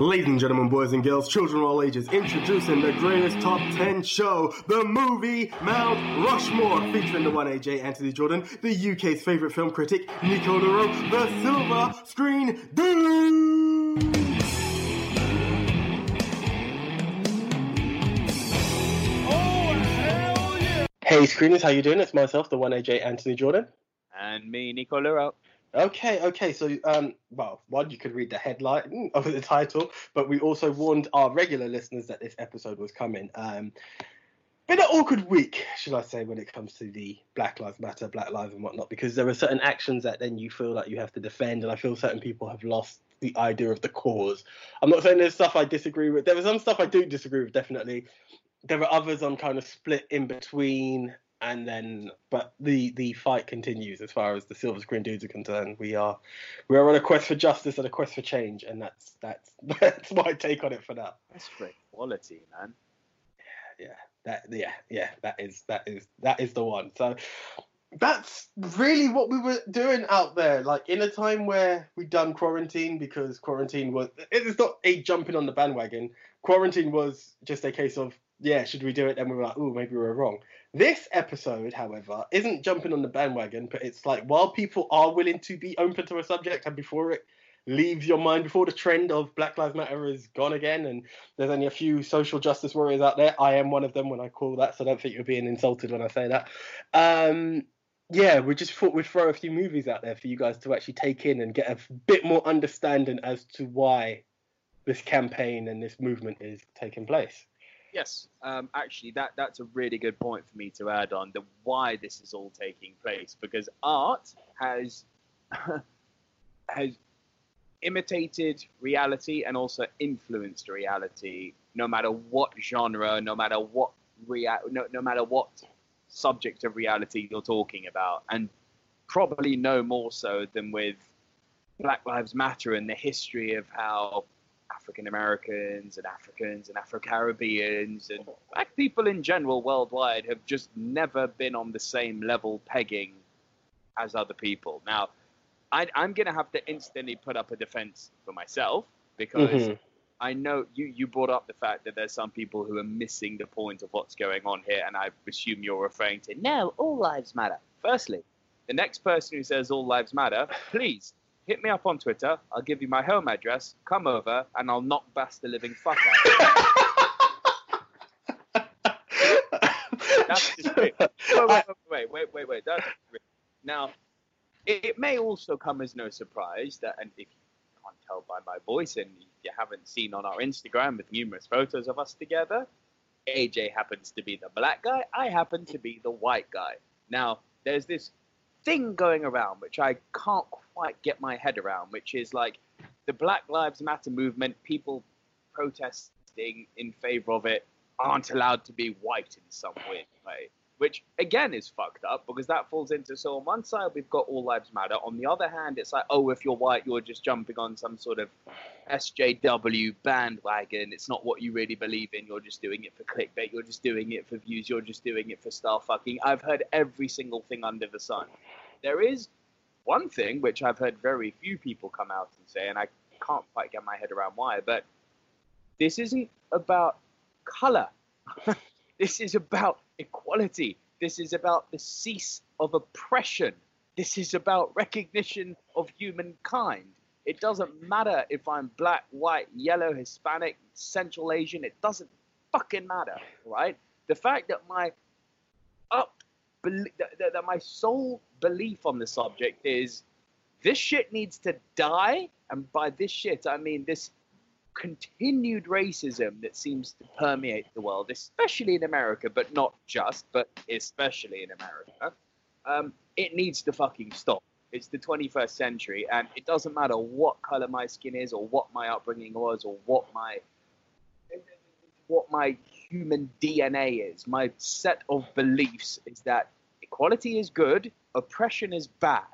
Ladies and gentlemen, boys and girls, children of all ages, introducing the greatest top 10 show, the movie Mount Rushmore, featuring the one AJ Anthony Jordan, the UK's favourite film critic, Nico Lero, the Silver Screen Dude! Hey screeners, how you doing? It's myself, the one AJ Anthony Jordan. And me, Nico Lero. Okay, okay. So, um, well, one, you could read the headline of the title, but we also warned our regular listeners that this episode was coming. Um, been an awkward week, should I say, when it comes to the Black Lives Matter, Black Lives and whatnot, because there are certain actions that then you feel like you have to defend, and I feel certain people have lost the idea of the cause. I'm not saying there's stuff I disagree with. There is some stuff I do disagree with, definitely. There are others I'm kind of split in between and then but the the fight continues as far as the silver screen dudes are concerned. We are we are on a quest for justice and a quest for change and that's that's that's my take on it for now. That's great quality, man. yeah that yeah yeah that is that is that is the one. So that's really what we were doing out there. Like in a time where we done quarantine because quarantine was it's not a jumping on the bandwagon. Quarantine was just a case of yeah should we do it and we were like oh maybe we were wrong this episode, however, isn't jumping on the bandwagon, but it's like while people are willing to be open to a subject and before it leaves your mind, before the trend of Black Lives Matter is gone again, and there's only a few social justice warriors out there. I am one of them when I call that, so don't think you're being insulted when I say that. Um, yeah, we just thought we'd throw a few movies out there for you guys to actually take in and get a bit more understanding as to why this campaign and this movement is taking place. Yes, um, actually, that that's a really good point for me to add on the why this is all taking place because art has has imitated reality and also influenced reality, no matter what genre, no matter what rea- no, no matter what subject of reality you're talking about, and probably no more so than with Black Lives Matter and the history of how African Americans and Africans and Afro Caribbeans and black people in general worldwide have just never been on the same level pegging as other people. Now, I, I'm going to have to instantly put up a defense for myself because Mhm. I know you, you brought up the fact that there's some people who are missing the point of what's going on here, and I assume you're referring to no, all lives matter. Firstly, the next person who says all lives matter, please hit me up on Twitter. I'll give you my home address. Come over, and I'll knock bast the living fuck out. That's just it. Wait, wait, wait, wait, wait, wait. That's now. It, it may also come as no surprise that, and if you can't tell by my voice, and you haven't seen on our Instagram with numerous photos of us together, AJ happens to be the black guy. I happen to be the white guy. Now, there's this thing going around which I can't quite get my head around, which is like the Black Lives Matter movement, people protesting in favor of it aren't allowed to be white in some weird way. Which again is fucked up because that falls into so on one side we've got all lives matter. On the other hand, it's like, oh, if you're white, you're just jumping on some sort of SJW bandwagon. It's not what you really believe in. You're just doing it for clickbait. You're just doing it for views. You're just doing it for star fucking. I've heard every single thing under the sun. There is one thing which I've heard very few people come out and say, and I can't quite get my head around why, but this isn't about color. this is about equality. This is about the cease of oppression. This is about recognition of humankind. It doesn't matter if I'm black, white, yellow, Hispanic, Central Asian. It doesn't fucking matter, right? The fact that my up that, that- my sole belief on the subject is this shit needs to die, and by this shit I mean this continued racism that seems to permeate the world, especially in America, but not just, but especially in America. Um, it needs to fucking stop. It's the 21st century, and it doesn't matter what color my skin is, or what my upbringing was, or what my what my human DNA is. My set of beliefs is that equality is good, oppression is bad,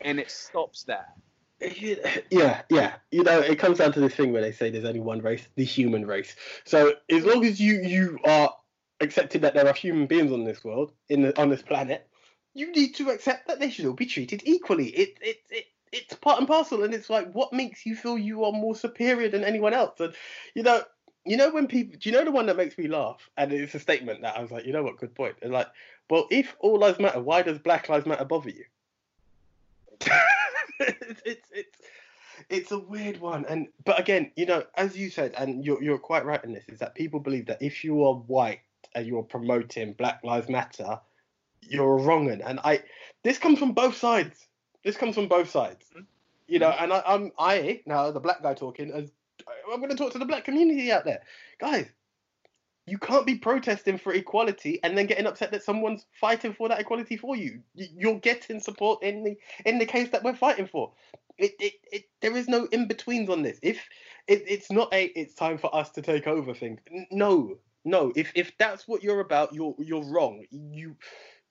and it stops there. Yeah, yeah. You know, it comes down to this thing where they say there's only one race, the human race. So as long as you you are accepting that there are human beings on this world, in the, on this planet, you need to accept that they should all be treated equally. It it it it's part and parcel, and it's like what makes you feel you are more superior than anyone else. And you know, you know when people, do you know the one that makes me laugh? And it's a statement that I was like, you know what, good point. And like, well, if all lives matter, why does Black Lives Matter bother you? it's, it's it's a weird one, and but again, you know, as you said, and you're you're quite right in this, is that people believe that if you are white and you're promoting Black Lives Matter, you're a wrong, one. and I this comes from both sides. This comes from both sides, mm-hmm. you know, and I, I'm I now the black guy talking as I'm going to talk to the black community out there, guys. You can't be protesting for equality and then getting upset that someone's fighting for that equality for you. You're getting support in the in the case that we're fighting for. It, it, it there is no in betweens on this. If it, it's not a it's time for us to take over thing. No, no. If if that's what you're about, you're you're wrong. You,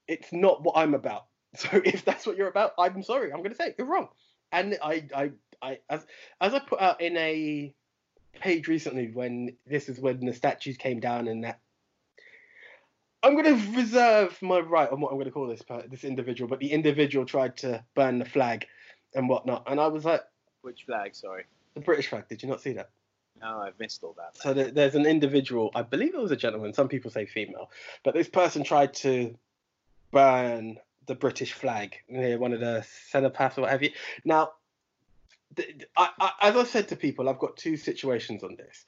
it's not what I'm about. So if that's what you're about, I'm sorry. I'm to say you're wrong. And I I I as as I put out in a page recently when this is when the statues came down and that I'm going to reserve my right on what I'm going to call this this individual, but the individual tried to burn the flag and whatnot, and I was like, which flag? Sorry, the British flag. Did you not see that? No, I've missed all that. So there's an individual, I believe it was a gentleman. Some people say female, but this person tried to burn the British flag near one of the cenotaphs or what have you. Now, I, I, as I said to people, I've got two situations on this.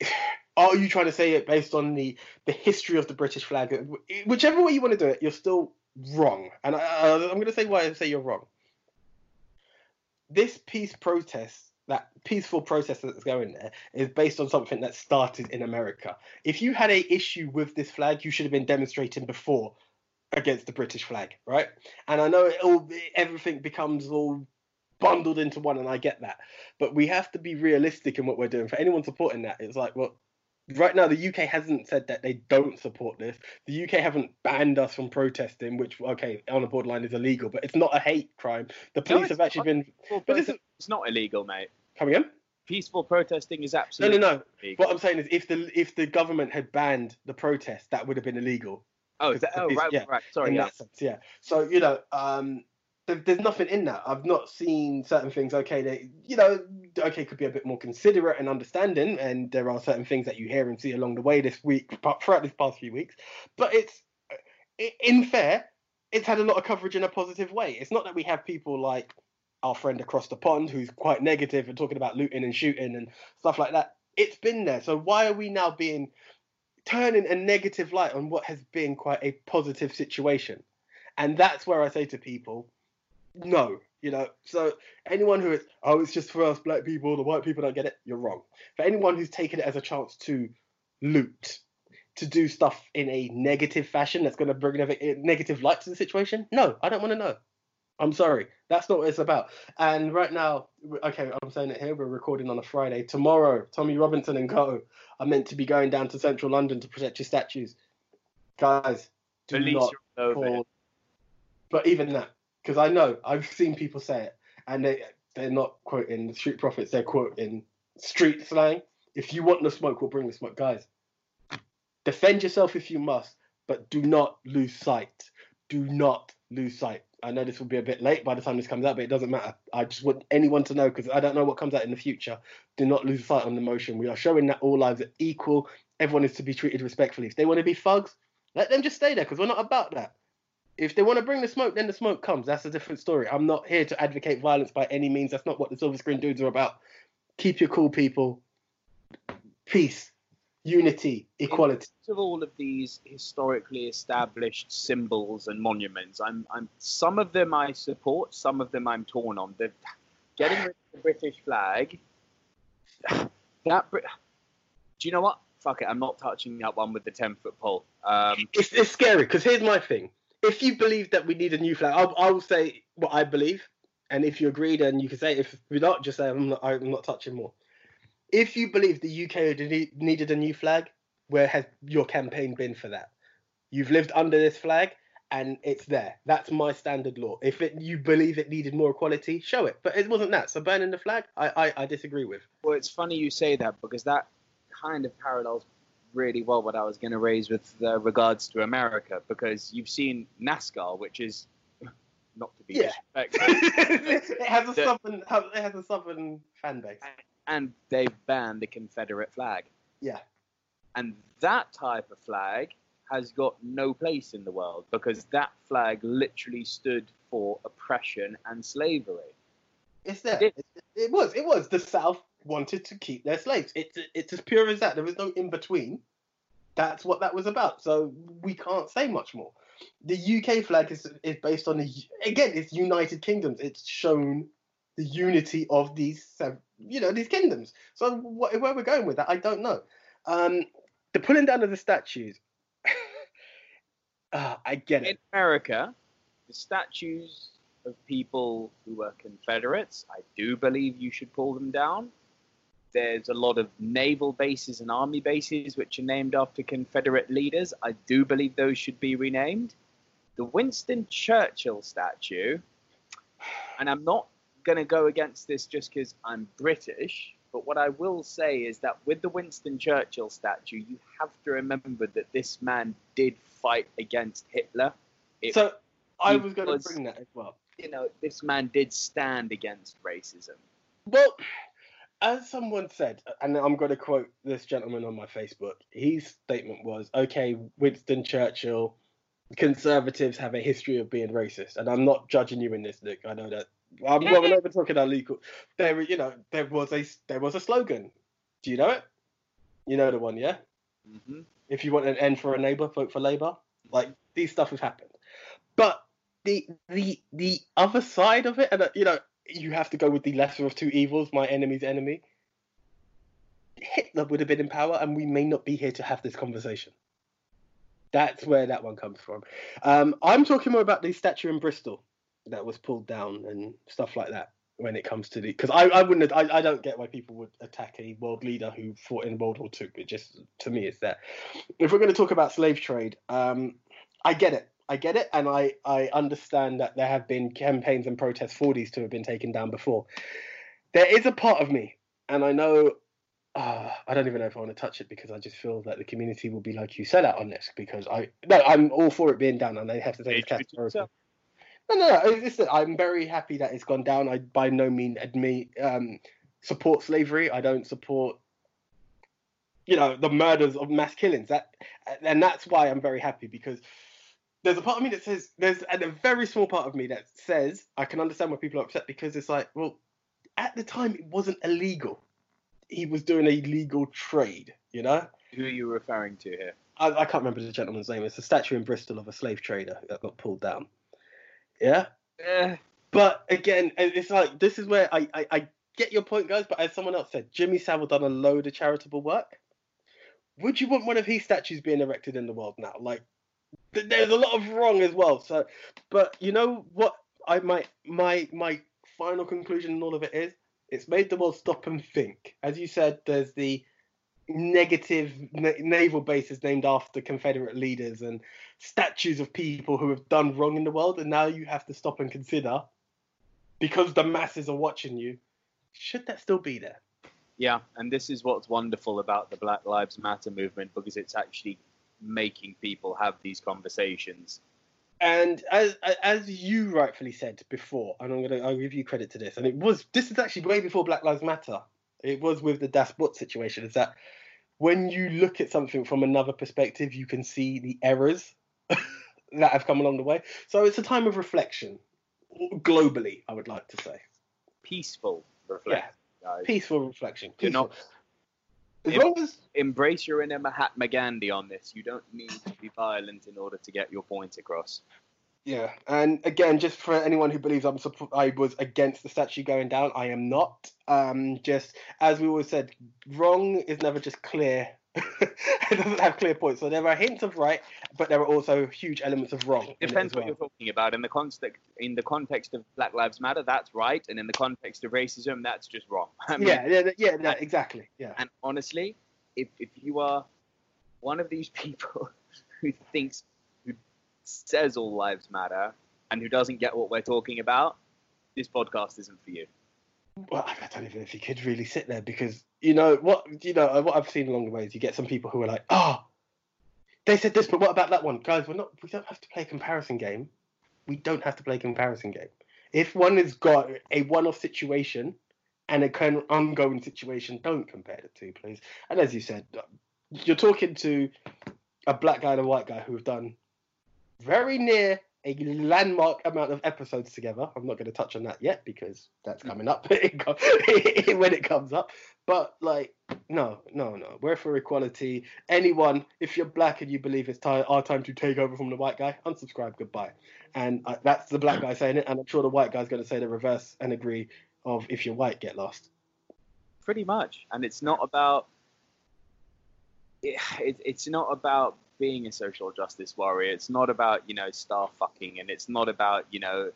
Are you trying to say it based on the the history of the British flag? Whichever way you want to do it, you're still wrong. And I, I'm going to say why I say you're wrong. This peace protest, that peaceful protest that's going there, is based on something that started in America. If you had a issue with this flag, you should have been demonstrating before against the British flag, right? And I know it all, everything becomes all bundled into one, and I get that. But we have to be realistic in what we're doing. For anyone supporting that, it's like, well, right now the UK hasn't said that they don't support this. The UK haven't banned us from protesting, which okay, on the borderline is illegal, but it's not a hate crime. The police no, have actually been. But is, it's not illegal, mate. Coming in. Peaceful protesting is absolutely no, no, no. Illegal. What I'm saying is, if the if the government had banned the protest, that would have been illegal. Oh, that, oh, right, yeah, right. Sorry, in yeah. that sense, yeah. So you know, um, there's nothing in that. I've not seen certain things. Okay, they, you know, okay, could be a bit more considerate and understanding, and there are certain things that you hear and see along the way this week, throughout this past few weeks. But it's, uh, in fair, it's had a lot of coverage in a positive way. It's not that we have people like our friend across the pond who's quite negative and talking about looting and shooting and stuff like that. It's been there. So why are we now being turning a negative light on what has been quite a positive situation? And that's where I say to people, no, you know. So anyone who is, oh, it's just for us black people, the white people don't get it, you're wrong. For anyone who's taken it as a chance to loot, to do stuff in a negative fashion that's going to bring a eh, negative light to the situation, no, I don't want to know. I'm sorry, that's not what it's about. And right now, okay, I'm saying it here. We're recording on a Friday. Tomorrow, Tommy Robinson and co are meant to be going down to central London to protect your statues. Guys, do not call. But even that, because I know I've seen people say it, and they they're not quoting the street profits. They're quoting street slang. If you want the smoke, we'll bring the smoke, guys. Defend yourself if you must, but do not lose sight. Do not lose sight. I know this will be a bit late by the time this comes out, but it doesn't matter. I just want anyone to know because I don't know what comes out in the future. Do not lose sight on the motion. We are showing that all lives are equal. Everyone is to be treated respectfully. If they want to be thugs, let them just stay there because we're not about that if they want to bring the smoke, then the smoke comes. That's a different story. I'm not here to advocate violence by any means. That's not what the Silver Screen dudes are about. Keep your cool, people. Peace, unity, equality. of all of these historically established symbols and monuments, I'm, I'm some of them I support, some of them I'm torn on. The getting rid of the British flag. That do you know what? Fuck it, I'm not touching that one with the ten foot pole. Um, it's, it's scary because here's my thing if you believe that we need a new flag, I'll, I'll say what I believe, and if you agree, then you can say. If you're not, just say I'm not. I'm not touching more. If you believe the UK needed a new flag, where has your campaign been for that? You've lived under this flag, and it's there. That's my standard law. If it, you believe it needed more equality, show it. But it wasn't that. So burning the flag, I, I, I disagree with. Well, it's funny you say that because that kind of parallels really well what I was going to raise with uh, regards to America because you've seen NASCAR, which is not to be Yeah. disrespectful, it has a The- southern, it has a southern fan base. and they've banned the Confederate flag. Yeah. And that type of flag has got no place in the world because that flag literally stood for oppression and slavery. It's there. It, it was. It was. The South wanted to keep their slaves. It's it's as pure as that. There was no in between. That's what that was about. So we can't say much more. The UK flag is is based on the again. It's United Kingdoms. It's shown the unity of these you know these kingdoms. So what, where we're going with that, I don't know. Um, the pulling down of the statues. Ah, I get it. In. America, the statues of people who were Confederates, I do believe you should pull them down. There's a lot of naval bases and army bases which are named after Confederate leaders. I do believe those should be renamed. The Winston Churchill statue, and I'm not going to go against this just because I'm British, but what I will say is that with the Winston Churchill statue, you have to remember that this man did fight against Hitler. It So I was going to bring that as well. you know, this man did stand against racism. Well, as someone said, and I'm going to quote this gentleman on my Facebook, his statement was, okay, Winston Churchill, conservatives have a history of being racist. And I'm not judging you in this, Nick. I know that. I'm, well, we're not talking about legal. There, you know, there was a there was a slogan. Do you know it? You know the one, yeah. hmm If you want an end for a neighbour, vote for Labour. Like these stuff has happened, but the the the other side of it, and uh, you know, you have to go with the lesser of two evils, my enemy's enemy. Hitler would have been in power, and we may not be here to have this conversation. That's where that one comes from. Um, I'm talking more about the statue in Bristol that was pulled down and stuff like that when it comes to the because I, I wouldn't I, I don't get why people would attack a world leader who fought in World War Two. It just to me it's that. If we're going to talk about slave trade, um, I get it. I get it, and I, I understand that there have been campaigns and protests for these to have been taken down before. There is a part of me, and I know uh, I don't even know if I want to touch it because I just feel that the community will be like you said out on this because I no I'm all for it being down and they have to take the yourself. no, no, no. It's that I'm very happy that it's gone down. I by no means admit um, support slavery. I don't support, you know, the murders of mass killings. That and that's why I'm very happy because there's a part of me that says there's and a very small part of me that says I can understand why people are upset because it's like, well, at the time it wasn't illegal. He was doing a legal trade, you know. Who are you referring to here? I, I can't remember the gentleman's name. It's a statue in Bristol of a slave trader that got pulled down. Yeah. Eh, But again, it's like this is where I, I, I get your point, guys. But as someone else said, Jimmy Savile done a load of charitable work. Would you want one of his statues being erected in the world now? Like, there's a lot of wrong as well. So, but you know what? I my my my final conclusion in all of it is, it's made the world stop and think. As you said, there's the negative na- naval bases named after Confederate leaders and statues of people who have done wrong in the world, and now you have to stop and consider because the masses are watching you. Should that still be there? yeah, and this is what's wonderful about the Black Lives Matter movement because it's actually making people have these conversations. And as as you rightfully said before, and I'm gonna I'll give you credit to this, and it was this is actually way before Black Lives Matter. It was with the Das Boot situation. Is that when you look at something from another perspective, you can see the errors that have come along the way. So it's a time of reflection, globally. I would like to say, Peaceful reflection, guys. peaceful reflection. You're not- peaceful. As long as Embrace your inner Mahatma Gandhi on this. You don't need to be violent in order to get your point across. Yeah, and again, just for anyone who believes I'm I was against the statue going down, I am not. Um, just as we always said, wrong is never just clear it doesn't have clear points. So there are hints of right, but there are also huge elements of wrong. it Depends what you're talking about. In the context, in the context of Black Lives Matter, that's right, and in the context of racism, that's just wrong. I mean, yeah, yeah, yeah, yeah, exactly. Yeah. And honestly, if if you are one of these people who thinks who says all lives matter and who doesn't get what we're talking about, this podcast isn't for you. Well, I don't even know if you could really sit there because you know what you know what I've seen along the way is you get some people who are like, oh, they said this, but what about that one, guys? We're not. We don't have to play a comparison game. We don't have to play a comparison game. If one has got a one-off situation and a kind of ongoing situation, don't compare the two, please. And as you said, you're talking to a black guy and a white guy who have done very near a landmark amount of episodes together. I'm not going to touch on that yet because that's coming up when it comes up. But like, no, no, no. We're for equality. Anyone, if you're black and you believe it's time, our time to take over from the white guy, unsubscribe, goodbye. And uh, that's the black guy saying it, and I'm sure the white guy's going to say the reverse and agree of if you're white, get lost. Pretty much, and it's not about. It, it, it's not about being a social justice warrior. It's not about you know star fucking, and it's not about you know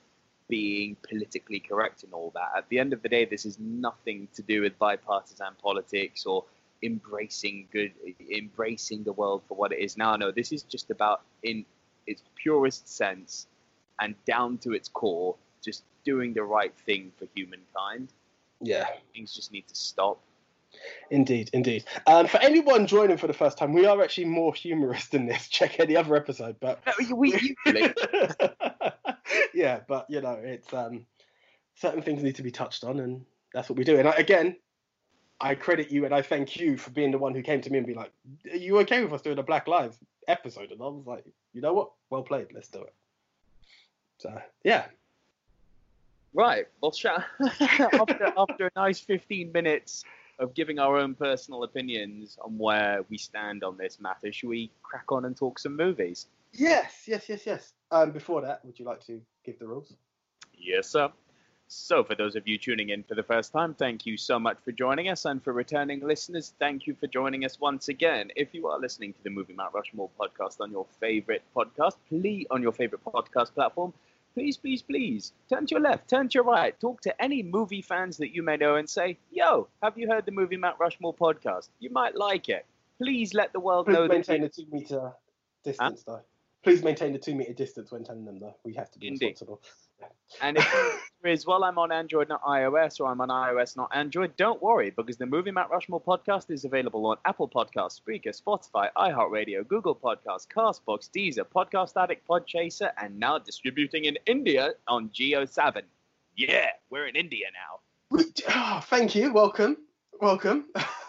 being politically correct and all that. At the end of the day, this is nothing to do with bipartisan politics or embracing good, embracing the world for what it is now. No, this is just about in its purest sense and down to its core, just doing the right thing for humankind. Yeah. Things just need to stop. Indeed, indeed. Um, for anyone joining for the first time, we are actually more humorous than this. Check any other episode, but we yeah, but you know, it's um, certain things need to be touched on, and that's what we do. And I, again, I credit you and I thank you for being the one who came to me and be like, "Are you okay with us doing a Black Lives episode?" And I was like, "You know what? Well played. Let's do it." So yeah, Right. Well, sha- after, after a nice 15 minutes of giving our own personal opinions on where we stand on this matter, should we crack on and talk some movies? yes, yes, yes, yes. Um, before that, would you like to give the rules? Yes, sir. So, for those of you tuning in for the first time, thank you so much for joining us. And for returning listeners, thank you for joining us once again. If you are listening to the Movie Mount Rushmore podcast on your favorite podcast, please, on your favorite podcast platform, please, please, please turn to your left, turn to your right, talk to any movie fans that you may know and say, Yo, have you heard the Movie Mount Rushmore podcast? You might like it. Please let the world Please know that. maintain the two meter distance, though. Please maintain the two meter distance when telling them, though. We have to be Indeed. responsible. And if there is, well, I'm on Android, not iOS, or I'm on iOS, not Android, don't worry, because the Movie Mount Rushmore podcast is available on Apple Podcasts, Spreaker, Spotify, iHeartRadio, Google Podcasts, Castbox, Deezer, Podcast Addict, Podchaser, and now distributing in India on JioSaavn. Yeah, we're in India now. Oh, thank you. Welcome. Welcome.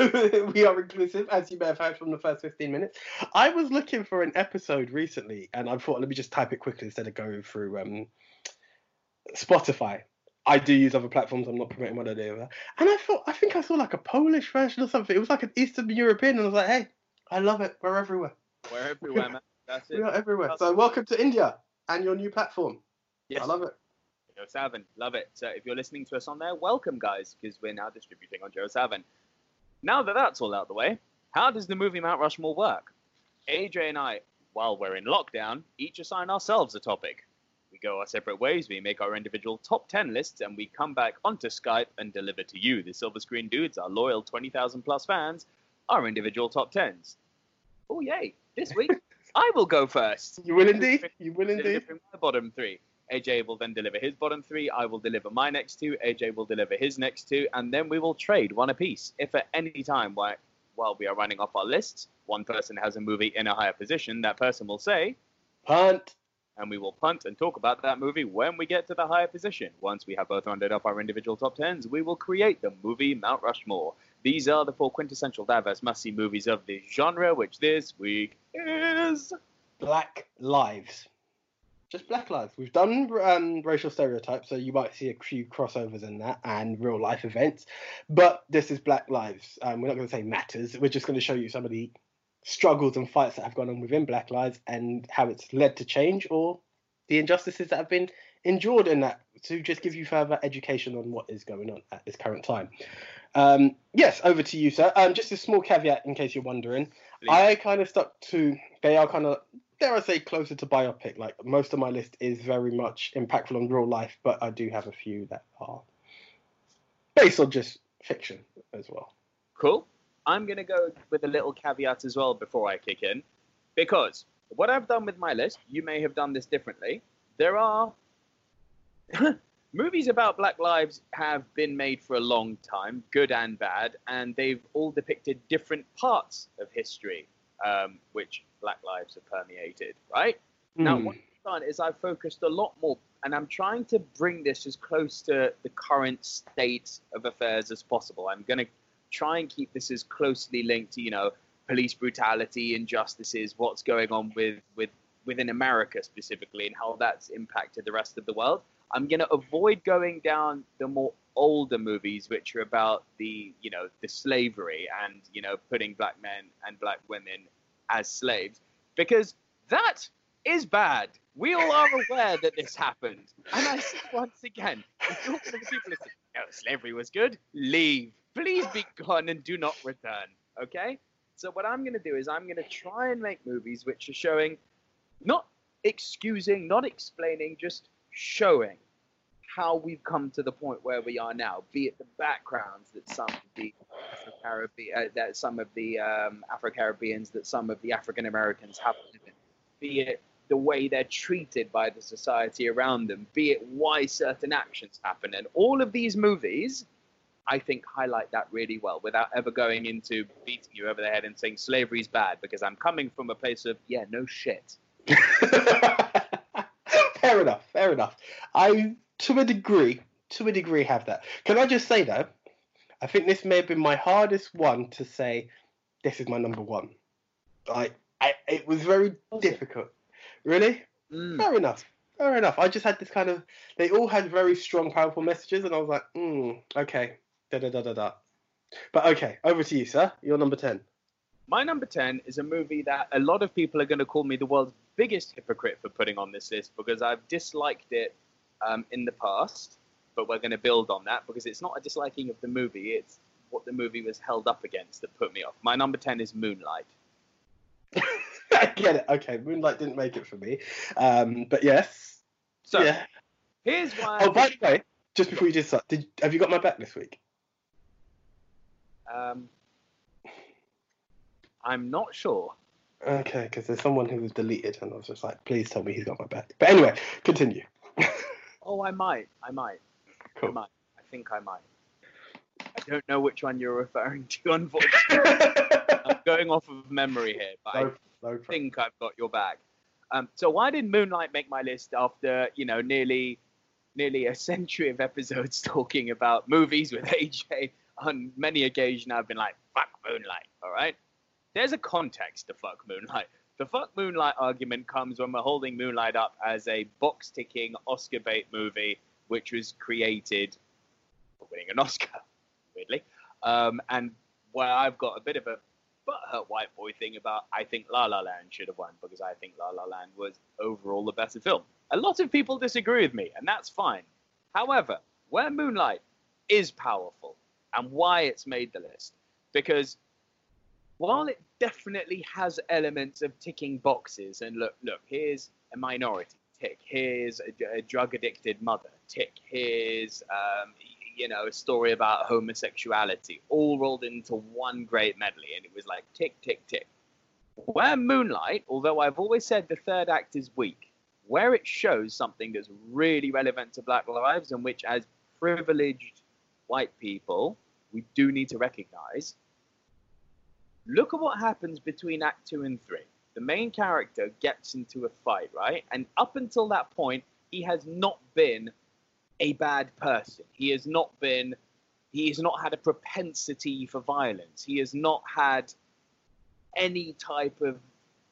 we are inclusive, as you may have heard from the first 15 minutes. I was looking for an episode recently, and I thought, let me just type it quickly instead of going through um, Spotify. I do use other platforms. I'm not promoting one or the other. And I thought, I think I saw like a Polish version or something. It was like an Eastern European, and I was like, hey, I love it. We're everywhere. We're everywhere, man. That's it. We are everywhere. So welcome to India and your new platform. Yes. I love it. JioSaavn, love it. So if you're listening to us on there, welcome, guys, because we're now distributing on JioSaavn. Now that that's all out the way, how does the movie Mount Rushmore work? AJ and I, while we're in lockdown, each assign ourselves a topic. We go our separate ways, we make our individual top 10 lists, and we come back onto Skype and deliver to you, the Silver Screen Dudes, our loyal 20,000 plus fans, our individual top 10s. Oh, yay. This week, I will go first. You will indeed. You will indeed. my bottom three. AJ will then deliver his bottom three. I will deliver my next two. AJ will deliver his next two, and then we will trade one apiece. If at any time while, while we are running off our lists, one person has a movie in a higher position, that person will say, Punt. And we will punt and talk about that movie when we get to the higher position. Once we have both rounded up our individual top tens, we will create the movie Mount Rushmore. These are the four quintessential diverse must-see movies of the genre, which this week is. Black Lives. Just Black Lives. We've done um, racial stereotypes, so you might see a few crossovers in that and real life events. But this is Black Lives. Um, we're not going to say matters. We're just going to show you some of the struggles and fights that have gone on within Black Lives and how it's led to change or the injustices that have been endured in that to just give you further education on what is going on at this current time. Um, yes, over to you, sir. Um, just a small caveat in case you're wondering. Please. I kind of stuck to they are kind of dare I say closer to biopic. Like most of my list is very much impactful on real life, but I do have a few that are based on just fiction as well. Cool. I'm going to go with a little caveat as well before I kick in, because what I've done with my list, you may have done this differently. There are movies about Black lives have been made for a long time, good and bad, and they've all depicted different parts of history, um, which Black lives have permeated, right? Now, Hmm. what I've done is I've focused a lot more, and I'm trying to bring this as close to the current state of affairs as possible. I'm going to try and keep this as closely linked to, you know, police brutality, injustices, what's going on with, with within America specifically, and how that's impacted the rest of the world. I'm going to avoid going down the more older movies, which are about the, you know, the slavery and, you know, putting black men and black women as slaves, because that is bad. We all are aware that this happened. And I say once again, if you're one of the people say, no, slavery was good, leave. Please be gone and do not return. Okay? So what I'm going to do is I'm going to try and make movies which are showing, not excusing, not explaining, just showing how we've come to the point where we are now, be it the backgrounds that some of the Afro-Caribbean, uh, that some of the um, Afro-Caribbeans, that some of the African Americans have to live in, be it the way they're treated by the society around them, be it why certain actions happen, and all of these movies, I think, highlight that really well without ever going into beating you over the head and saying slavery's bad, because I'm coming from a place of yeah, no shit. fair enough. Fair enough. I, to a degree, to a degree, have that. Can I just say though, I think this may have been my hardest one to say. This is my number one. I, I it was very difficult. Really? Mm. Fair enough. Fair enough. I just had this kind of. They all had very strong, powerful messages, and I was like, hmm, okay, da da da da da. But okay, over to you, sir. You're number ten. My number 10 is a movie that a lot of people are going to call me the world's biggest hypocrite for putting on this list because I've disliked it um, in the past, but we're going to build on that because it's not a disliking of the movie, it's what the movie was held up against that put me off. My number 10 is Moonlight. I get it. Okay, Moonlight didn't make it for me, um, but yes. So yeah. here's why. Oh, by the way, just before you did start, did have you got my back this week? um, I'm not sure. Okay, because there's someone who was deleted, and I was just like, please tell me he's got my back. But anyway, continue. Oh, I might. I might. I Cool. might. I think I might. I don't know which one you're referring to, unfortunately. I'm going off of memory here, but I no, no think I've got your back. Um, so why did Moonlight make my list after you know nearly nearly a century of episodes talking about movies with AJ? On many occasions, I've been like, "Fuck Moonlight." All right, there's a context to "fuck Moonlight." The "fuck Moonlight" argument comes when we're holding Moonlight up as a box-ticking Oscar bait movie, which was created for winning an Oscar, weirdly, um, and where I've got a bit of a butthurt white boy thing about I think La La Land should have won because I think La La Land was overall the better film. A lot of people disagree with me, and that's fine. However, where Moonlight is powerful and why it's made the list, because while it definitely has elements of ticking boxes, and look, look, here's a minority, tick. Here's a, a drug addicted mother, tick. Here's um, you know, a story about homosexuality, all rolled into one great medley, and it was like tick, tick, tick. Where Moonlight, although I've always said the third act is weak, where it shows something that's really relevant to Black lives and which, as privileged white people, we do need to recognize. Look at what happens between Act Two and Three. The main character gets into a fight, right? And up until that point, he has not been a bad person. He has not been, he has not had a propensity for violence. He has not had any type of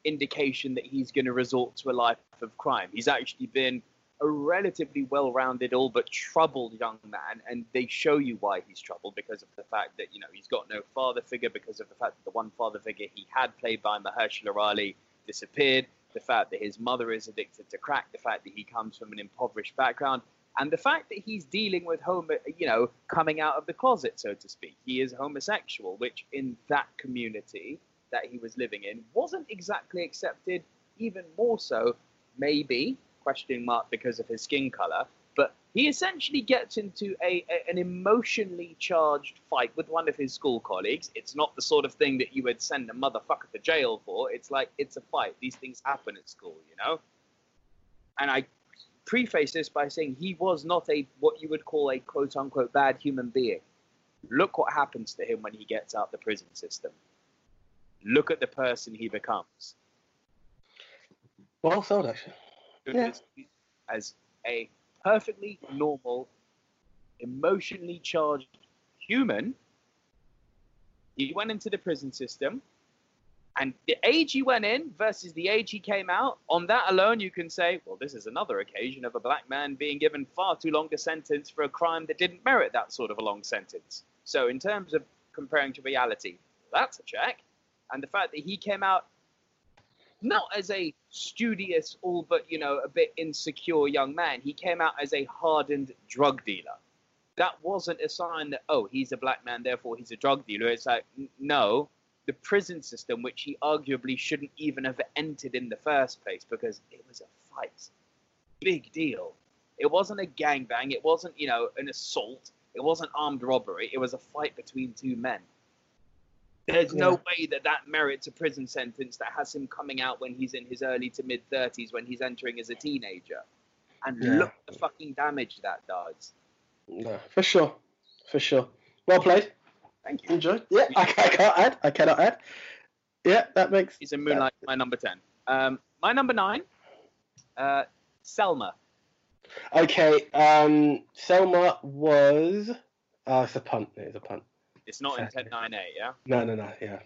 indication that he's going to resort to a life of crime. He's actually been a relatively well-rounded, all but troubled young man, and they show you why he's troubled because of the fact that you know he's got no father figure, because of the fact that the one father figure he had, played by Mahershala Ali, disappeared. The fact that his mother is addicted to crack, the fact that he comes from an impoverished background, And the fact that he's dealing with homo, you know, coming out of the closet, so to speak, he is homosexual, which in that community that he was living in wasn't exactly accepted. Even more so, maybe question mark because of his skin color. But he essentially gets into a, a, an emotionally charged fight with one of his school colleagues. It's not the sort of thing that you would send a motherfucker to jail for. It's like it's a fight. These things happen at school, you know. And I preface this by saying he was not a what you would call a quote unquote bad human being. Look what happens to him when he gets out the prison system. Look at the person he becomes. Well sold, actually. Yeah. As a perfectly normal, emotionally charged human, he went into the prison system and the age he went in versus the age he came out, on that alone, you can say, well, this is another occasion of a black man being given far too long a sentence for a crime that didn't merit that sort of a long sentence. So, in terms of comparing to reality, that's a check. And the fact that he came out not as a studious, all but, you know, a bit insecure young man, he came out as a hardened drug dealer. That wasn't a sign that, oh, he's a black man, therefore he's a drug dealer. It's like, no, the prison system, which he arguably shouldn't even have entered in the first place because it was a fight. Big deal. It wasn't a gangbang. It wasn't, you know, an assault. It wasn't armed robbery. It was a fight between two men. There's yeah. no way that that merits a prison sentence that has him coming out when he's in his early to mid 30s, when he's entering as a teenager. And yeah. look the fucking damage that does. No, for sure. For sure. Well played. Thank you. Enjoy. Yeah, I, I, can't add. I cannot add. Yeah, that makes. He's a Moonlight. That. My number ten. Um, my number nine. Uh, Selma. Okay. Um, Selma was. Oh, it's a punt. It's a punt. It's not in 10-9-8, yeah? No, no, no, yeah.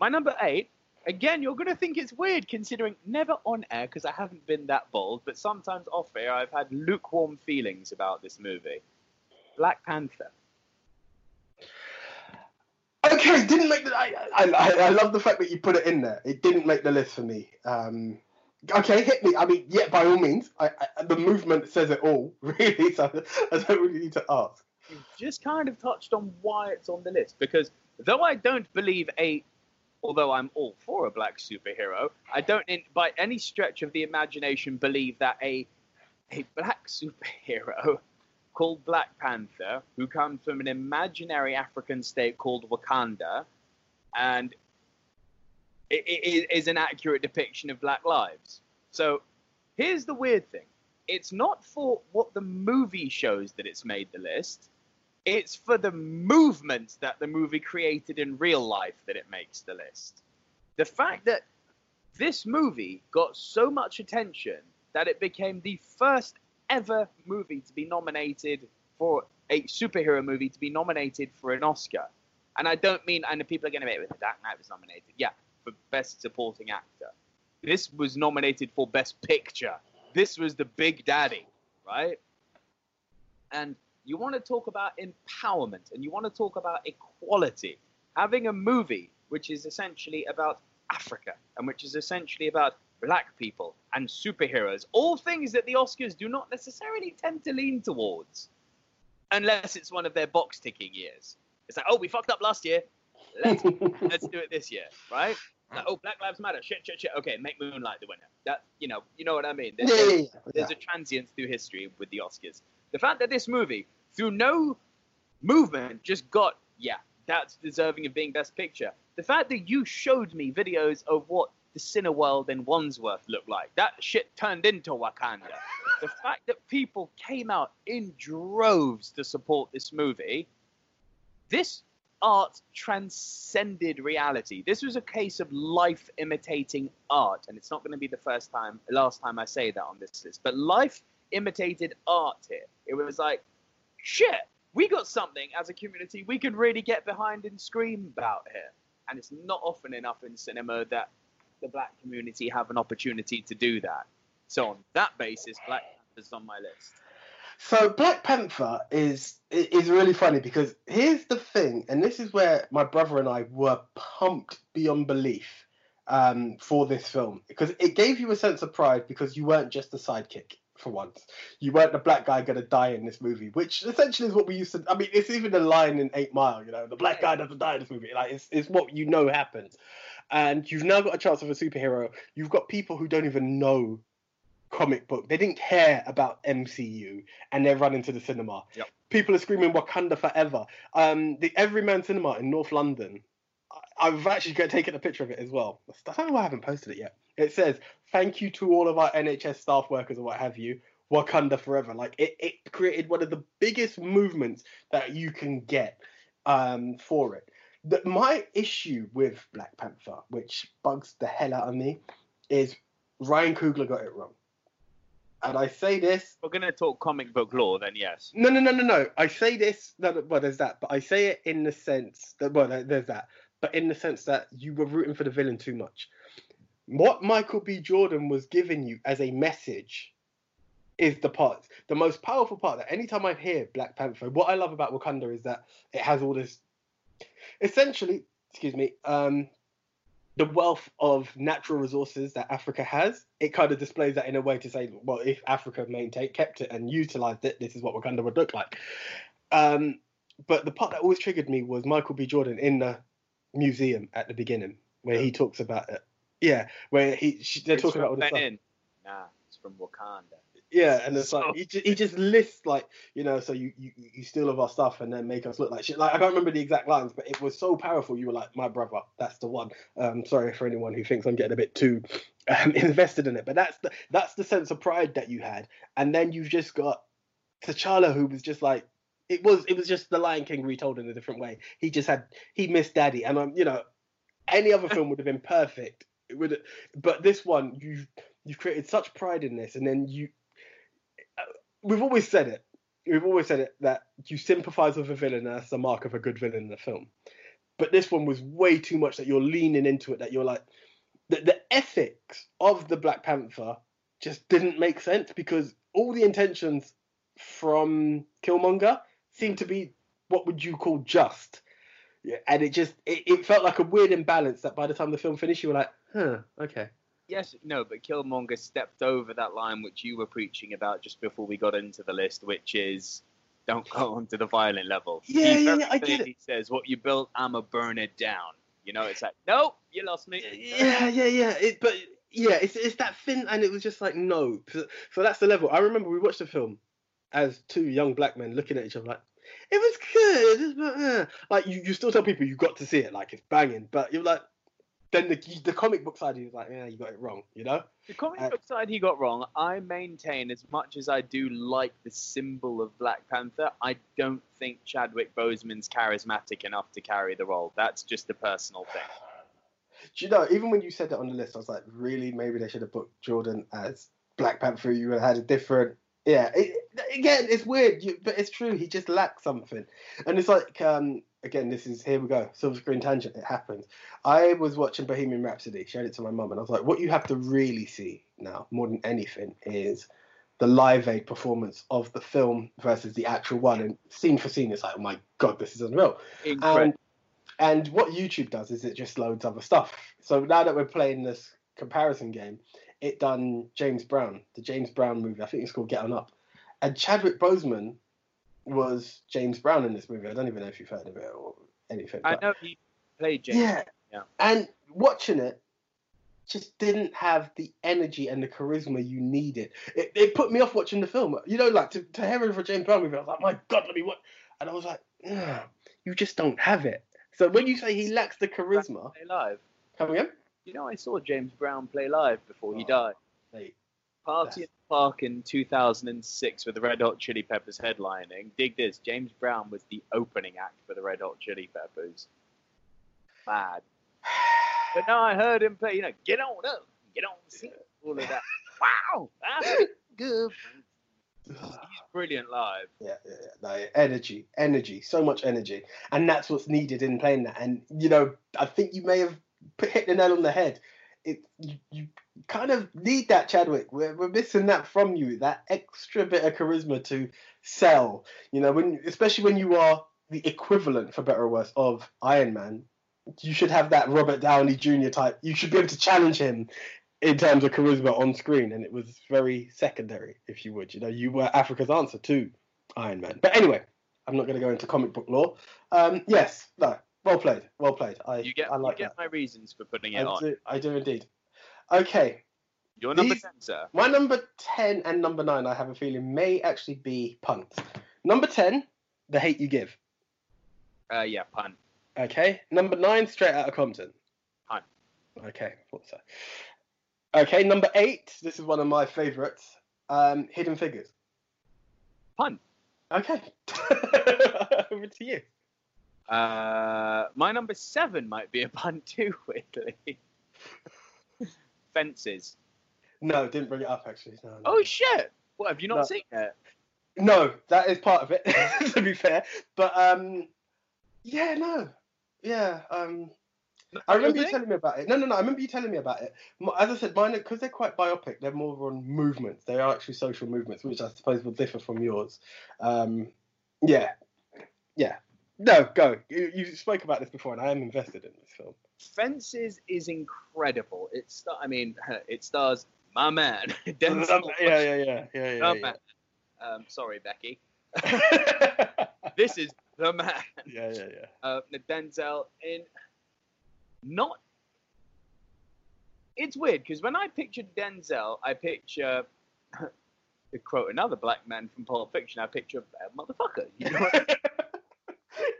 My number eight, again, you're going to think it's weird considering never on air because I haven't been that bold, but sometimes off air I've had lukewarm feelings about this movie. Black Panther. Okay, didn't make the. I, I, I love the fact that you put it in there. It didn't make the list for me. Um, okay, hit me. I mean, yeah, by all means. I, I, the movement says it all, really. So I don't really need to ask. You've just kind of touched on why it's on the list because though I don't believe a, although I'm all for a black superhero, I don't, in, by any stretch of the imagination, believe that a a black superhero called Black Panther, who comes from an imaginary African state called Wakanda, and it, it is an accurate depiction of black lives. So here's the weird thing it's not for what the movie shows that it's made the list. It's for the movement that the movie created in real life that it makes the list. The fact that this movie got so much attention that it became the first ever movie to be nominated for a superhero movie to be nominated for an Oscar. And I don't mean, and the people are going to make it, The Dark Knight was nominated. Yeah, for Best Supporting Actor. This was nominated for Best Picture. This was the Big Daddy, right? And you want to talk about empowerment and you want to talk about equality. Having a movie which is essentially about Africa and which is essentially about black people, and superheroes. All things that the Oscars do not necessarily tend to lean towards, unless it's one of their box ticking years. It's like, oh, we fucked up last year. Let's let's do it this year, right? Like, oh, Black Lives Matter. Shit, shit, shit. Okay, make Moonlight the winner. That you know, you know what I mean. There's, yeah, yeah, yeah. there's a transience through history with the Oscars. The fact that this movie, through no movement, just got yeah, that's deserving of being Best Picture. The fact that you showed me videos of what the Cineworld in Wandsworth looked like. That shit turned into Wakanda. the fact that people came out in droves to support this movie, this art transcended reality. This was a case of life imitating art, and it's not going to be the first time, last time I say that on this list, but life imitated art here. It was like, shit, we got something as a community we could really get behind and scream about here. And it's not often enough in cinema that the black community have an opportunity to do that. So on that basis, Black Panther's on my list. So Black Panther is is really funny because here's the thing, and this is where my brother and I were pumped beyond belief um, for this film because it gave you a sense of pride because you weren't just a sidekick for once. You weren't the black guy gonna die in this movie, which essentially is what we used to. I mean, it's even a line in Eight Mile. You know, the black guy doesn't die in this movie. Like it's it's what you know happens, and you've now got a chance of a superhero. You've got people who don't even know comic book. They didn't care about MCU, and they're running to the cinema. Yep. People are screaming Wakanda forever. Um, the Everyman Cinema in North London. I- I've actually got taken a picture of it as well. I don't know why I haven't posted it yet. It says, "Thank you to all of our NHS staff workers or what have you. Wakanda forever." Like it, it created one of the biggest movements that you can get um, for it. The, my issue with Black Panther, which bugs the hell out of me, is Ryan Coogler got it wrong. And I say this We're going to talk comic book lore, then yes. no, no, no, no, no. I say this. No, well, there's that, but I say it in the sense that well, there's that, but in the sense that you were rooting for the villain too much. What Michael B. Jordan was giving you as a message is the part, the most powerful part. That anytime I hear Black Panther, what I love about Wakanda is that it has all this, essentially, excuse me, um, the wealth of natural resources that Africa has, it kind of displays that in a way to say, well, if Africa maintained, kept it, and utilized it, this is what Wakanda would look like. Um, but the part that always triggered me was Michael B. Jordan in the museum at the beginning, where he talks about it. Yeah, where he she, they're It's talking about all this stuff. Nah, it's from Wakanda. Yeah, and it's So- like he just, he just lists like you know, so you, you you steal of our stuff and then make us look like shit. Like I can't remember the exact lines, but it was so powerful. You were like, my brother, that's the one. Um, sorry for anyone who thinks I'm getting a bit too um, invested in it, but that's the that's the sense of pride that you had, and then you've just got T'Challa who was just like. It was it was just the Lion King retold in a different way. He just had he missed Daddy, and um, you know, any other film would have been perfect. It would, but this one you you've created such pride in this, and then you we've always said it. We've always said it that you sympathise with a villain, and that's the mark of a good villain in a film. But this one was way too much that you're leaning into it. That you're like, the, the ethics of the Black Panther just didn't make sense because all the intentions from Killmonger seemed to be what would you call just. Yeah, and it just it, it felt like a weird imbalance that by the time the film finished, you were like, huh, okay. Yes, no, but Killmonger stepped over that line which you were preaching about just before we got into the list, which is don't go on to the violent level. Yeah, he yeah, yeah, I get it. clearly says, "What you built, I'ma burn it down." You know, it's like, nope, you lost me. yeah, yeah, yeah. It, but yeah, it's it's that thin, and it was just like no. So, so that's the level. I remember we watched the film as two young black men looking at each other like, it was good, but uh, like you, you still tell people you got to see it, like it's banging, but you're like, then the the comic book side, you're like, yeah, you got it wrong, you know? The comic Uh, book side he got wrong. I maintain, as much as I do like the symbol of Black Panther, I don't think Chadwick Boseman's charismatic enough to carry the role. That's just a personal thing. Do you know? Even when you said that on the list, I was like, really? Maybe they should have booked Jordan as Black Panther. You would have had a different. Yeah. It, again, it's weird, you, but it's true. He just lacks something, and it's like, um, again, this is here we go. Silver screen tangent. It happens. I was watching Bohemian Rhapsody. Showed it to my mum, and I was like, what you have to really see now, more than anything, is the live aid performance of the film versus the actual one, and scene for scene, it's like, oh my god, this is unreal. Incredible. And and what YouTube does is it just loads other stuff. So now that we're playing this comparison game, it done James Brown, the James Brown movie. I think it's called Get On Up, and Chadwick Boseman was James Brown in this movie. I don't even know if you've heard of it or anything. I know he played James. yeah. Yeah. And watching it just didn't have the energy and the charisma you needed. It, it put me off watching the film. You know, like to, to hear it for James Brown movie, I was like, my God, let me watch. And I was like, "Ugh, you just don't have it. So when you say he lacks the charisma, Play live. come again? You know, I saw James Brown play live before he Oh. died. Mate, Party Park in 2006 with the Red Hot Chili Peppers headlining. Dig this: James Brown was the opening act for the Red Hot Chili Peppers. Mad. But now I heard him play. You know, get on up, get on the scene, all of that. Wow, that's good. He's brilliant live. Yeah, yeah, yeah. No, energy, energy, so much energy, and that's what's needed in playing that. And you know, I think you may have hit the nail on the head. It you, you kind of need that Chadwick. We're, we're missing that from you. That extra bit of charisma to sell. You know, when especially when you are the equivalent, for better or worse, of Iron Man. You should have that Robert Downey Jr. type. You should be able to challenge him in terms of charisma on screen, and it was very secondary, if you would. You know, you were Africa's answer to Iron Man. But anyway, I'm not going to go into comic book lore. Um, yes, no, well played, well played. I You get, I like you get that. my reasons for putting it I on. do, I do indeed. Okay, You're number These- 10, sir. my number ten and number nine, I have a feeling may actually be punts. Number ten, The Hate You Give. Uh, yeah, pun. Okay, number nine, Straight Outta Compton. Pun. Okay, thought so. Okay, number eight. This is one of my favourites. Um, Hidden Figures. Pun. Okay, over to you. Uh, my number seven might be a pun too, weirdly. Fences. No, didn't bring it up actually. No, no. Oh shit! What have you not No. seen it? No, that is part of it. to be fair, but um, yeah, no, yeah. Um, I remember you telling me about it. No, no, no. I remember you telling me about it. As I said, mine because they're quite biopic. They're more on movements. They are actually social movements, which I suppose will differ from yours. Um, yeah, yeah. No, go. You, you spoke about this before, and I am invested in this film. Fences is incredible. It star- I mean, it stars my man Denzel. yeah, yeah, yeah, yeah, yeah. man. Um, sorry, Becky. This is the man. Yeah, yeah, yeah. uh, Denzel in not. It's weird because when I picture Denzel, I picture to quote another black man from Pulp Fiction. I picture a bad motherfucker. You know?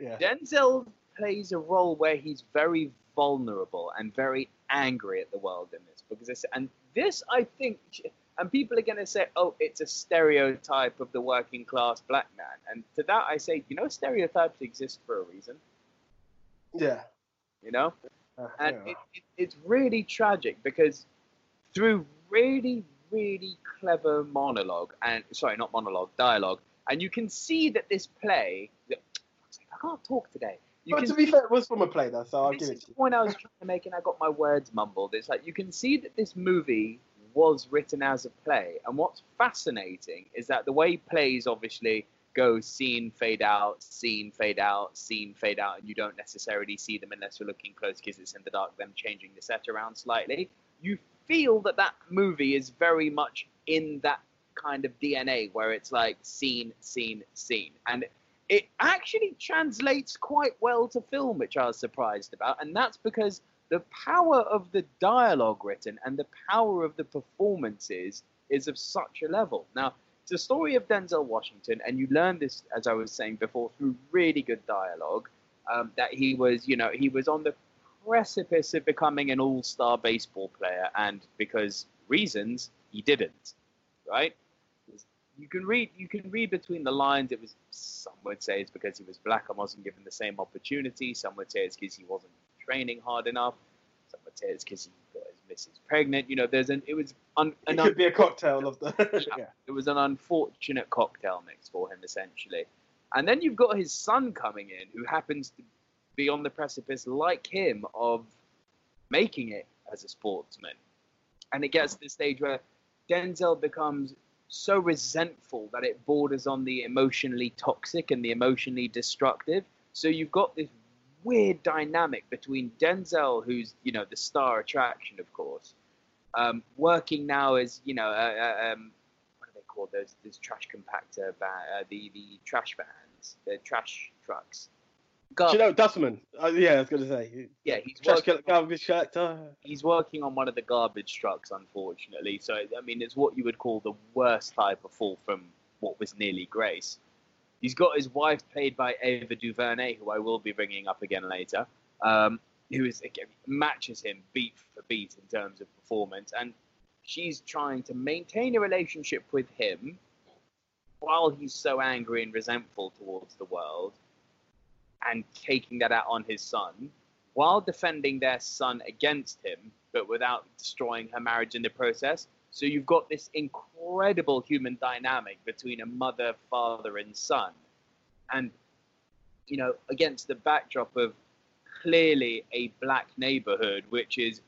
yeah. Denzel plays a role where he's very vulnerable and very angry at the world in this because it's, and this I think and people are going to say oh it's a stereotype of the working class black man and to that I say you know stereotypes exist for a reason yeah. you know Uh, and yeah. it, it, it's really tragic because through really really clever monologue and sorry not monologue dialogue and you can see that this play I can't talk today you but can to be fair, it was from a play though, so I'll give it to the point I was trying to make, and I got my words mumbled. It's like you can see that this movie was written as a play, and what's fascinating is that the way plays obviously go scene fade out, scene fade out, scene fade out, and you don't necessarily see them unless you're looking close because it's in the dark. Them changing the set around slightly, you feel that that movie is very much in that kind of DNA where it's like scene, scene, scene, and it actually translates quite well to film, which I was surprised about, and that's because the power of the dialogue written and the power of the performances is of such a level. Now, it's a story of Denzel Washington, and you learn this, as I was saying before, through really good dialogue. Um, that he was, you know, he was on the precipice of becoming an all-star baseball player, and because reasons, he didn't. Right? You can read you can read between the lines. It was some would say it's because he was black and wasn't given the same opportunity. Some would say it's because he wasn't training hard enough. Some would say it's because he got his missus pregnant. You know, there's an it was un, It could be a cocktail of the. yeah. it was an unfortunate cocktail mix for him essentially. And then you've got his son coming in, who happens to be on the precipice, like him, of making it as a sportsman. And it gets to the stage where Denzel becomes so resentful that it borders on the emotionally toxic and the emotionally destructive. So you've got this weird dynamic between Denzel, who's you know the star attraction, of course, um, working now as you know, uh, uh, um, what are they called? Those those trash compactor, uh, the the trash vans, the trash trucks. Do you know Dustman? Uh, yeah, I was gonna say. Yeah, he's working, garbage collector. he's working on one of the garbage trucks, unfortunately. So I mean, it's what you would call the worst type of fall from what was nearly grace. He's got his wife played by Ava DuVernay, who I will be bringing up again later, um, who is again matches him beat for beat in terms of performance, and she's trying to maintain a relationship with him while he's so angry and resentful towards the world, and taking that out on his son, while defending their son against him, but without destroying her marriage in the process. So you've got this incredible human dynamic between a mother, father, and son. And, you know, against the backdrop of clearly a black neighborhood, which is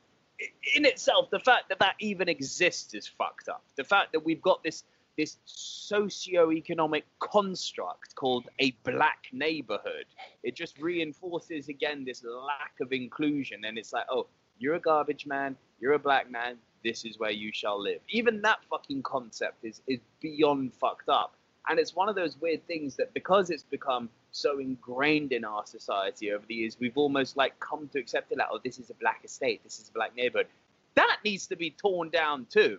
in itself, the fact that that even exists is fucked up. The fact that we've got this this socio-economic construct called a black neighborhood, it just reinforces again this lack of inclusion. And it's like, oh, You're a garbage man. You're a black man. This is where you shall live. Even that fucking concept is is beyond fucked up. And it's one of those weird things that because it's become so ingrained in our society over the years, we've almost like come to accept it like, oh, this is a black estate, this is a black neighborhood. That needs to be torn down too.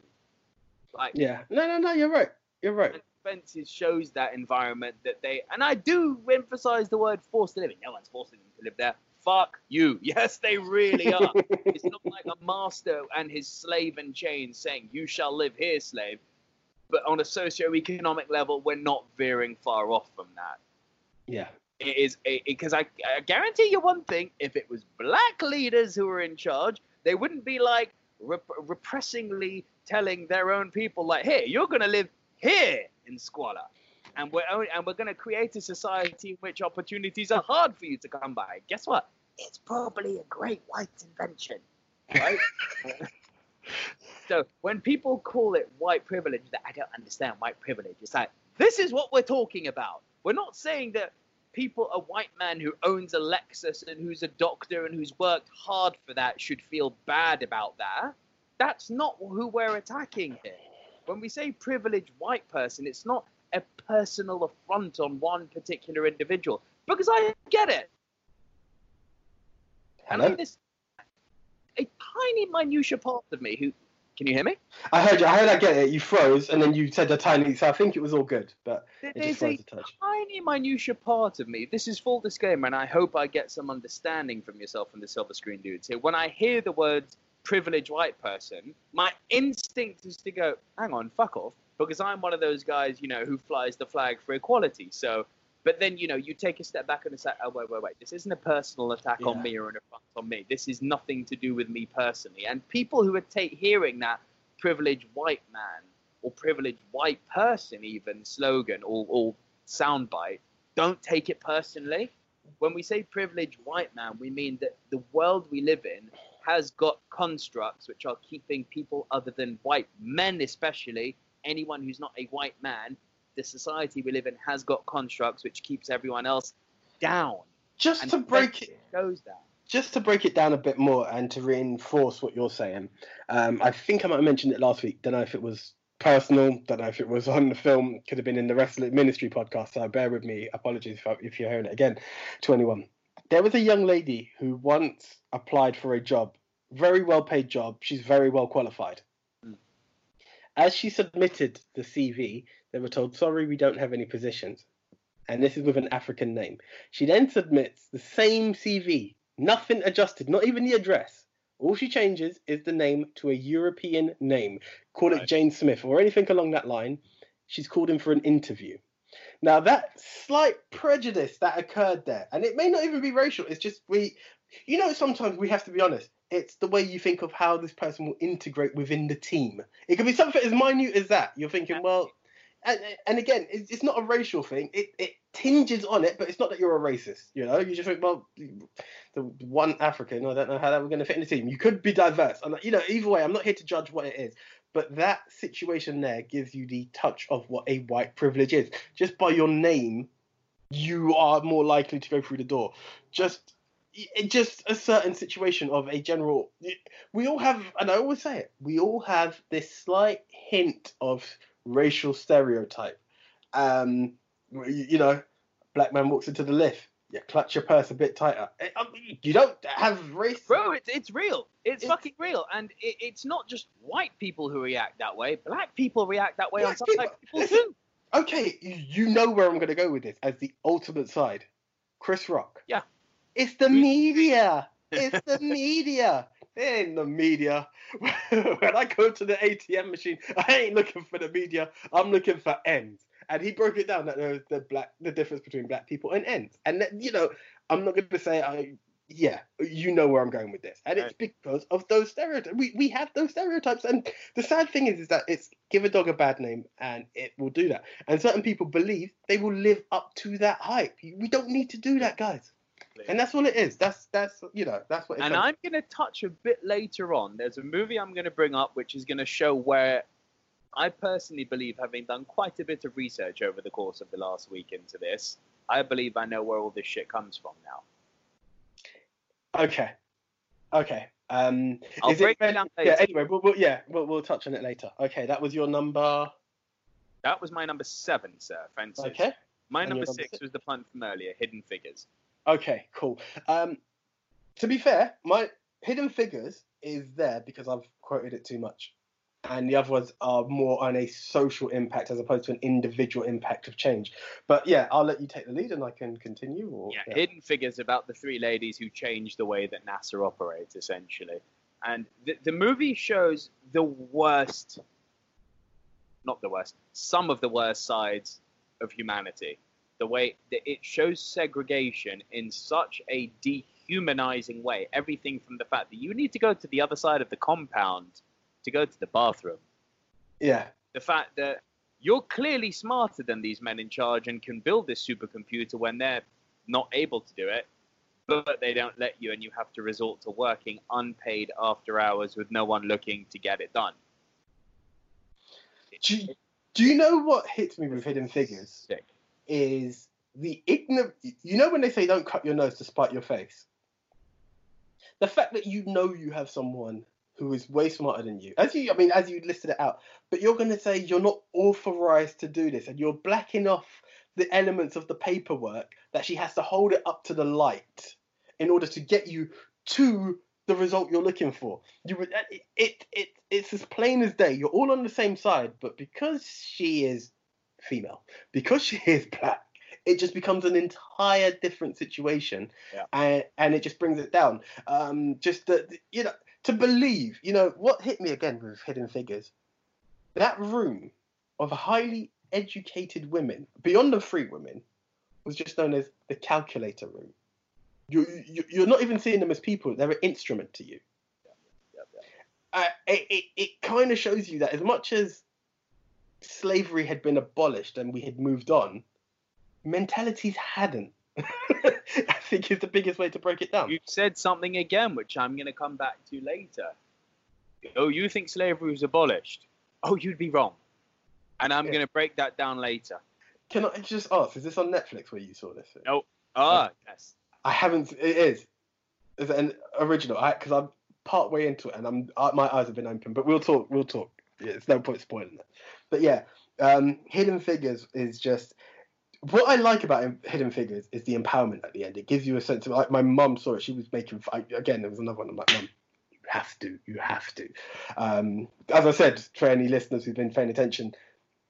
Like Yeah. No, no, no. You're right. You're right. Fences shows that environment that they and I do emphasize the word forced to live. No one's forcing them to live there. Fuck you. Yes, they really are. it's not like a master and his slave in chains saying, You shall live here, slave. But on a socio-economic level, we're not veering far off from that. Yeah. It is because I, I guarantee you one thing: if it was black leaders who were in charge, they wouldn't be like rep- repressingly telling their own people, like, "Hey, you're going to live here in squalor." And we're only, and we're going to create a society in which opportunities are hard for you to come by. Guess what? It's probably a great white invention, right? so when people call it white privilege, that I don't understand white privilege. It's like this is what we're talking about. We're not saying that people, a white man who owns a Lexus and who's a doctor and who's worked hard for that, should feel bad about that. That's not who we're attacking here. When we say privileged white person, it's not a personal affront on one particular individual because I get it. And Hello. I'm this a tiny minutia part of me who can you hear me? I heard you. I heard I get it. You froze, and then you said a tiny. So I think it was all good, but it There's just a froze a touch. tiny minutia part of me. This is full disclaimer, and I hope I get some understanding from yourself and the silver screen dudes here. When I hear the words privileged white person, my instinct is to go, hang on, fuck off, because I'm one of those guys, you know, who flies the flag for equality. So, but then, you know, you take a step back and say, oh, wait, wait, wait, this isn't a personal attack Yeah. on me or an affront on me. This is nothing to do with me personally. And people who are ta- hearing that privileged white man or privileged white person even slogan or, or soundbite don't take it personally when we say privileged white man we mean that the world we live in has got constructs which are keeping people other than white men especially anyone who's not a white man the society we live in has got constructs which keeps everyone else down Just and to break it, shows that just to break it down a bit more and to reinforce what you're saying, um, I think I might have mentioned it last week. Don't know if it was personal. Don't know if it was on the film. Could have been in the Wrestling Ministry podcast. So bear with me. Apologies if, I, if you're hearing it again. To anyone, there was a young lady who once applied for a job, very well paid job. She's very well qualified. Mm. As she submitted the CV, they were told, "Sorry, we don't have any positions." And this is with an African name. She then submits the same CV, nothing adjusted, not even the address. All she changes is the name to a European name. Call it Jane Smith or anything along that line. She's called in for an interview. Now that slight prejudice that occurred there, and it may not even be racial, it's just we you know sometimes we have to be honest. It's the way you think of how this person will integrate within the team. It could be something as minute as that. You're thinking, well, and, and again, it's, not a racial thing. It, it tinges on it, but it's not that you're a racist. You know, you just think, well, the one African, I don't know how that we're going to fit in the team. You could be diverse. And you know, either way, I'm not here to judge what it is, but that situation there gives you the touch of what a white privilege is. Just by your name, you are more likely to go through the door. Just just a certain situation of a general we all have and i always say it we all have this slight hint of racial stereotype um you you know black man walks into the lift you clutch your purse a bit tighter Eh, I mean, you don't have race Bro, it's, it's real. It's It- fucking real. And it, it's not just white people who react that way. Black people react that way on Black some people- people listen. too. okay you, you know where i'm going to go with this as the ultimate side chris rock Yeah. it's the media it's the media ain't the media. when I go to the ATM machine, I ain't looking for the media. I'm looking for ends. And he broke it down that there was the black, the difference between black people and ends. And that, you know, I'm not going to say I, yeah, you know where I'm going with this, and it's because of those stereotypes. We we have those stereotypes, and the sad thing is, is that it's give a dog a bad name, and it will do that. And certain people believe they will live up to that hype. We don't need to do that, guys. And that's what it is. That's that's you know that's what. It And comes- I'm going to touch a bit later on. There's a movie I'm going to bring up which is going to show where I personally believe, having done quite a bit of research over the course of the last week into this, I believe I know where all this shit comes from now. Okay. Okay. Um, I'll is break it it down Yeah. Anyway, we'll, we'll, yeah, we'll, we'll touch on it later. Okay, that was your number. That was my number seven, sir. Fences. Okay. My number number six six? was the punt from earlier, Hidden Figures. Okay, cool. Um, to be fair, my Hidden Figures is there because I've quoted it too much. And the other ones are more on a social impact as opposed to an individual impact of change. But yeah, I'll let you take the lead and I can continue. Or, Yeah, Hidden Figures about the three ladies who changed the way that NASA operates, essentially. And the, the movie shows the worst, not the worst, some of the worst sides of humanity. The way that it shows segregation in such a dehumanizing way. Everything from the fact that you need to go to the other side of the compound to go to the bathroom. yeah, The fact that you're clearly smarter than these men in charge and can build this supercomputer when they're not able to do it, but they don't let you, and you have to resort to working unpaid after hours with no one looking to get it done. Do you, do you know what hits me with Hidden Figures? Sick. Is the ignorant. You know when they say don't cut your nose to spite your face? The fact that you know you have someone who is way smarter than you, as you, I mean, as you listed it out, but you're going to say you're not authorized to do this and you're blacking off the elements of the paperwork that she has to hold it up to the light in order to get you to the result you're looking for. You would it, it it it's as plain as day. You're all on the same side, but because she is female, because she is black, it just becomes an entire different situation, Yeah. and and it just brings it down. Um, just that you know to believe. You know what hit me again with Hidden Figures, that room of highly educated women beyond the three women was just known as the calculator room. You, you you're not even seeing them as people; they're an instrument to you. Yep, yep. Uh, it it, it kind of shows you that as much as slavery had been abolished and we had moved on, mentalities hadn't. I think is the biggest way to break it down. You said something again, which I'm going to come back to later. Oh, you think slavery was abolished? Oh, you'd be wrong. And I'm Yeah. going to break that down later. Can I just ask? Is this on Netflix where you saw this? No. Ah, yes. I haven't. It is. It's an original. Because I'm part way into it and I'm my eyes have been open. But we'll talk. We'll talk. Yeah, it's no point spoiling it. But yeah, um, Hidden Figures is just what I like about Hidden Figures is the empowerment at the end. It gives you a sense of like my mum saw it. She was making I, again. There was another one. I'm like, mum, you have to. You have to. Um, as I said, for any listeners who've been paying attention,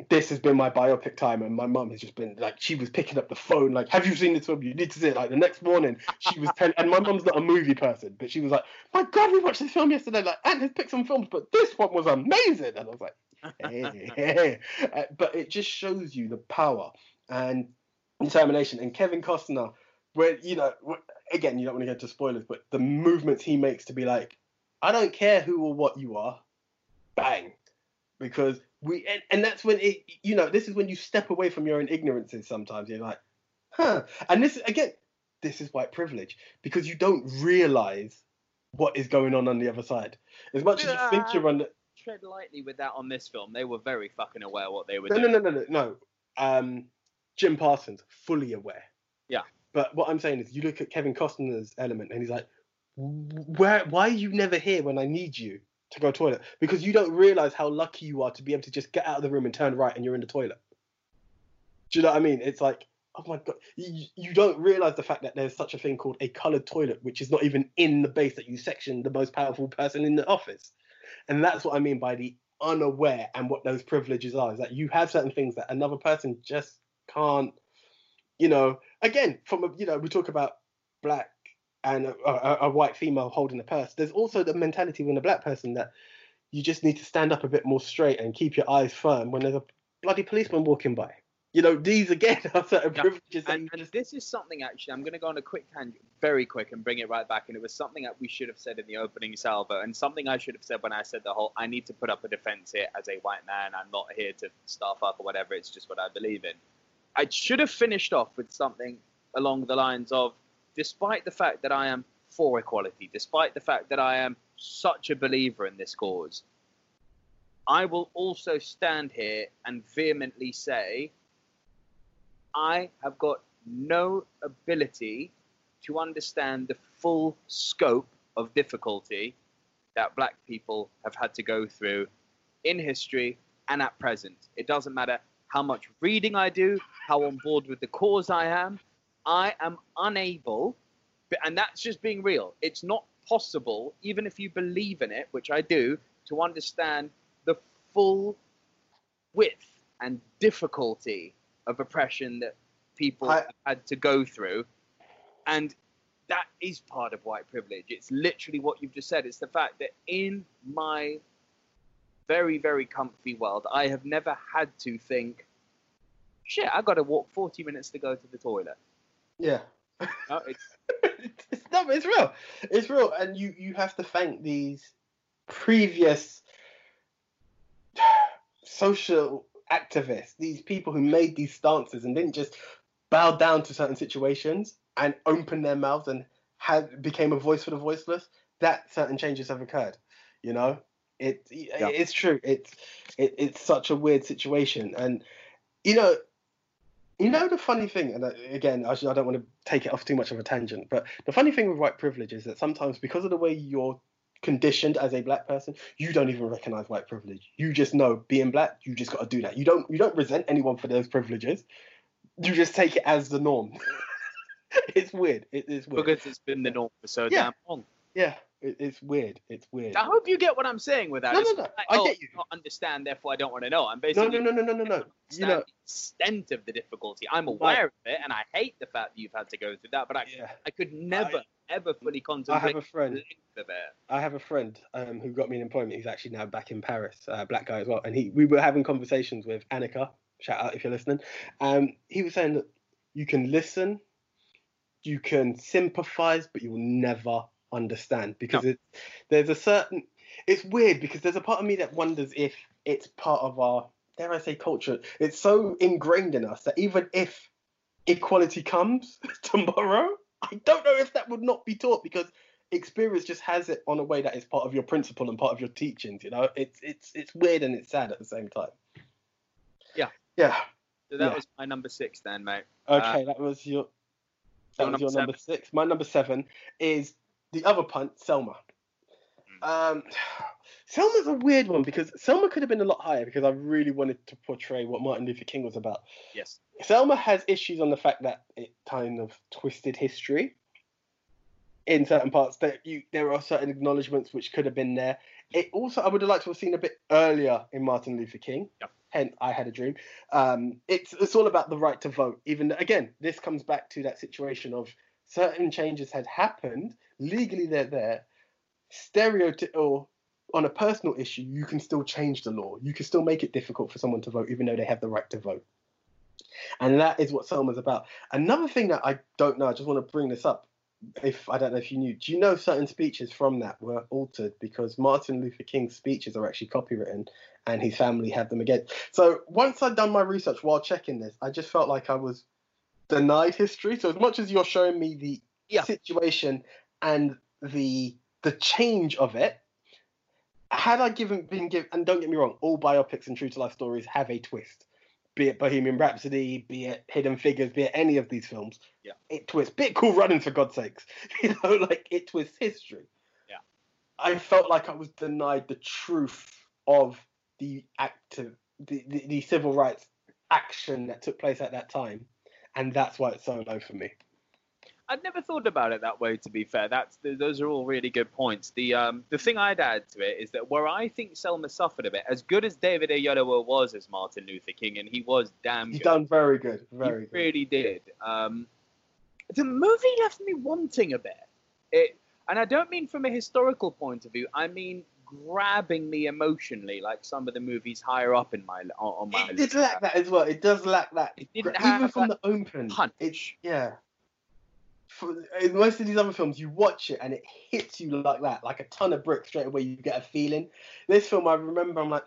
this has been my biopic time, and my mum has just been like, she was picking up the phone, like, "Have you seen this film? You need to see it." Like the next morning, she was telling, and my mum's not a movie person, but she was like, "My God, we watched this film yesterday. Like, Ant has picked some films, but this one was amazing." And I was like, hey, hey. Uh, but it just shows you the power and determination. And Kevin Costner, where you know, again, you don't want to get into spoilers, but the movements he makes to be like, "I don't care who or what you are," bang, because we and, and that's when it you know this is when you step away from your own ignorances sometimes you're like huh and this again this is white privilege because you don't realize what is going on on the other side as much as you think you're on the Tread lightly with that on this film. They were very fucking aware what they were no no doing. no no no no um jim parsons fully aware Yeah. but what i'm saying is you look at kevin costner's element and he's like where why are you never here when i need you to go toilet because you don't realize how lucky you are to be able to just get out of the room and turn right and you're in the toilet. Do you know what I mean? It's like, oh my god, you, you don't realize the fact that there's such a thing called a colored toilet, which is not even in the base that you section the most powerful person in the office. And that's what I mean by the unaware and what those privileges are is that you have certain things that another person just can't, you know, again, from a, you know, we talk about black and a, a, a white female holding a purse. There's also the mentality when a black person that you just need to stand up a bit more straight and keep your eyes firm when there's a bloody policeman walking by. You know, these again are certain Yeah, privileges And, and this is something actually, I'm going to go on a quick tangent, very quick, and bring it right back. And it was something that we should have said in the opening salvo, and something I should have said when I said the whole I need to put up a defense here as a white man. I'm not here to staff up or whatever. It's just what I believe in. I should have finished off with something along the lines of despite the fact that I am for equality, despite the fact that I am such a believer in this cause, I will also stand here and vehemently say I have got no ability to understand the full scope of difficulty that black people have had to go through in history and at present. It doesn't matter how much reading I do, how on board with the cause I am. I am unable, and that's just being real. It's not possible, even if you believe in it, which I do, to understand the full width and difficulty of oppression that people I- had to go through. And that is part of white privilege. It's literally what you've just said. It's the fact that in my very, very comfy world, I have never had to think, shit, I got to walk 40 minutes to go to the toilet. Yeah. No, it's, it's, no, it's real. It's real, and you you have to thank these previous social activists, these people who made these stances and didn't just bow down to certain situations and open their mouths and had became a voice for the voiceless. That certain changes have occurred. You know, it it's true. It's it, it's such a weird situation, and you know. You know the funny thing, and uh, again, I don't want to take it off too much of a tangent, but the funny thing with white privilege is that sometimes because of the way you're conditioned as a black person, you don't even recognize white privilege. You just know being black, you just got to do that. You don't you don't resent anyone for those privileges. You just take it as the norm. it's weird. It is weird. because it's been the norm for so Yeah. damn long. yeah, it, it's weird. It's weird. I hope you get what I'm saying with that. No, no, no, like, I oh, get you. Not understand, therefore I don't want to know. I'm basically no, no, no, no, no, no. You understand know, the extent of the difficulty. I'm aware of it, and I hate the fact that you've had to go through that. But I, yeah. I could never, ever fully I contemplate have a the friend. length of it. I have a friend um, who got me an employment. He's actually now back in Paris, uh, black guy as well. And he, we were having conversations with Annika. Shout out if you're listening. Um, he was saying that you can listen, you can sympathize, but you'll never understand because it, there's a certain. It's weird because there's a part of me that wonders if it's part of our, dare I say, culture. It's so ingrained in us that even if equality comes tomorrow, I don't know if that would not be taught because experience just has it on a way that is part of your principle and part of your teachings. You know, it's it's it's weird and it's sad at the same time. Yeah. Yeah. So that Yeah. was my number six, then, mate. Uh, okay, that was your that was your number number six. My number seven is the other punt, Selma. Um, Selma's a weird one because Selma could have been a lot higher because I really wanted to portray what Martin Luther King was about. Yes. Selma has issues on the fact that it kind of twisted history in certain parts. That you there are certain acknowledgements which could have been there. It also I would have liked to have seen a bit earlier in Martin Luther King. Yep. Hence, I had a dream. Um, it's it's all about the right to vote. Even again, this comes back to that situation of certain changes had happened legally. They're there. Stereotype or on a personal issue, you can still change the law. You can still make it difficult for someone to vote, even though they have the right to vote. And that is what Selma's about. Another thing that I don't know, I just want to bring this up. If I don't know if you knew, do you know certain speeches from that were altered because Martin Luther King's speeches are actually copywritten and his family had them again? So once I'd done my research while checking this, I just felt like I was denied history. So as much as you're showing me the Yeah. situation and the the change of it, had I given been given, and don't get me wrong, all biopics and true to life stories have a twist. Be it Bohemian Rhapsody, be it Hidden Figures, be it any of these films, Yeah. it twists. Bit Cool running for God's sakes, you know, like it twists history. Yeah. I felt like I was denied the truth of the active, the, the, the civil rights action that took place at that time, and that's why it's so low for me. I'd never thought about it that way. To be fair, that's th those are all really good points. The um the thing I'd add to it is that where I think Selma suffered a bit, as good as David Oyelowo was as Martin Luther King, and he was damn He's good. done very good, very he good. really did. Um, the movie left me wanting a bit. It, and I don't mean from a historical point of view. I mean grabbing me emotionally, like some of the movies higher up in my on my It did lack that as well. It does lack that. It didn't Even have from the open. punch. It's yeah. For, in most of these other films, you watch it and it hits you like that, like a ton of bricks straight away. You get a feeling. This film, I remember, I'm like,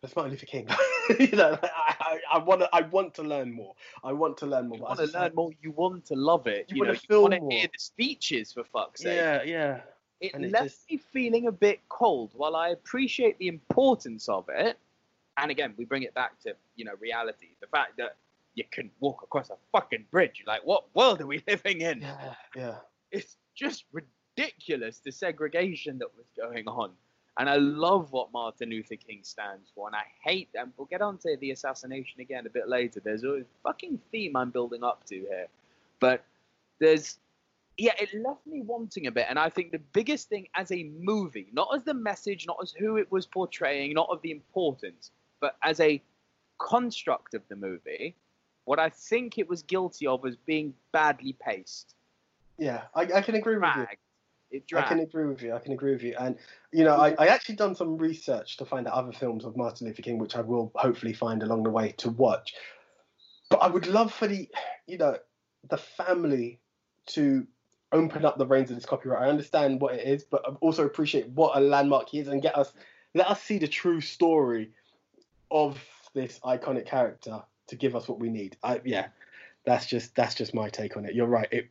that's Martin Luther King. you know, like, I, I, I want to, I want to learn more. I want to learn more. You want to learn like- more. You want to love it. You You, wanna know, feel you want to hear the speeches for fuck's sake. Yeah, yeah. It and it left just- me feeling a bit cold. While I appreciate the importance of it, and again, we bring it back to you know reality. The fact that you can walk across a fucking bridge. Like, what world are we living in? Yeah, yeah. It's just ridiculous the segregation that was going on. And I love what Martin Luther King stands for, and I hate them. We'll get on to the assassination again a bit later. There's a fucking theme I'm building up to here, but there's yeah, it left me wanting a bit. And I think the biggest thing as a movie, not as the message, not as who it was portraying, not of the importance, but as a construct of the movie, what I think it was guilty of was being badly paced. Yeah, I, I can agree with you. I can agree with you. I can agree with you. And you know, I, I actually done some research to find out other films of Martin Luther King, which I will hopefully find along the way to watch. But I would love for the, you know, the family to open up the reins of this copyright. I understand what it is, but I also appreciate what a landmark he is and get us let us see the true story of this iconic character to give us what we need. I, yeah, that's just that's just my take on it. You're right. It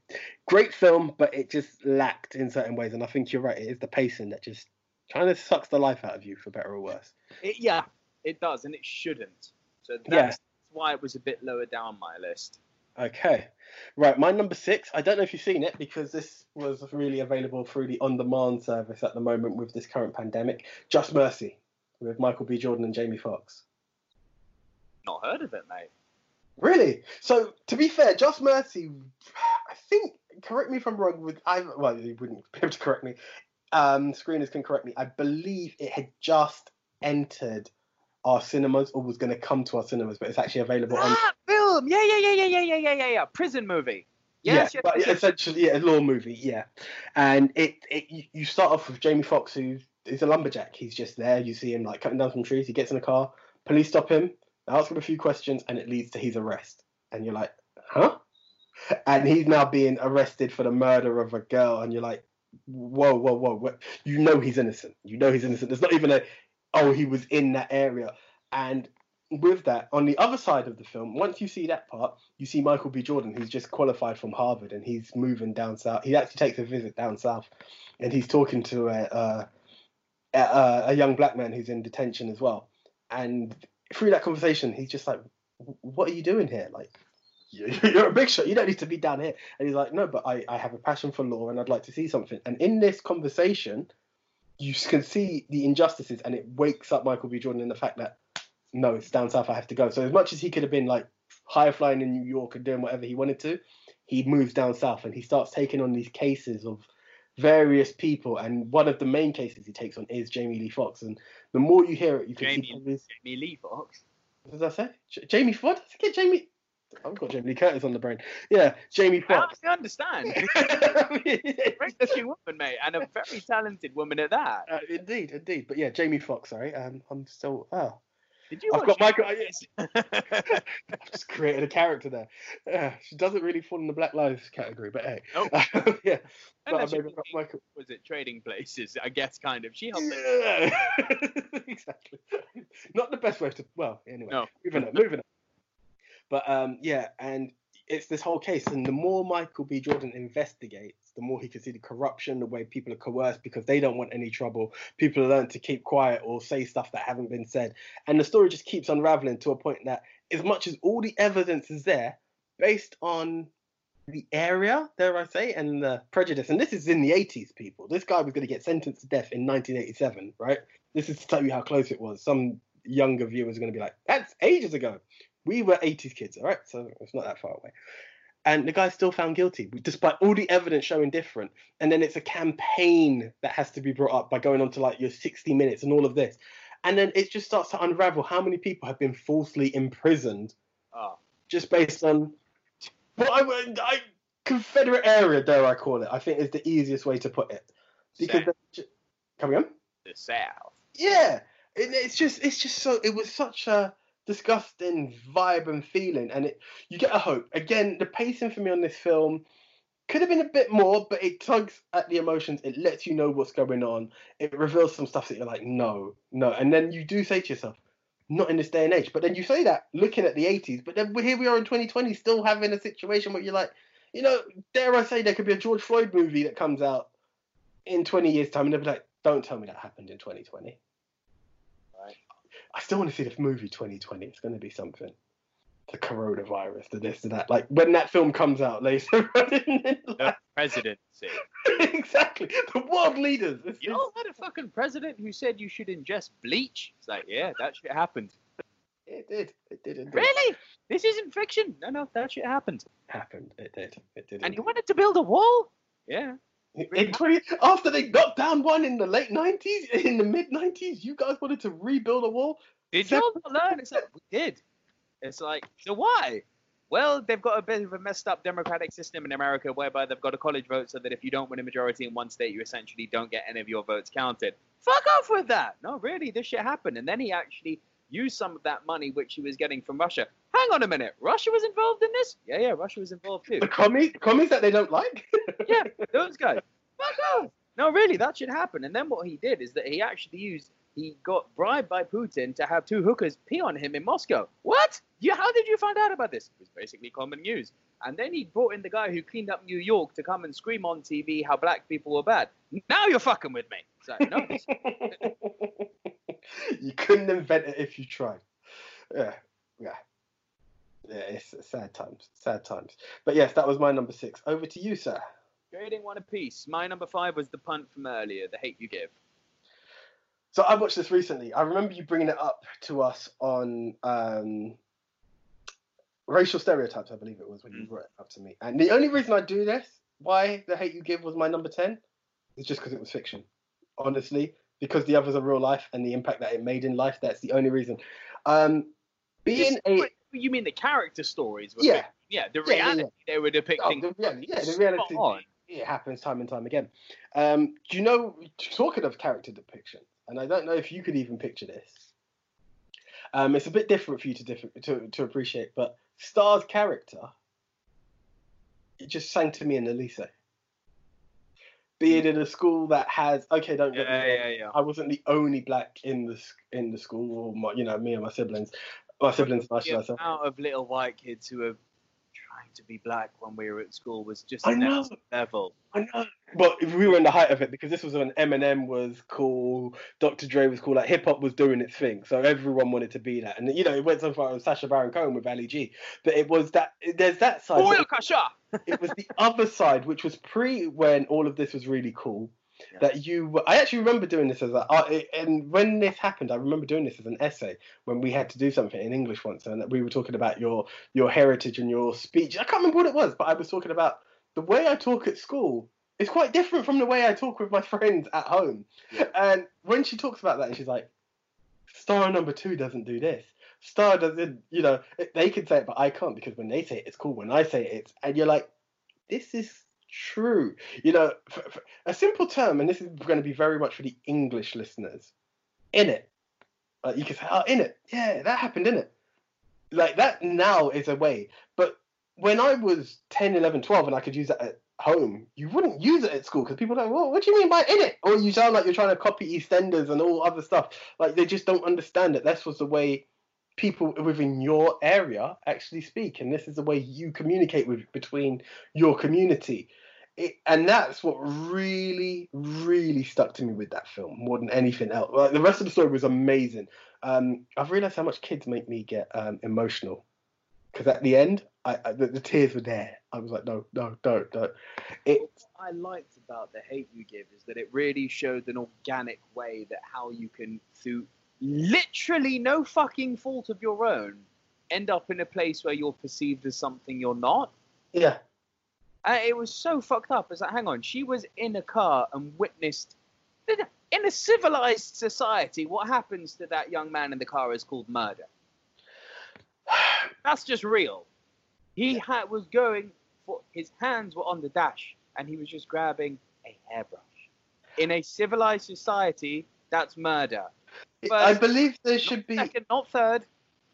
great film, but it just lacked in certain ways, and I think you're right. It is the pacing that just kind of sucks the life out of you, for better or worse. It, yeah, it does, and it shouldn't. So that's Yeah. why it was a bit lower down my list. Okay, right. My number six. I don't know if you've seen it because this was really available through the on-demand service at the moment with this current pandemic. Just Mercy with Michael B. Jordan and Jamie Foxx. Not heard of it, mate. Really? So to be fair, Just Mercy, I think. Correct me if I'm wrong. With I well, you wouldn't be able to correct me. Um, screeners can correct me. I believe it had just entered our cinemas or was going to come to our cinemas, but it's actually available on. Film. Yeah, yeah, yeah, yeah, yeah, yeah, yeah, yeah, yeah. Prison movie. Yes, yeah, yes, but yes, essentially, yeah, a law movie, yeah. And it, it, you- start off with Jamie Foxx, who is a lumberjack. He's just there. You see him like cutting down some trees. He gets in a car. Police stop him, ask him a few questions, and it leads to his arrest. And you're like, huh? And he's now being arrested for the murder of a girl. And you're like, whoa, whoa, whoa. what- You know he's innocent. You know he's innocent. There's not even a, oh, he was in that area. And with that, on the other side of the film, once you see that part, you see Michael B. Jordan, who's just qualified from Harvard, and he's moving down south. He actually takes a visit down south, and he's talking to a a, a, a young black man who's in detention as well. And through that conversation, he's just like, "What are you doing here? Like, you- you're a big shot. You don't need to be down here." And he's like, "No, but I I have a passion for law, and I'd like to see something." And in this conversation, you can see the injustices, and it wakes up Michael B. Jordan in the fact that no, it's down south. I have to go. So as much as he could have been like high flying in New York and doing whatever he wanted to, he moves down south and he starts taking on these cases of various people. And one of the main cases he takes on is Jamie Lee Fox. And the more you hear it, you can see. Jamie- probably- Jamie Lee Fox. What did I say? J- Jamie Foxx? Did I get Jamie? I've got Jamie Lee Curtis on the brain. Yeah, Jamie Foxx I honestly understand. Great looking woman, mate, and a very talented woman at that. Uh, indeed, indeed. But yeah, Jamie Foxx. Sorry, um, I'm still. Oh, Did you I've watch got Michael. I've just created a character there. Uh, she doesn't really fall in the Black Lives category, but hey. Nope. yeah. But I maybe got Michael. was it Trading Places? I guess kind of. She helped. Yeah. exactly. Not the best way to. Well, anyway. No. Moving on. Moving on. But um, yeah, and it's this whole case, and the more Michael B. Jordan investigates, the more he can see the corruption, the way people are coerced because they don't want any trouble. People learn to keep quiet or say stuff that haven't been said, and the story just keeps unraveling to a point that, as much as all the evidence is there, based on the area, dare I say, and the prejudice, and this is in the 80s, people. This guy was going to get sentenced to death in 1987, right? This is to tell you how close it was. Some younger viewers are going to be like, that's ages ago. We were 80s kids, all right? So it's not that far away. And the guy's still found guilty, despite all the evidence showing different. And then it's a campaign that has to be brought up by going on to like your 60 minutes and all of this. And then it just starts to unravel how many people have been falsely imprisoned Oh, just based on what I I, Confederate area, dare I call it. I think is the easiest way to put it. Because South. they're ju- coming on, the South. yeah, it, it's just it's just so it was such a disgusting vibe and feeling, and it you get a hope. Again, the pacing for me on this film could have been a bit more, but it tugs at the emotions. It lets you know what's going on. It reveals some stuff that you're like, no, no, and then you do say to yourself, not in this day and age. But then you say that looking at the 80s, but then here we are in 2020, still having a situation where you're like, you know, dare I say there could be a George Floyd movie that comes out in 20 years' time, and they'll be like, don't tell me that happened in 2020. I still want to see the movie 2020. It's going to be something. the coronavirus, the this, and that. Like when that film comes out later on in The life. presidency. exactly. The world leaders. It's- You all had a fucking president who said you should ingest bleach. It's like, yeah, that shit happened. It did. It did. It did. Really? This isn't fiction. No, no, that shit happened. happened. It did. It did. And you wanted to build a wall? Yeah. In 20, after they knocked down one in the late 90s, in the mid 90s, you guys wanted to rebuild a wall? Did you all not learn? It's like, we did. It's like, so why? Well, they've got a bit of a messed up democratic system in America whereby they've got a college vote so that if you don't win a majority in one state, you essentially don't get any of your votes counted. Fuck off with that. No, really, this shit happened. And then he actually used some of that money which he was getting from Russia. Hang on a minute. Russia was involved in this? Yeah, yeah, Russia was involved too. The commies, commies that they don't like? yeah, those guys. Fuck off. No, really, that should happen. And then what he did is that he actually used, he got bribed by Putin to have two hookers pee on him in Moscow. What? You, how did you find out about this? It was basically common news. And then he brought in the guy who cleaned up New York to come and scream on TV how black people were bad. Now you're fucking with me. It's like, no, you couldn't invent it if you tried. Yeah, yeah. Yeah, it's sad times, sad times. But yes, that was my number six. Over to you, sir. trading one apiece. My number five was the punt from earlier, the hate you give. So I watched this recently. I remember you bringing it up to us on um, racial stereotypes. I believe it was when you Mm. brought it up to me. And the only reason I do this, why the hate you give was my number ten, is just because it was fiction. Honestly, because the others are real life and the impact that it made in life. That's the only reason. Um, being Just- a you mean the character stories? Yeah. fiction? yeah, the Yeah, yeah, yeah. reality they were Oh, depicting. the reality, yeah, the reality. on. It happens time and time again. Um, do you know? Talking of character depiction, and I don't know if you could even picture this. Um, it's a bit different for you to to, to appreciate, but Star's character, it just sang to me in the lycée. Being in a school that has okay, don't get me Yeah, wrong, yeah, yeah. I wasn't the only black in the in the school, or my, you know, me and my siblings. My siblings, the amount of little white kids who are trying to be black when we were at school was just I next know. level. I know. But if we were in the height of it because this was when Eminem was cool, Dr. Dre was cool, like hip hop was doing its thing. So everyone wanted to be that. And you know, it went so far as Sacha Baron Cohen with Ali G. But it was that there's that side. but Boy, Kasha! it, it was the other side, which was pre when all of this was really cool. Yeah. That you, were- I actually remember doing this as a, I- and when this happened, I remember doing this as an essay when we had to do something in English once, and we were talking about your your heritage and your speech. I can't remember what it was, but I was talking about the way I talk at school is quite different from the way I talk with my friends at home. Yeah. And when she talks about that, and she's like, "Star number two doesn't do this." Star doesn't, you know, they can say it, but I can't because when they say it, it's cool. When I say it, it's, and you're like, this is true. You know, a simple term, and this is going to be very much for the English listeners. In it, you can say, oh, in it, yeah, that happened in it. Like that now is a way, but when I was 10, 11, 12, and I could use that at home, you wouldn't use it at school because people are like, well, what do you mean by in it? Or you sound like you're trying to copy EastEnders and all other stuff. Like they just don't understand it. This was the way people within your area actually speak, and this is the way you communicate with between your community. It, and that's what really, really stuck to me with that film more than anything else. Like, the rest of the story was amazing. Um, I've realized how much kids make me get um, emotional because at the end, I, I the, the tears were there. I was like, no, no, don't, don't. It, What I liked about the hate you give is that it really showed an organic way that how you can, through literally no fucking fault of your own, end up in a place where you're perceived as something you're not. yeah, And it was so fucked up. It's like, hang on, she was in a car and witnessed. In a civilized society, what happens to that young man in the car is called murder. That's just real. He was going for his hands were on the dash and he was just grabbing a hairbrush. In a civilized society, that's murder. I believe there should be. Second, not third,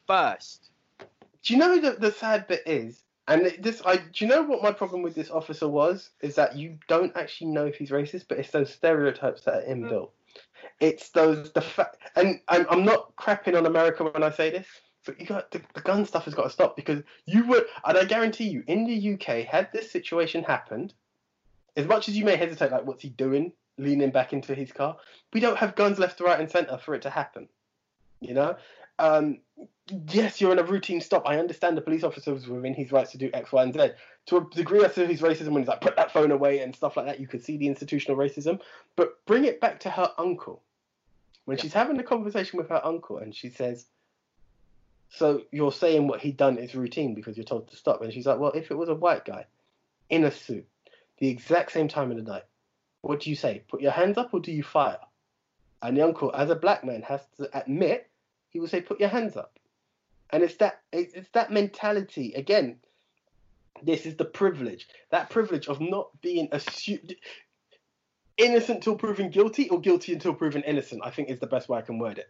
first. Do you know the the sad bit is, and this I do you know what my problem with this officer was is that you don't actually know if he's racist, but it's those stereotypes that are inbuilt. It's those the fact, and I'm, I'm not crapping on America when I say this, but you got the, the gun stuff has got to stop because you would, and I guarantee you, in the UK, had this situation happened, as much as you may hesitate, like what's he doing, leaning back into his car, we don't have guns left, right, and centre for it to happen. You know, um, yes, you're in a routine stop. I understand the police officer was within his rights to do X, Y, and Z. To a degree, I see his racism when he's like, put that phone away and stuff like that. You could see the institutional racism. But bring it back to her uncle. When she's having a conversation with her uncle and she says, So you're saying what he done is routine because you're told to stop. And she's like, Well, if it was a white guy in a suit, the exact same time of the night, what do you say? Put your hands up or do you fire? And the uncle, as a black man, has to admit, he will say, Put your hands up and it's that it's that mentality again this is the privilege that privilege of not being assumed innocent till proven guilty or guilty until proven innocent i think is the best way i can word it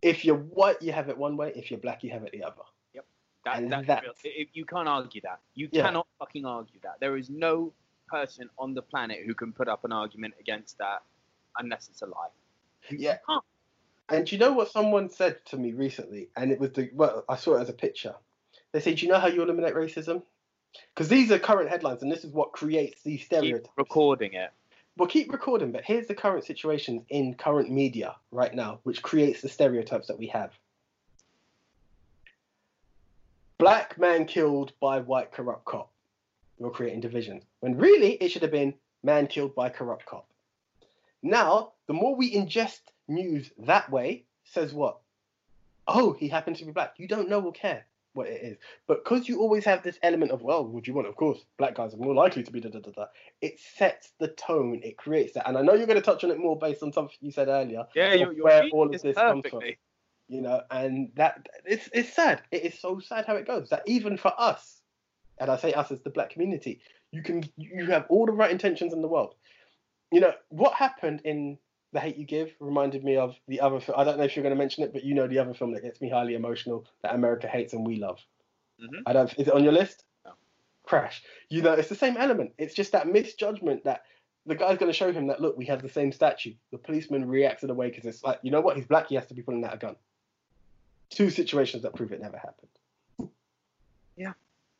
if you're white you have it one way if you're black you have it the other Yep. That, And that's that's- real. It- you can't argue that. You Yeah. cannot fucking argue that. There is no person on the planet who can put up an argument against that unless it's a lie. You Yeah. can't. And do you know what someone said to me recently? And it was the well, I saw it as a picture. They said, "Do you know how you eliminate racism?" Because these are current headlines, and this is what creates these Keep stereotypes. recording it. We'll keep recording, but here's the current situation in current media right now, which creates the stereotypes that we have. Black man killed by white corrupt cop. You're creating division. When really it should have been man killed by corrupt cop. Now, the more we ingest news that way, says what? Oh, he happened to be black. You don't know or care what it is. But because you always have this element of, well, would you want? Of course, black guys are more likely to be da da da da. It sets the tone. It creates that. And I know you're going to touch on it more based on something you said earlier. Yeah, you're, you're where all of this this comes from. You know, and that it's it's sad. It is so sad how it goes. That even for us, and I say us as the black community, you can you have all the right intentions in the world. You know what happened in the Hate You Give reminded me of the other. Film. I don't know if you're going to mention it, but you know the other film that gets me highly emotional that America hates and we love. Mhm. I don't. Is it on your list? No. Crash. You know, it's the same element. It's just that misjudgment that the guy's going to show him that look, we have the same statue. The policeman reacts in a way because it's like, you know what? He's black. He has to be pulling out a gun. Two situations that prove it never happened. Yeah,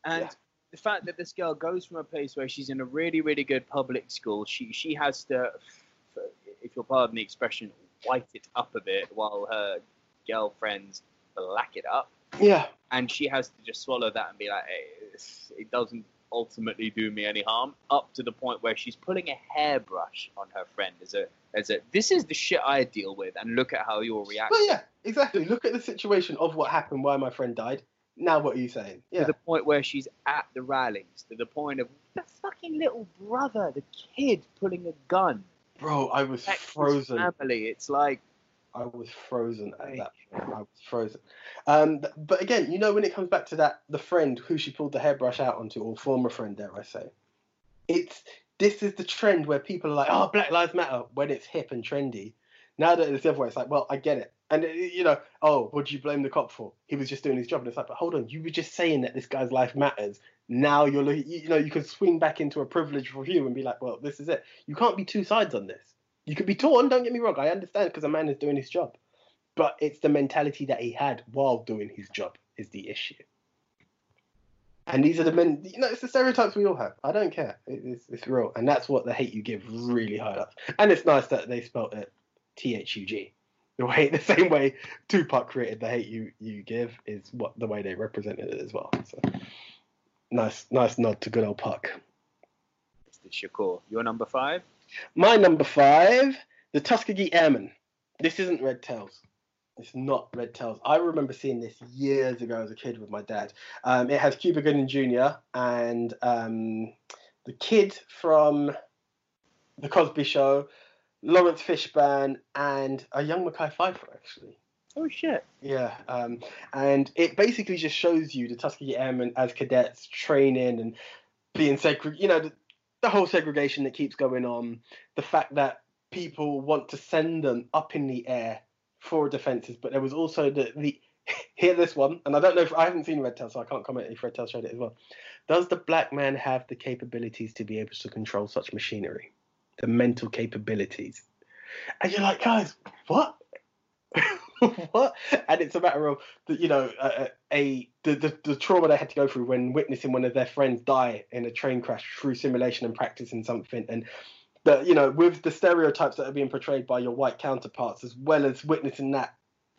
and Yeah. the fact that this girl goes from a place where she's in a really, really good public school, she she has to, if you'll pardon the expression, white it up a bit while her girlfriends black it up, Yeah. and she has to just swallow that and be like, hey, it doesn't ultimately do me any harm. Up to the point where she's pulling a hairbrush on her friend as a as a this is the shit I deal with, and look at how you're reacting. Well, yeah, exactly. Look at the situation of what happened, why my friend died. Now, what are you saying? Yeah. to the point where she's at the rallies, to the point of the fucking little brother, the kid pulling a gun. Bro, I was frozen. Family. It's like I was frozen at that point. I was frozen. Um, but again, you know, when it comes back to that, the friend who she pulled the hairbrush out onto, or former friend, dare I say, it's this is the trend where people are like, oh, Black Lives Matter when it's hip and trendy. Now that it's the other way, it's like, well, I get it. And, uh, you know, oh, what do you blame the cop for? He was just doing his job. And it's like, but hold on, you were just saying that this guy's life matters. Now you're, looking, you know, you can swing back into a privileged review and be like, well, this is it. You can't be two sides on this. You could be torn, don't get me wrong. I understand because a man is doing his job. But it's the mentality that he had while doing his job is the issue. And these are the men, you know, it's the stereotypes we all have. I don't care. It, it's, it's real. And that's what the hate you give really highlights. And it's nice that they spelt it T H U G. The way, the same way Tupac created the hate you you give is what the way they represented it as well. So nice, nice nod to good old Pac. Mr. Shakur. You're number five. My number five, the Tuskegee Airmen. This isn't Red Tails. It's not Red Tails. I remember seeing this years ago as a kid with my dad. Um, it has Cuba Gooding Jr. and um, the kid from The Cosby Show, Laurence Fishburne, and a young Mekhi Phifer, actually. Oh shit. Yeah, um, and it basically just shows you the Tuskegee Airmen as cadets training and being segregated. You know, the, the whole segregation that keeps going on. The fact that people want to send them up in the air for defences, but there was also the the hear this one, and I don't know if I haven't seen Red Tail, so I can't comment if Red Tail showed it as well. Does the black man have the capabilities to be able to control such machinery? The mental capabilities, and you're like, guys, what? what? And it's a matter of you know a, a the, the the trauma they had to go through when witnessing one of their friends die in a train crash through simulation and practicing something, and the you know with the stereotypes that are being portrayed by your white counterparts, as well as witnessing that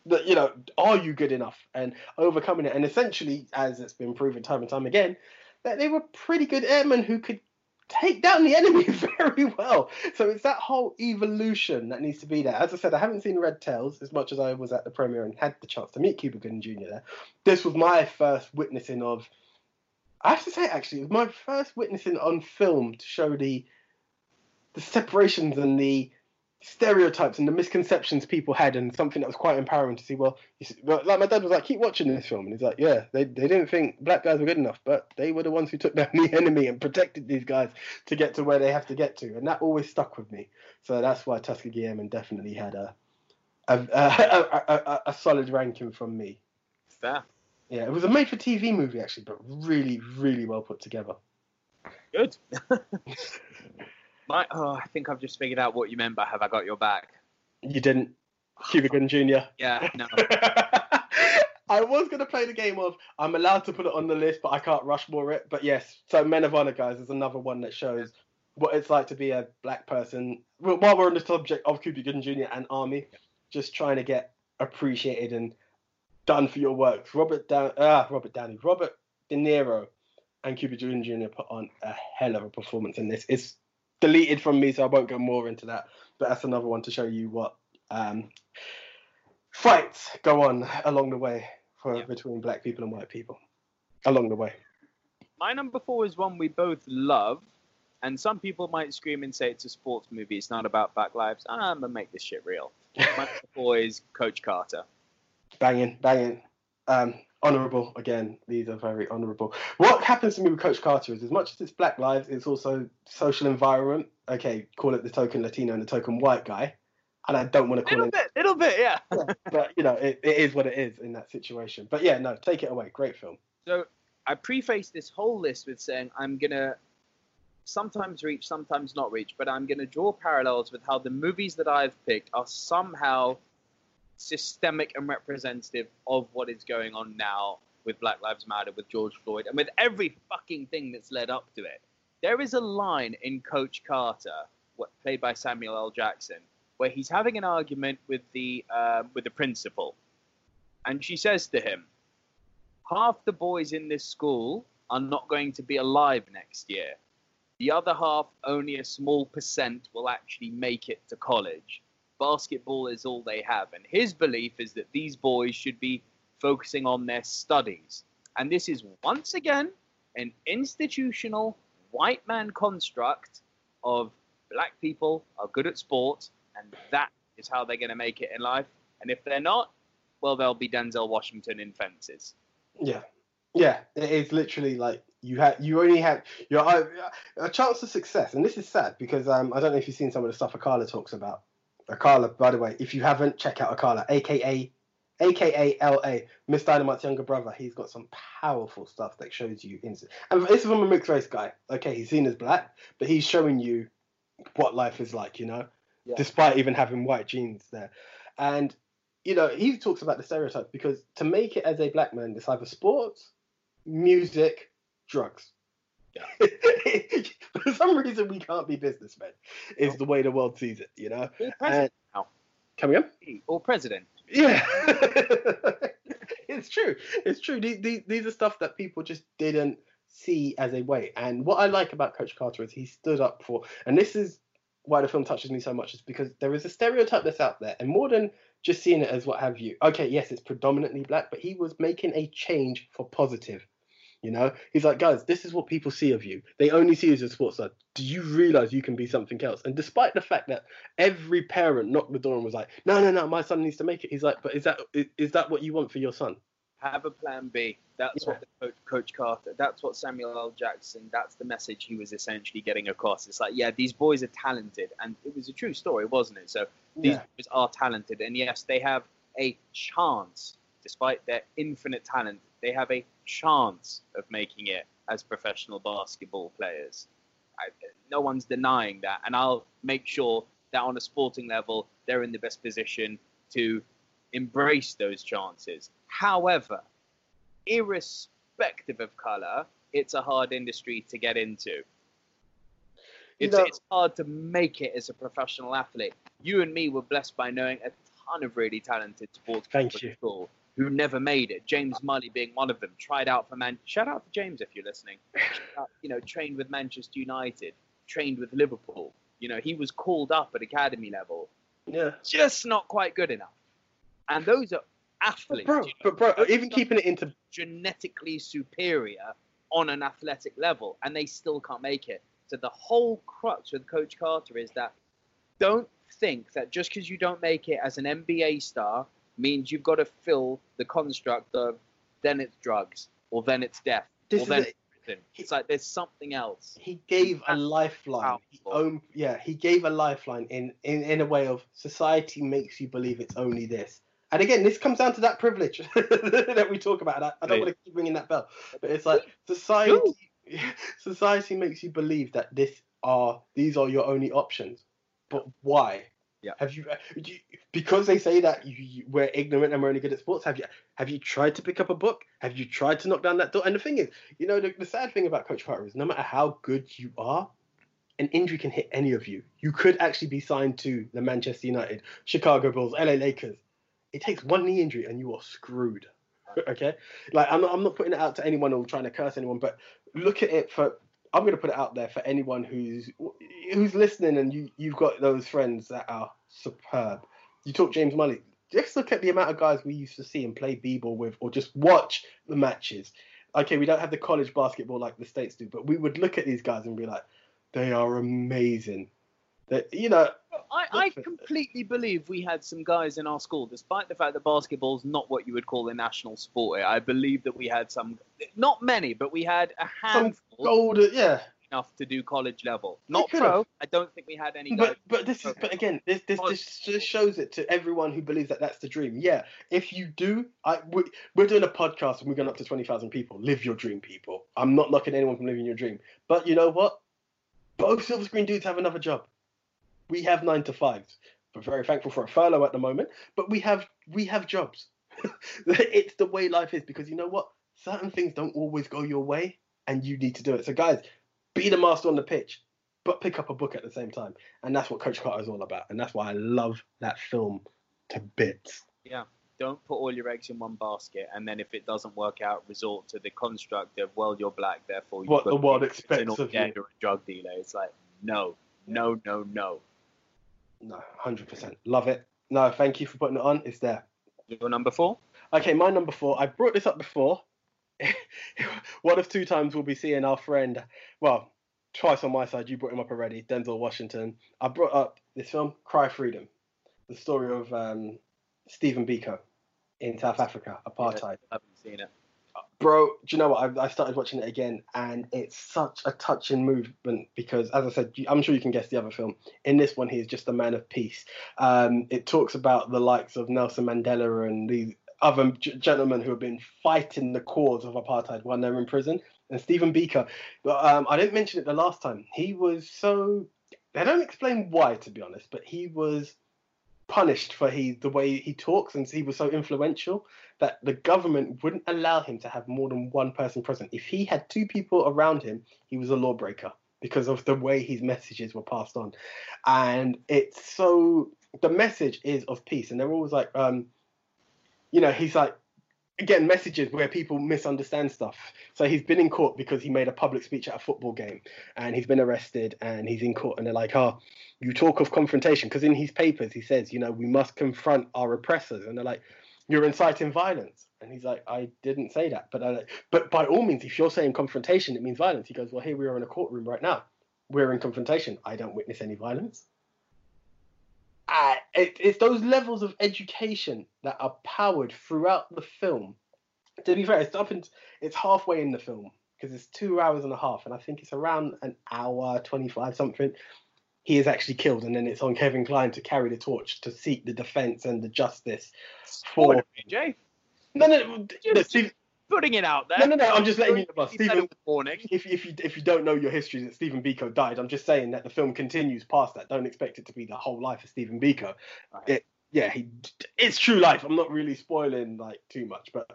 that you know, are you good enough and overcoming it? And essentially, as it's been proven time and time again, that they were pretty good airmen who could take down the enemy very well. So it's that whole evolution that needs to be there. As I said, I haven't seen Red Tails as much as I was at the premiere and had the chance to meet Cuba Gooding Jr. there. This was my first witnessing of. I have to say, actually, it was my first witnessing on film to show the the separations and the stereotypes and the misconceptions people had, and something that was quite empowering to see. Well, see, like my dad was like, keep watching this film, and he's like, yeah, they, they didn't think black guys were good enough, but they were the ones who took down the enemy and protected these guys to get to where they have to get to, and that always stuck with me. So that's why Tuskegee Airmen definitely had a a, a, a, a solid ranking from me. Fair. Yeah, it was a made-for-TV movie actually, but really, really well put together. Good. My, oh, I think I've just figured out what you meant by "Have I got your back?" You didn't, Cuba Gooding Jr. Yeah, no. I was gonna play the game of I'm allowed to put it on the list, but I can't Rushmore it. But yes, so Men of Honor, guys, is another one that shows what it's like to be a black person. While we're on the subject of Cuba Gooding Jr. and Army, just trying to get appreciated and done for your work. Robert Down, ah, Robert Downey, Robert De Niro, and Cuba Gooding Jr. put on a hell of a performance in this. It's deleted from me, so I won't go more into that. But that's another one to show you what um, fights go on along the way for Yeah. between black people and white people along the way. My number four is one we both love, and some people might scream and say it's a sports movie. It's not about black lives. I'm gonna make this shit real. My number four is Coach Carter. Banging, banging. Um, honourable again. These are very honourable. What happens to me with Coach Carter is, as much as it's Black Lives, it's also social environment. Okay, call it the token Latino and the token white guy, and I don't want to call Little it. bit, little bit, yeah. but you know, it, it is what it is in that situation. But yeah, no, take it away. Great film. So I preface this whole list with saying I'm gonna sometimes reach, sometimes not reach, but I'm gonna draw parallels with how the movies that I've picked are somehow systemic and representative of what is going on now with Black Lives Matter, with George Floyd, and with every fucking thing that's led up to it. There is a line in Coach Carter, played by Samuel L. Jackson, where he's having an argument with the uh, with the principal, and she says to him, half the boys in this school are not going to be alive next year. The other half, only a small percent, will actually make it to college. Basketball is all they have. And his belief is that these boys should be focusing on their studies. And this is once again an institutional white man construct of black people are good at sport, and that is how they're going to make it in life. And if they're not, well, they'll be Denzel Washington in fences. Yeah, yeah, it is literally like you had you only had your uh, a chance of success, and this is sad because um I don't know if you've seen some of the stuff Akala talks about. Akala, by the way, if you haven't, check out Akala, aka aka LA, Ms. Dynamite's younger brother. He's got some powerful stuff that shows you instant. And this is from a mixed race guy. Okay, he's seen as black, but he's showing you what life is like. You know, Yeah. despite even having white genes there, and you know, he talks about the stereotypes because to make it as a black man, it's either sports, music, drugs. For some reason, we can't be businessmen. Is the way the world sees it, you know. Or president now. Coming up, Or president. yeah, it's true. It's true. These, these these are stuff that people just didn't see as a way. And what I like about Coach Carter is he stood up for, and this is why the film touches me so much, is because there is a stereotype that's out there, and more than just seeing it as what have you. Okay, yes, it's predominantly black, but he was making a change for positive. You know, he's like, guys, this is what people see of you. They only see you as a sports star. Do you realize you can be something else? And despite the fact that every parent knocked the door and was like, no, no, no, my son needs to make it. He's like, but is that is, is that what you want for your son? Have a plan B. That's Yeah. what the coach, coach Carter. That's what Samuel L. Jackson. That's the message he was essentially getting across. It's like, yeah, these boys are talented, and it was a true story, wasn't it? So these Yeah. boys are talented, and yes, they have a chance, despite their infinite talent, they have a chance of making it as professional basketball players. I, no one's denying that, and I'll make sure that on a sporting level, they're in the best position to embrace those chances. However, irrespective of color, it's a hard industry to get into. It's, it's hard to make it as a professional athlete. You and me were blessed by knowing a ton of really talented sports Thank people you. at school who never made it. James Mully being one of them. Tried out for Man. Shout out to James if you're listening. Out, you know, trained with Manchester United, trained with Liverpool. You know, he was called up at academy level, Yeah. just not quite good enough. And those are But athletes. bro, you know, but bro, even keeping it into genetically superior on an athletic level, and they still can't make it. So the whole crux with Coach Carter is that don't think that just because you don't make it as an NBA star means you've got to fill the construct of then it's drugs or then it's death This or then it. it's prison. It's like there's something else. he gave a lifeline. He Powerful. own, yeah, he gave a lifeline in, in in a way of society makes you believe it's only this. And again, this comes down to that privilege that we talk about. I, I don't Yeah. want to keep ringing that bell, but it's like society society makes you believe that this are these are your only options. But why? Yeah. Have you, uh, you because they say that you, you, we're ignorant and we're only good at sports? Have you have you tried to pick up a book? Have you tried to knock down that door? And the thing is, you know, the, the sad thing about Coach Carter is no matter how good you are, an injury can hit any of you. You could actually be signed to the Manchester United, Chicago Bulls, LA Lakers. It takes one knee injury and you are screwed. okay, like I'm not, I'm not putting it out to anyone or trying to curse anyone, but look at it for. I'm going to put it out there for anyone who's who's listening, and you you've got those friends that are superb. You talk James Mully. Just look at the amount of guys we used to see and play b-ball with, or just watch the matches. Okay, we don't have the college basketball like the states do, but we would look at these guys and be like, they are amazing. That you know, I, I completely believe we had some guys in our school, despite the fact that basketball's not what you would call a national sport. I believe that we had some, not many, but we had a handful gold. Yeah, enough to do college level. Not pro. have. I don't think we had any guys. But but this is but again this this, this just shows it to everyone who believes that that's the dream. Yeah, if you do, I we, we're doing a podcast and we're going up to twenty thousand people. Live your dream, people. I'm not knocking anyone from living your dream, but you know what? Both silver screen dudes have another job. We have nine to fives. We're very thankful for a furlough at the moment, but we have we have jobs. it's the way life is because you know what? Certain things don't always go your way, and you need to do it. So guys, be the master on the pitch but pick up a book at the same time. And that's what Coach Carter is all about. And that's why I love that film to bits. Yeah. Don't put all your eggs in one basket, and then if it doesn't work out, resort to the construct of well, you're black, therefore you've What the world expects of you. or a drug dealer. It's like no, no, no, no. No, 100%. Love it. No, thank you for putting it on. It's there. Your number four. Okay, my number four. I brought this up before. One of two times we'll be seeing our friend, well, twice on my side. You brought him up already, Denzel Washington. I brought up this film, Cry Freedom, the story of um, Stephen Biko in South Africa, apartheid. I haven't seen it. Bro, do you know what? I, I started watching it again, and it's such a touching movement because, as I said, I'm sure you can guess the other film. In this one, he is just a man of peace. Um, it talks about the likes of Nelson Mandela and these other gentlemen who have been fighting the cause of apartheid while they're in prison. And Stephen Biko, um, I didn't mention it the last time. He was so. They don't explain why, to be honest, but he was punished for he the way he talks and he was so influential that the government wouldn't allow him to have more than one person present. If he had two people around him, he was a lawbreaker because of the way his messages were passed on. And it's so the message is of peace, and they're always like, um, you know, he's like again messages where people misunderstand stuff. So he's been in court because he made a public speech at a football game, and he's been arrested, and he's in court, and they're like, oh, you talk of confrontation because in his papers he says, you know, we must confront our oppressors, and they're like you're inciting violence. And he's like, I didn't say that. But I, but by all means, if you're saying confrontation, it means violence. He goes, well, here we are in a courtroom right now. We're in confrontation. I don't witness any violence. It, it's those levels of education that are powered throughout the film. To be fair, it's up in, it's halfway in the film because it's two hours and a half, and I think it's around an hour twenty-five something. He is actually killed, and then it's on Kevin Kline to carry the torch to seek the defense and the justice for. Spoiler, Jay. No, no, no, no, Putting it out there. no, no, no. I'm just letting you know. Stephen, warning. if, if you if you don't know your history that Stephen Biko died, I'm just saying that the film continues past that. Don't expect it to be the whole life of Stephen Biko. Right. It, yeah, he, it's true life. I'm not really spoiling like too much, but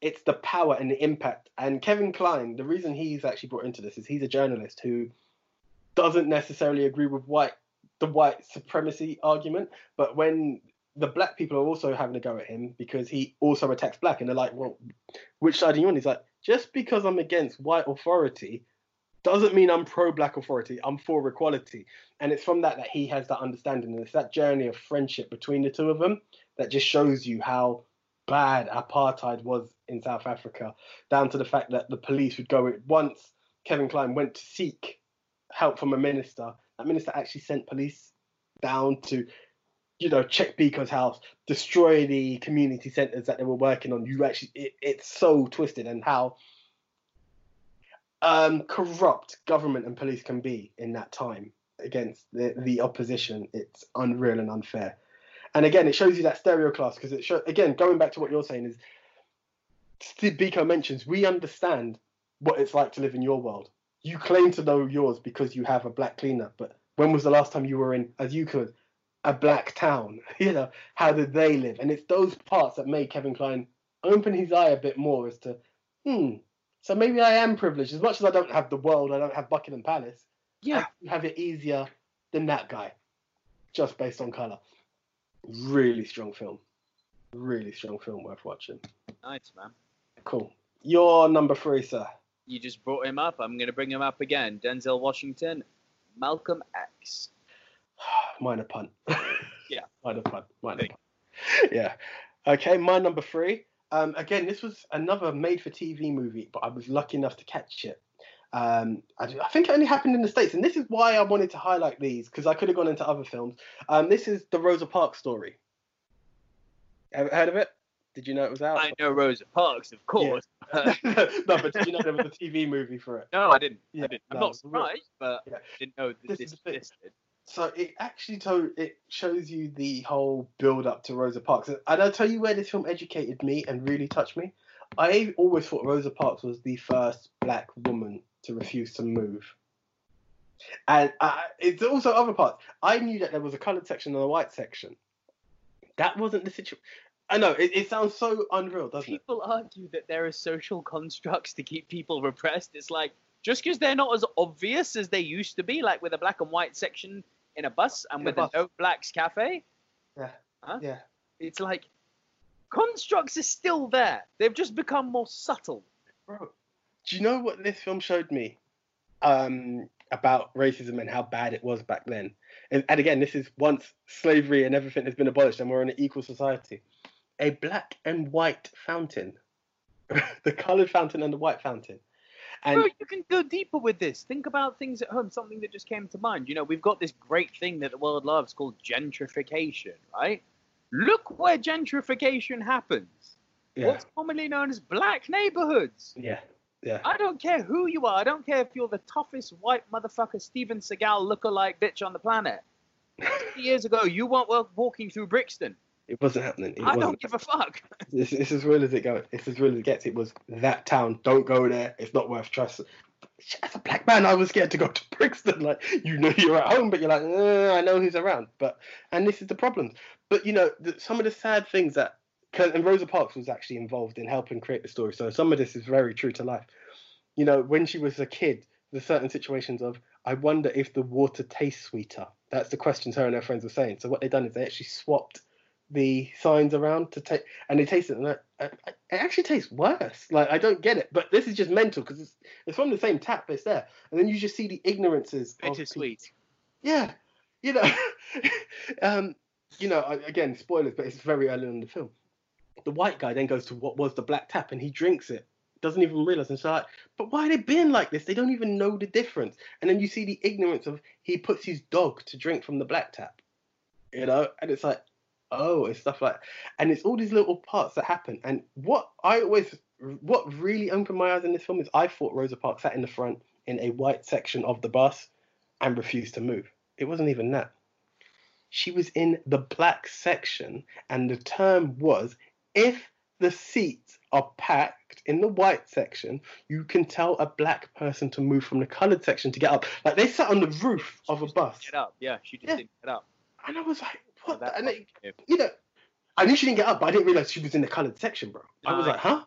it's the power and the impact. And Kevin Kline, the reason he's actually brought into this is he's a journalist who doesn't necessarily agree with white the white supremacy argument, but when the black people are also having a go at him because he also attacks black, and they're like, well, which side are you on? He's like, just because I'm against white authority doesn't mean I'm pro black authority. I'm for equality. And it's from that that he has that understanding. And it's that journey of friendship between the two of them that just shows you how bad apartheid was in South Africa, down to the fact that the police would go once Kevin Kline went to seek help from a minister, that minister actually sent police down to you know, check Biko's house, destroy the community centers that they were working on. You actually, it, it's so twisted and how um, corrupt government and police can be in that time against the, the opposition. It's unreal and unfair. And again, it shows you that stereo class because it shows, again, going back to what you're saying is, Steve Biko mentions, we understand what it's like to live in your world. You claim to know yours because you have a black cleaner, but when was the last time you were in, as you could, a black town? You know, how did they live? And it's those parts that made Kevin Kline open his eye a bit more as to, hmm, so maybe I am privileged. As much as I don't have the world, I don't have Buckingham Palace. Yeah. I have it easier than that guy, just based on color. Really strong film. Really strong film worth watching. Nice, man. Cool. Your number three, sir. You just brought him up. I'm going to bring him up again. Denzel Washington, Malcolm X. Minor punt. Yeah. Minor punt. Minor Big. punt. Yeah. Okay, my number three. Um, again, this was another made-for-TV movie, but I was lucky enough to catch it. Um, I, I think it only happened in the states, and this is why I wanted to highlight these because I could have gone into other films. Um, this is the Rosa Parks story. Ever heard of it? Did you know it was out? I know Rosa Parks, of course. no, but did you know there was a TV movie for it? no, I didn't. Yeah, I didn't. I'm no, not surprised, but Yeah. didn't know that This this, is existed. So it actually told it shows you the whole build up to Rosa Parks. And I'll tell you where this film educated me and really touched me. I always thought Rosa Parks was the first black woman to refuse to move. And uh, it's also other parts. I knew that there was a coloured section and a white section. That wasn't the situation. I know it, it sounds so unreal, doesn't it? People argue that there are social constructs to keep people repressed. It's like just because they're not as obvious as they used to be, like with a black and white section in a bus and In with a no blacks cafe. Yeah. Huh? Yeah. It's like constructs are still there. They've just become more subtle. Bro, do you know what this film showed me um, about racism and how bad it was back then? And, and again, this is once slavery and everything has been abolished and we're in an equal society. A black and white fountain, the coloured fountain and the white fountain. And Bro, you can go deeper with this. Think about things at home. Something that just came to mind. You know, we've got this great thing that the world loves called gentrification, right? Look where gentrification happens. yeah, What's commonly known as black neighborhoods. yeah, yeah. I don't care who you are. I don't care if you're the toughest white motherfucker Steven Seagal lookalike bitch on the planet. 50 years ago, you weren't walking through Brixton. It wasn't happening. It I wasn't. don't give a fuck. It's, it's as real as it goes. It's as real as it gets. It was that town. Don't go there. It's not worth trust. As a black man, I was scared to go to Brixton. Like you know, you're at home, but you're like, "Uh, I know who's around. But and this is the problem. But you know, the, some of the sad things that and Rosa Parks was actually involved in helping create the story. So some of this is very true to life. You know, when she was a kid, the certain situations of I wonder if the water tastes sweeter. That's the questions her and her friends were saying. So what they done is they actually swapped the signs around to take, and they taste it, and it, actually tastes worse. Like I don't get it, but this is just mental because it's it's from the same tap. It's there, and then you just see the ignorances. Bittersweet. Yeah, you know, um, you know, again, spoilers, but it's very early in the film. The white guy then goes to what was the black tap, and he drinks it. Doesn't even realize, and so like, but why are they being like this? They don't even know the difference. And then you see the ignorance of he puts his dog to drink from the black tap, you know, and it's like, oh, it's stuff like, and it's all these little parts that happen. And what I always, what really opened my eyes in this film is I thought Rosa Parks sat in the front in a white section of the bus and refused to move. It wasn't even that. She was in the black section, and the term was if the seats are packed in the white section, you can tell a black person to move from the coloured section to get up. Like they sat on the roof of a bus, Get up. Yeah, she just Yeah. didn't get up. and I was like, what? The? And it, you know, I knew she didn't get up, but I didn't realize she was in the coloured section, bro. I was like, huh?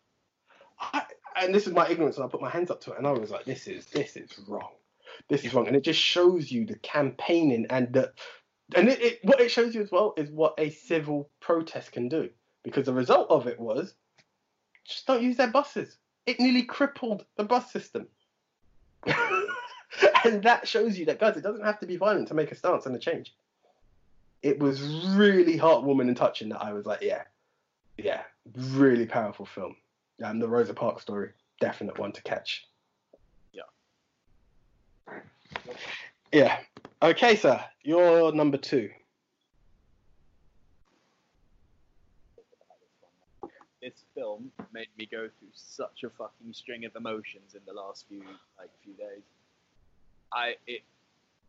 I, and this is my ignorance, and I put my hands up to it, and I was like, this is this is wrong. This is wrong, and it just shows you the campaigning and the and it, it, what it shows you as well is what a civil protest can do. Because the result of it was just don't use their buses. It nearly crippled the bus system. and that shows you that, guys, it doesn't have to be violent to make a stance and a change. It was really heartwarming and touching that I was like, yeah, yeah, really powerful film. And the Rosa Parks story, definite one to catch. Yeah. Yeah. Okay, sir. You're number two. This film made me go through such a fucking string of emotions in the last few like few days. I it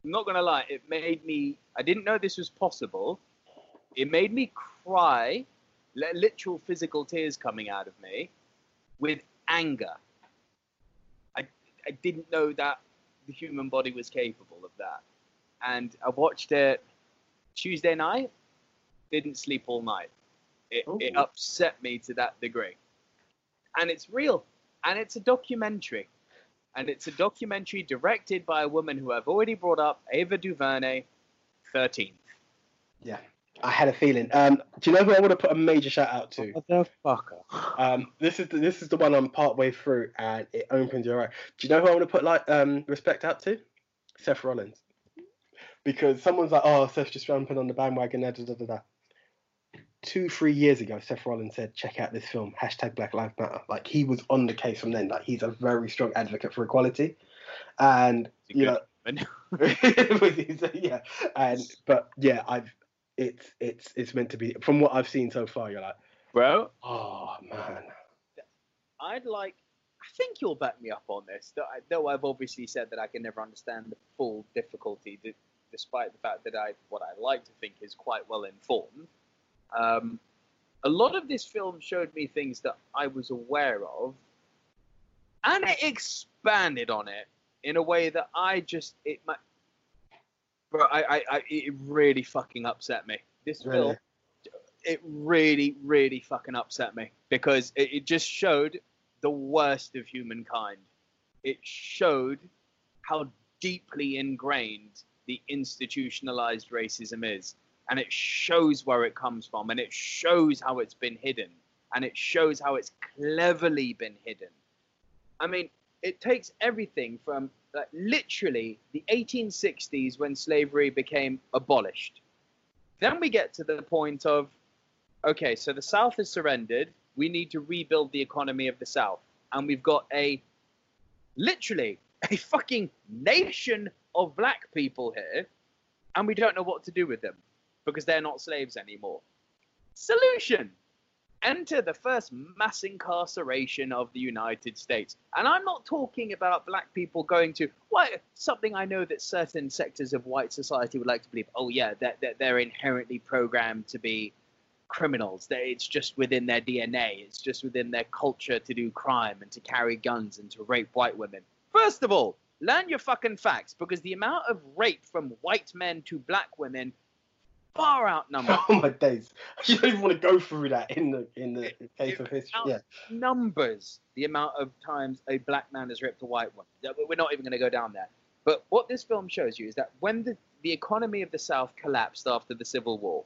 I'm not gonna lie, it made me I didn't know this was possible. It made me cry, literal physical tears coming out of me with anger. I I didn't know that the human body was capable of that. And I watched it Tuesday night, didn't sleep all night. It, it oh. upset me to that degree. And it's real. And it's a documentary. And it's a documentary directed by a woman who I've already brought up, Ava DuVernay, 13th. Yeah. I had a feeling. Um, do you know who I want to put a major shout out to? Motherfucker. Um, this is the, this is the one I'm part way through, and it opens your eye. Do you know who I want to put like um respect out to? Seth Rollins, because someone's like, oh, Seth's just jumping on the bandwagon. Da, da, da, da, da. Two, three years ago, Seth Rollins said, check out this film. Hashtag Black Lives Matter. Like he was on the case from then. Like he's a very strong advocate for equality, and It's a you know, yeah, and but yeah, I've it's it's it's meant to be. From what I've seen so far, you're like, Bro, oh man. I'd like. I think you'll back me up on this. Though, I, though I've obviously said that I can never understand the full difficulty, d- despite the fact that I, what I like to think is quite well informed. Um, a lot of this film showed me things that I was aware of, and it expanded on it in a way that I just it might. Bro, I, I, I it really fucking upset me. This Really? film it really, really fucking upset me because it, it just showed the worst of humankind. It showed how deeply ingrained the institutionalized racism is. And it shows where it comes from, and it shows how it's been hidden, and it shows how it's cleverly been hidden. I mean, it takes everything from like, literally the 1860s when slavery became abolished. Then we get to the point of okay, so the South has surrendered. We need to rebuild the economy of the South. And we've got a literally a fucking nation of black people here, and we don't know what to do with them because they're not slaves anymore. Solution enter the first mass incarceration of the United States. And I'm not talking about black people going to what something I know that certain sectors of white society would like to believe. Oh yeah, that they're, they're inherently programmed to be criminals. That it's just within their DNA. It's just within their culture to do crime and to carry guns and to rape white women. First of all, learn your fucking facts because the amount of rape from white men to black women far outnumber Oh my days! You don't even want to go through that in the in the case it- of history. Yeah, numbers the amount of times a black man has raped a white one. We're not even going to go down there. But what this film shows you is that when the, the economy of the South collapsed after the Civil War,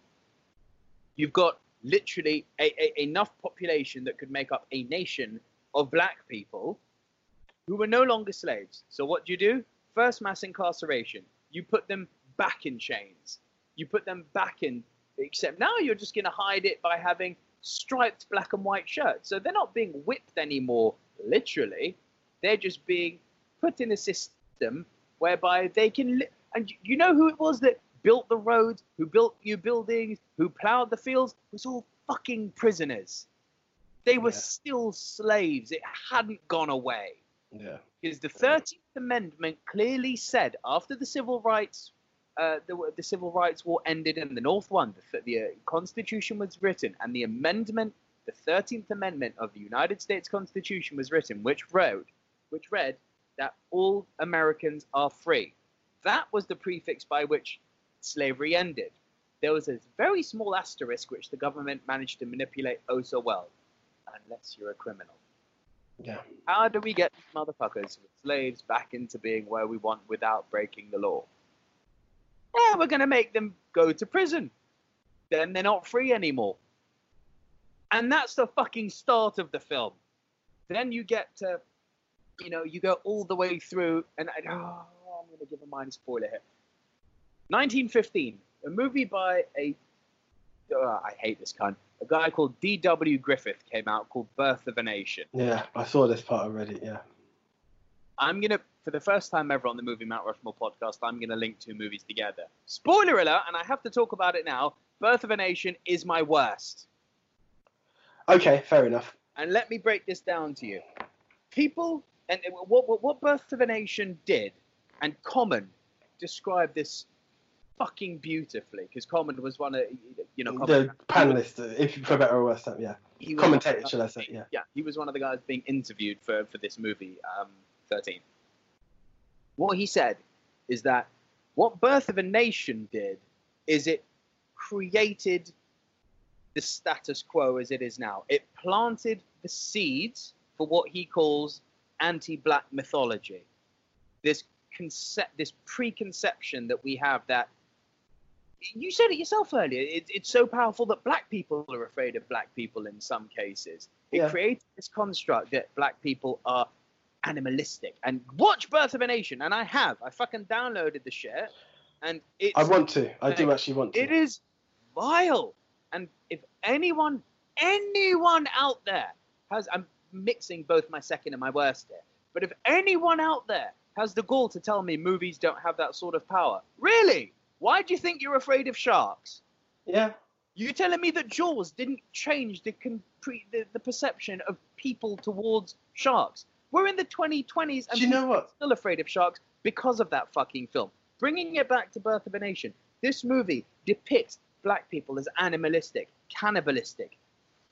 you've got literally a, a, enough population that could make up a nation of black people who were no longer slaves. So what do you do? First mass incarceration. You put them back in chains. You put them back in. Except now you're just going to hide it by having striped black and white shirts. So they're not being whipped anymore, literally. They're just being put in a system whereby they can. Li- and you- know who it was that built the roads, who built new buildings, who plowed the fields? It was all fucking prisoners. They were Yeah. still slaves. It hadn't gone away yeah, because the 13th Amendment clearly said after the civil rights, uh, the, the civil rights war ended and the North won, the, the uh, Constitution was written, and the amendment, the 13th Amendment of the United States Constitution was written, which wrote, which read that all Americans are free. That was the prefix by which slavery ended. There was a very small asterisk which the government managed to manipulate oh so well, unless you're a criminal. yeah. How do we get these motherfuckers slaves back into being where we want without breaking the law? Yeah, we're going to make them go to prison. Then they're not free anymore. And that's the fucking start of the film. Then you get to, you know, you go all the way through, and I, oh, I'm going to give a minor spoiler here. 1915, a movie by a, oh, I hate this kind, a guy called D.W. Griffith came out called Birth of a Nation. Yeah, I saw this part already. Yeah. I'm gonna, for the first time ever on the Movie Mount Rushmore podcast, I'm gonna link two movies together. Spoiler alert, and I have to talk about it now. Birth of a Nation is my worst. Okay, fair enough. And let me break this down to you. People, and what what, what Birth of a Nation did, and Common described this fucking beautifully because Common was one of you know the panelist, uh, if for better or worse, yeah, commentator, shall I say? Yeah. yeah, he was one of the guys being interviewed for, for this movie, um, 13. What he said is that what Birth of a Nation did is it created the status quo as it is now. It planted the seeds for what he calls anti-black mythology. This concept, this preconception that we have that you said it yourself earlier. It, it's so powerful that black people are afraid of black people in some cases. It Yeah. creates this construct that black people are animalistic. And watch Birth of a Nation, and I have. I fucking downloaded the shit, and it's I want to. I do actually want to. it is vile. And if anyone, anyone out there has, I'm mixing both my second and my worst here, but if anyone out there has the gall to tell me movies don't have that sort of power, really? Why do you think you're afraid of sharks? Yeah. You're telling me that Jaws didn't change the, the the perception of people towards sharks? We're in the 2020s and you know what? still afraid of sharks because of that fucking film. Bringing it back to Birth of a Nation, this movie depicts black people as animalistic, cannibalistic,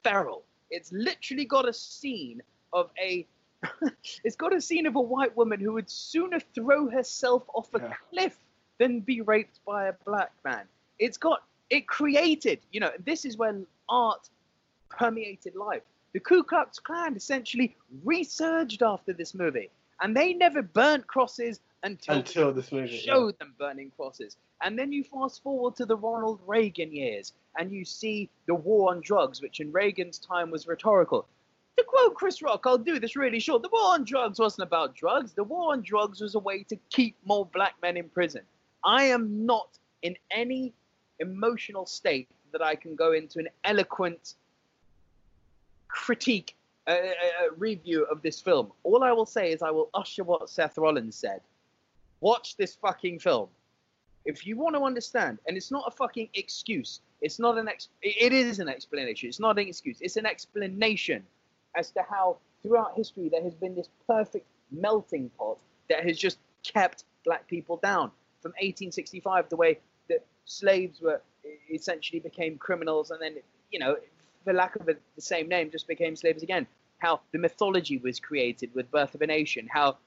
feral. It's literally got a scene of a. it's got a scene of a white woman who would sooner throw herself off a Yeah. cliff than be raped by a black man. It's got. It created, you know, this is when art permeated life. The Ku Klux Klan essentially resurged after this movie, and they never burnt crosses until, Until this movie. yeah. showed them burning crosses. And then you fast forward to the Ronald Reagan years, and you see the war on drugs, which in Reagan's time was rhetorical. To quote Chris Rock, I'll do this really short. The war on drugs wasn't about drugs. The war on drugs was a way to keep more black men in prison. I am not in any emotional state that I can go into an eloquent critique, uh, uh, review of this film. All I will say is I will usher what Seth Rollins said. Watch this fucking film. If you want to understand, and it's not a fucking excuse. It's not an ex. It is an explanation. It's not an excuse. It's an explanation as to how throughout history there has been this perfect melting pot that has just kept black people down. From 1865, the way that slaves were essentially became criminals, and then you know, for lack of a, the same name, just became slaves again. How the mythology was created with Birth of a Nation. How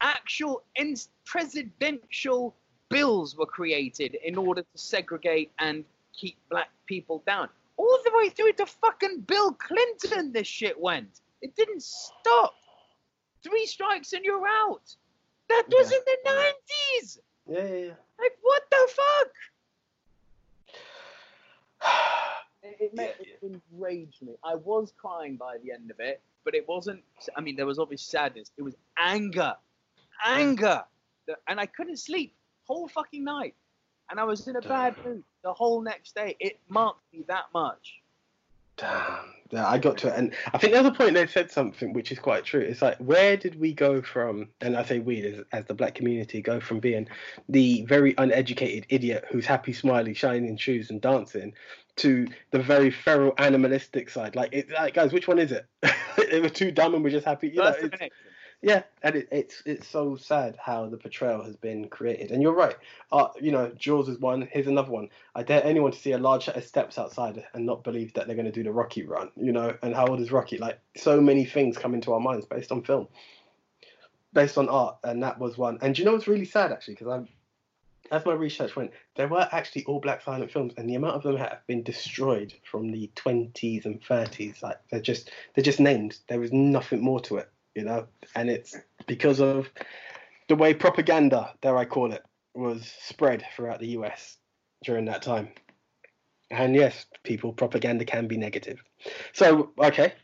actual in- presidential bills were created in order to segregate and keep black people down. All the way through to fucking Bill Clinton, this shit went. It didn't stop. Three strikes and you're out. That was Yeah. in the 90s. Yeah, yeah, yeah. Like, what the fuck? It, it, made, Yeah, it enraged me. I was crying by the end of it, but it wasn't. I mean, there was obvious sadness. It was anger, hmm. anger, and I couldn't sleep whole fucking night. And I was in a bad mood the whole next day. It marked me that much. Damn. Yeah, I got to it. And I think the other point they said something which is quite true. It's like, where did we go from, and I say we as, as the black community, go from being the very uneducated idiot who's happy, smiley, shining shoes and dancing to the very feral, animalistic side? Like, it, like guys, which one is it? it were too dumb and we're just happy. You know, It's- yeah, and it, it's it's so sad how the portrayal has been created. And you're right. Uh, you know, Jaws is one. Here's another one. I dare anyone to see a large set of steps outside and not believe that they're going to do the Rocky run. You know, and how old is Rocky? Like so many things come into our minds based on film, based on art, and that was one. And you know what's really sad actually? Because I'm as my research went, there were actually all black silent films, and the amount of them have been destroyed from the 20s and 30s. Like they're just they're just named. There is nothing more to it, you know. And it's because of the way propaganda, dare I call it, was spread throughout the US during that time. And yes, people propaganda can be negative. So okay,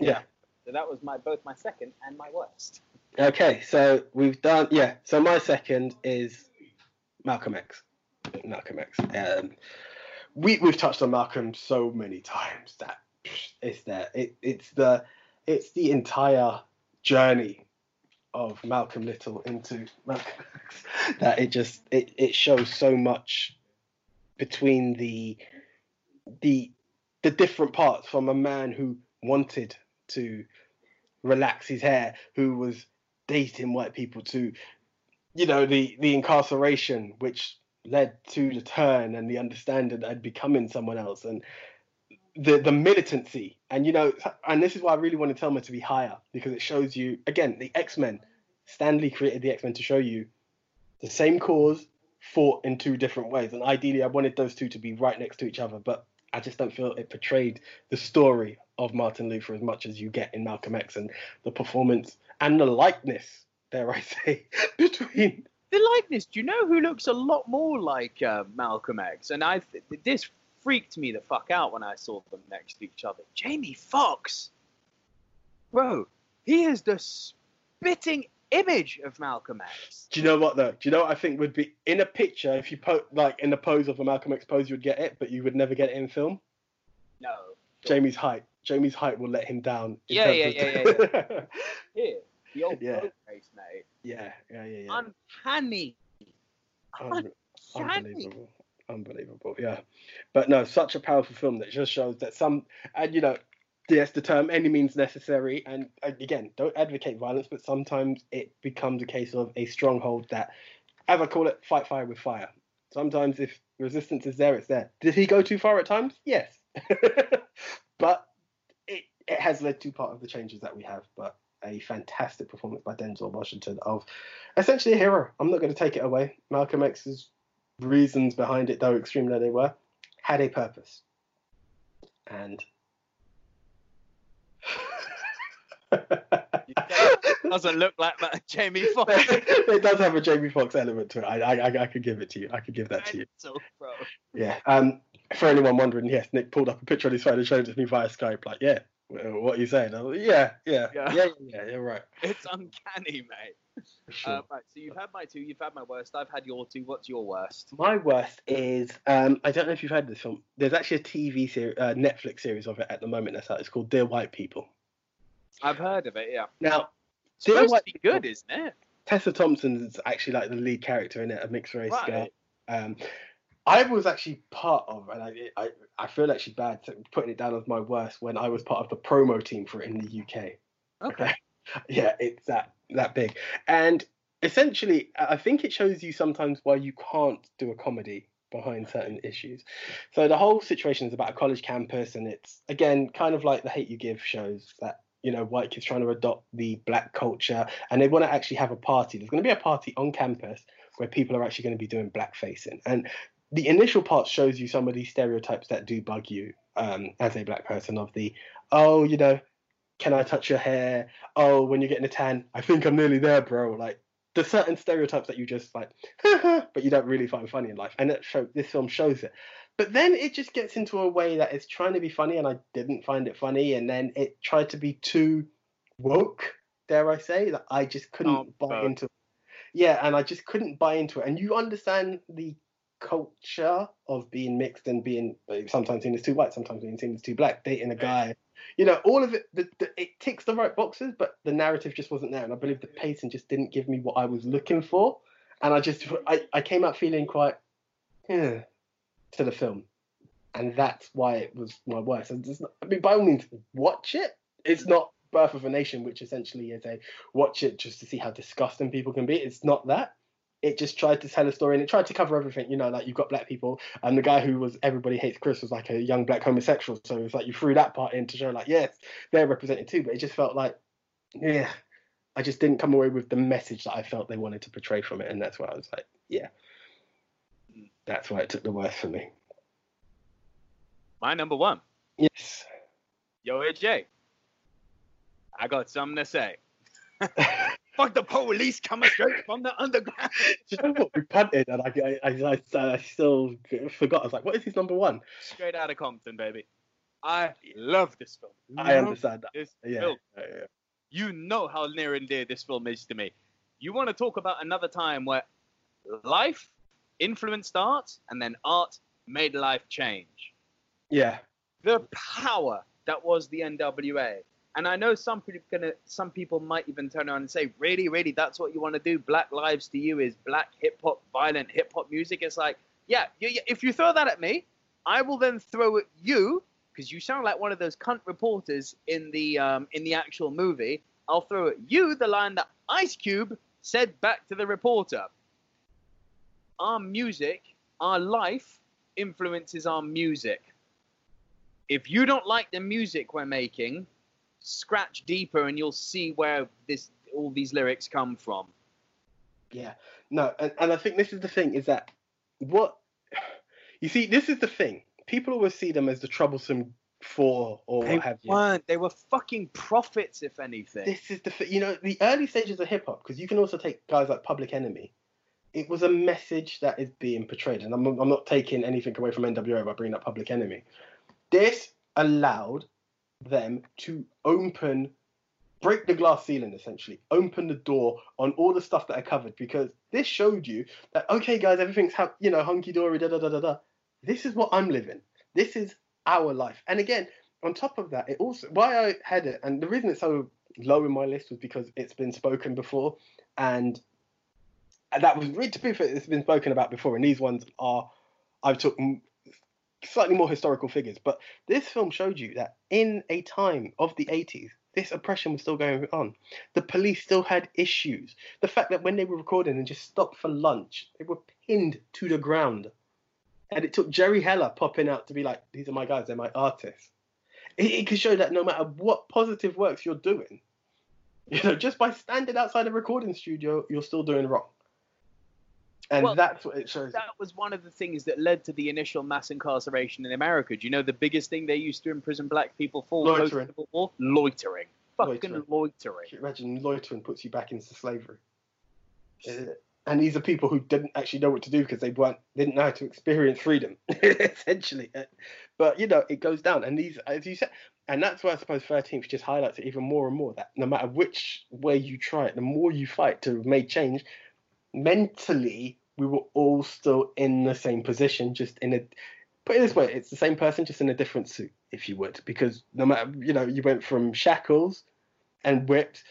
yeah, So that was my both my second and my worst. okay. So we've done yeah. So my second is Malcolm X. Malcolm X. Um, we we've touched on Malcolm so many times that it's there. It, it's the it's the entire journey of Malcolm Little into Malcolm X that it just it, it shows so much between the the the different parts from a man who wanted to relax his hair, who was dating white people, to you know the the incarceration which led to the turn and the understanding and becoming someone else. And the the militancy and you know and this is why I really wanted Selma to be higher because it shows you again the X Men. Stan Lee created the X Men to show you the same cause fought in two different ways, and ideally I wanted those two to be right next to each other, but I just don't feel it portrayed the story of Martin Luther as much as you get in Malcolm X and the performance and the likeness, dare I say, between The likeness. Do you know who looks a lot more like uh, Malcolm X? And I th- this freaked me the fuck out when I saw them next to each other. Jamie Foxx, bro, he is the spitting image of Malcolm X. Do you know what though? Do you know what I think would be in a picture if you put like in the pose of a Malcolm X pose, you would get it, but you would never get it in film. No. Jamie's height. Jamie's height will let him down. Yeah, yeah, of- yeah, yeah, Here, the old Yeah. yeah. face, mate. yeah, yeah, yeah, yeah. Uncanny. Un- Uncanny. unbelievable, unbelievable. Yeah, but no, such a powerful film that just shows that some, and you know, yes, the term "any means necessary," and again, don't advocate violence, but sometimes it becomes a case of a stronghold that, as I call it, fight fire with fire. Sometimes if resistance is there, it's there. Did he go too far at times? Yes, but it it has led to part of the changes that we have. But a fantastic performance by Denzel Washington of essentially a hero. I'm not going to take it away. Malcolm X's reasons behind it, though extreme though they were, had a purpose. And Doesn't look like that Jamie Foxx. it does have a Jamie Foxx element to it. I, I, I, could give it to you. I could give that to you. Yeah. Um. For anyone wondering, yes, Nick pulled up a picture on his phone and showed it to me via Skype. Like, yeah, what are you saying? Like, yeah, yeah, Yeah. yeah, yeah, You're right. It's uncanny, mate. Sure. Uh, right, so you've had my two, you've had my worst, I've had your two. What's your worst? My worst is um, I don't know if you've heard this film. There's actually a TV series, uh, Netflix series of it at the moment that's out. It's called Dear White People. I've heard of it, yeah. Now, It's Dear supposed White to be good, isn't it? Tessa Thompson's actually like the lead character in it, a mixed race Right. girl. Um, I was actually part of, and I, I I feel actually bad putting it down as my worst when I was part of the promo team for it in the UK. Okay. yeah, it's that that big. And essentially, I think it shows you sometimes why you can't do a comedy behind certain issues. So the whole situation is about a college campus, and it's again kind of like the Hate You Give shows that you know white kids trying to adopt the black culture, and they want to actually have a party. There's going to be a party on campus where people are actually going to be doing blackfacing, and the initial part shows you some of these stereotypes that do bug you um, as a black person of the oh you know can I touch your hair? Oh, when you're getting a tan, I think I'm nearly there, bro. Like there's certain stereotypes that you just like, but you don't really find funny in life, and it show, this film shows it. But then it just gets into a way that it's trying to be funny, and I didn't find it funny, and then it tried to be too woke, dare I say, that I just couldn't Oh, buy into. Yeah, and I just couldn't buy into it. And you understand the culture of being mixed and being sometimes seen as too white, sometimes being seen as too black, dating a guy you know, all of it, the, the, it ticks the right boxes, but the narrative just wasn't there. And I believe the pacing just didn't give me what I was looking for. And I just, I, I came out feeling quite, yeah, to the film. And that's why it was my worst. Not, I mean, by all means, watch it. It's not Birth of a Nation, which essentially is a watch it just to see how disgusting people can be. It's not that. It just tried to tell a story and it tried to cover everything. You know, like you've got black people, and the guy who was everybody hates Chris was like a young black homosexual. So it's like you threw that part in to show like, yes, they're represented too. But it just felt like, yeah, I just didn't come away with the message that I felt they wanted to portray from it, and that's why I was like, yeah, that's why it took the worst for me. My number one. Yes. Yo, AJ. I got something to say. Fuck the police coming straight from the underground. Do you know what? We punted, and I, I, I, I, I still forgot. I was like, what is his number one? Straight out of Compton, baby. I love this film. I Love understand that. This Yeah. film. yeah, yeah. You know how near and dear this film is to me. You want to talk about another time where life influenced art and then art made life change. Yeah. the power that was the NWA. And I know some people gonna, some people might even turn around and say, "Really, really, that's what you want to do? Black lives to you is black hip hop, violent hip hop music." It's like, yeah, you, if you throw that at me, I will then throw at you because you sound like one of those cunt reporters in the um, in the actual movie. I'll throw at you the line that Ice Cube said back to the reporter. Our music, our life influences our music if you don't like the music we're making, scratch deeper and you'll see where this all these lyrics come from. Yeah, no, and, and I think this is the thing is that what you see, this is the thing. People always see them as the troublesome four or They what have you. weren't. They were fucking prophets, if anything. This is the. You know, the early stages of hip hop, because you can also take guys like Public Enemy. It was a message that is being portrayed, and I'm, I'm not taking anything away from NWA by bringing up Public Enemy. This allowed them to open break the glass ceiling essentially open the door on all the stuff that I covered because this showed you that okay guys everything's ha- you know hunky dory da da da da da. This is what I'm living. This is our life. And again on top of that it also why I had it and the reason it's so low in my list was because it's been spoken before and that was really to be fair it's been spoken about before and these ones are I've took slightly more historical figures but this film showed you that in a time of the 80s this oppression was still going on. The police still had issues. The fact that when they were recording and just stopped for lunch they were pinned to the ground. And it took jerry heller popping out to be like these are my guys they're my artists. It, it can show that no matter what positive works you're doing you know just by standing outside a recording studio you're still doing wrong and Well, that's what it shows that was one of the things that led to the initial mass incarceration in America. Do you know the biggest thing they used to imprison black people for Loitering. Loitering. Fucking Loitering. loitering. Imagine loitering puts you back into slavery. Uh, and these are people who didn't actually know what to do because they weren't didn't know how to experience freedom, essentially. Uh, But you know, it goes down, and these, as you said, and that's why I suppose Thirteenth just highlights it even more and more. That no matter which way you try it, the more you fight to make change, mentally we were all still in the same position, just in a. Put it this way, it's the same person, just in a different suit, if you would, because no matter you know, you went from shackles and whipped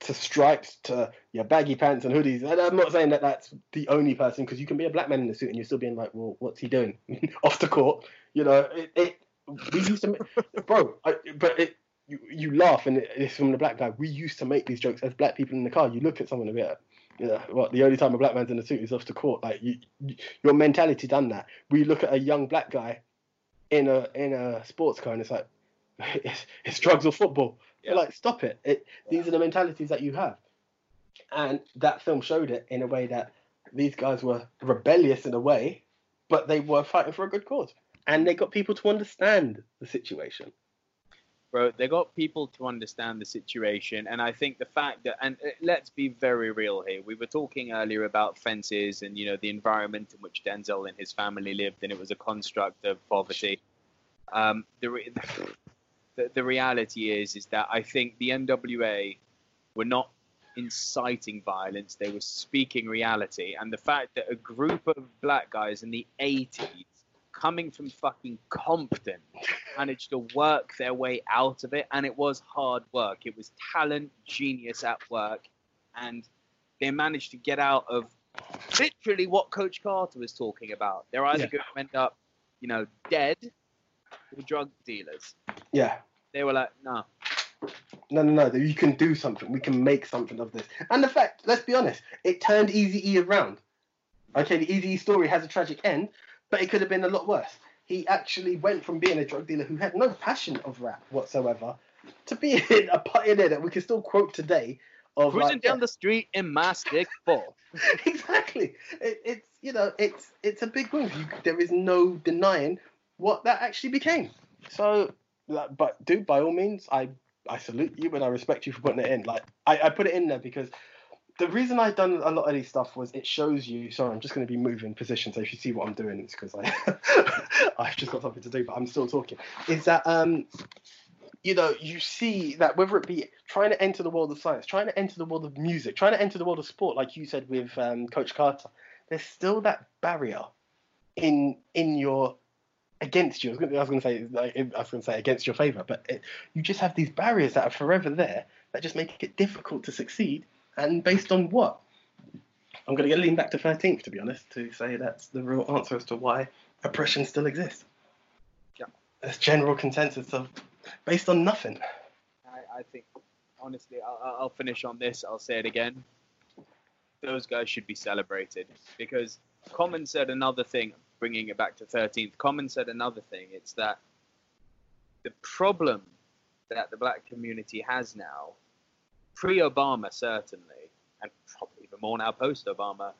to stripes to your baggy pants and hoodies. And I'm not saying that that's the only person because you can be a black man in a suit and you're still being like, well, what's he doing off the court? You know, it. it we used to, bro. I, but it, you, you laugh and it, it's from the black guy. We used to make these jokes as black people in the car. You look at someone a bit. You know, what the only time a black man's in a suit is off the court. Like you, you, your mentality done that. We look at a young black guy in a in a sports car and it's like it's, it's drugs or football. Yeah. Like stop it. It these are the mentalities that you have. And that film showed it in a way that these guys were rebellious in a way, but they were fighting for a good cause. And they got people to understand the situation. Bro. They got people to understand the situation, and I think the fact that, and uh, let's be very real here. We were talking earlier about fences and you know the environment in which Denzel and his family lived, and it was a construct of poverty. Um, the, re- the the reality is is that I think the NWA were not inciting violence; they were speaking reality, and the fact that a group of black guys in the 80s coming from fucking Compton managed to work their way out of it, and it was hard work. It was talent, genius at work, and they managed to get out of literally what Coach Carter was talking about. They're either Yeah. going to end up, you know, dead or drug dealers. Yeah. They were like, no, No, no, no. You can do something. We can make something of this. And the fact, let's be honest, it turned Easy E around. Okay, the Easy E story has a tragic end, but it could have been a lot worse. He actually went from being a drug dealer who had no passion of rap whatsoever to being a pioneer that we can still quote today. Of cruising like, down the street in my stick four. exactly. It, it's you know it's it's a big move. You, there is no denying what that actually became. So, but dude, by all means, I I salute you and I respect you for putting it in. Like I, I put it in there because the reason I've done a lot of these stuff was it shows you. Sorry, I'm just going to be moving position, so if you see what I'm doing, it's because I I've just got something to do, but I'm still talking. Is that um, you know, you see that whether it be trying to enter the world of science, trying to enter the world of music, trying to enter the world of sport, like you said with um, Coach Carter, there's still that barrier in in your against you. I was going to say like, I was going to say against your favor, but it, you just have these barriers that are forever there that just make it difficult to succeed. And based on what? I'm going to lean back to 13th, to be honest, to say that's the real answer as to why oppression still exists. Yeah. There's general consensus of based on nothing. I, I think, honestly, I'll, I'll finish on this. I'll say it again. Those guys should be celebrated because Common said another thing, bringing it back to 13th. Common said another thing. It's that the problem that the black community has now, pre Obama certainly, and probably even more now post Obama,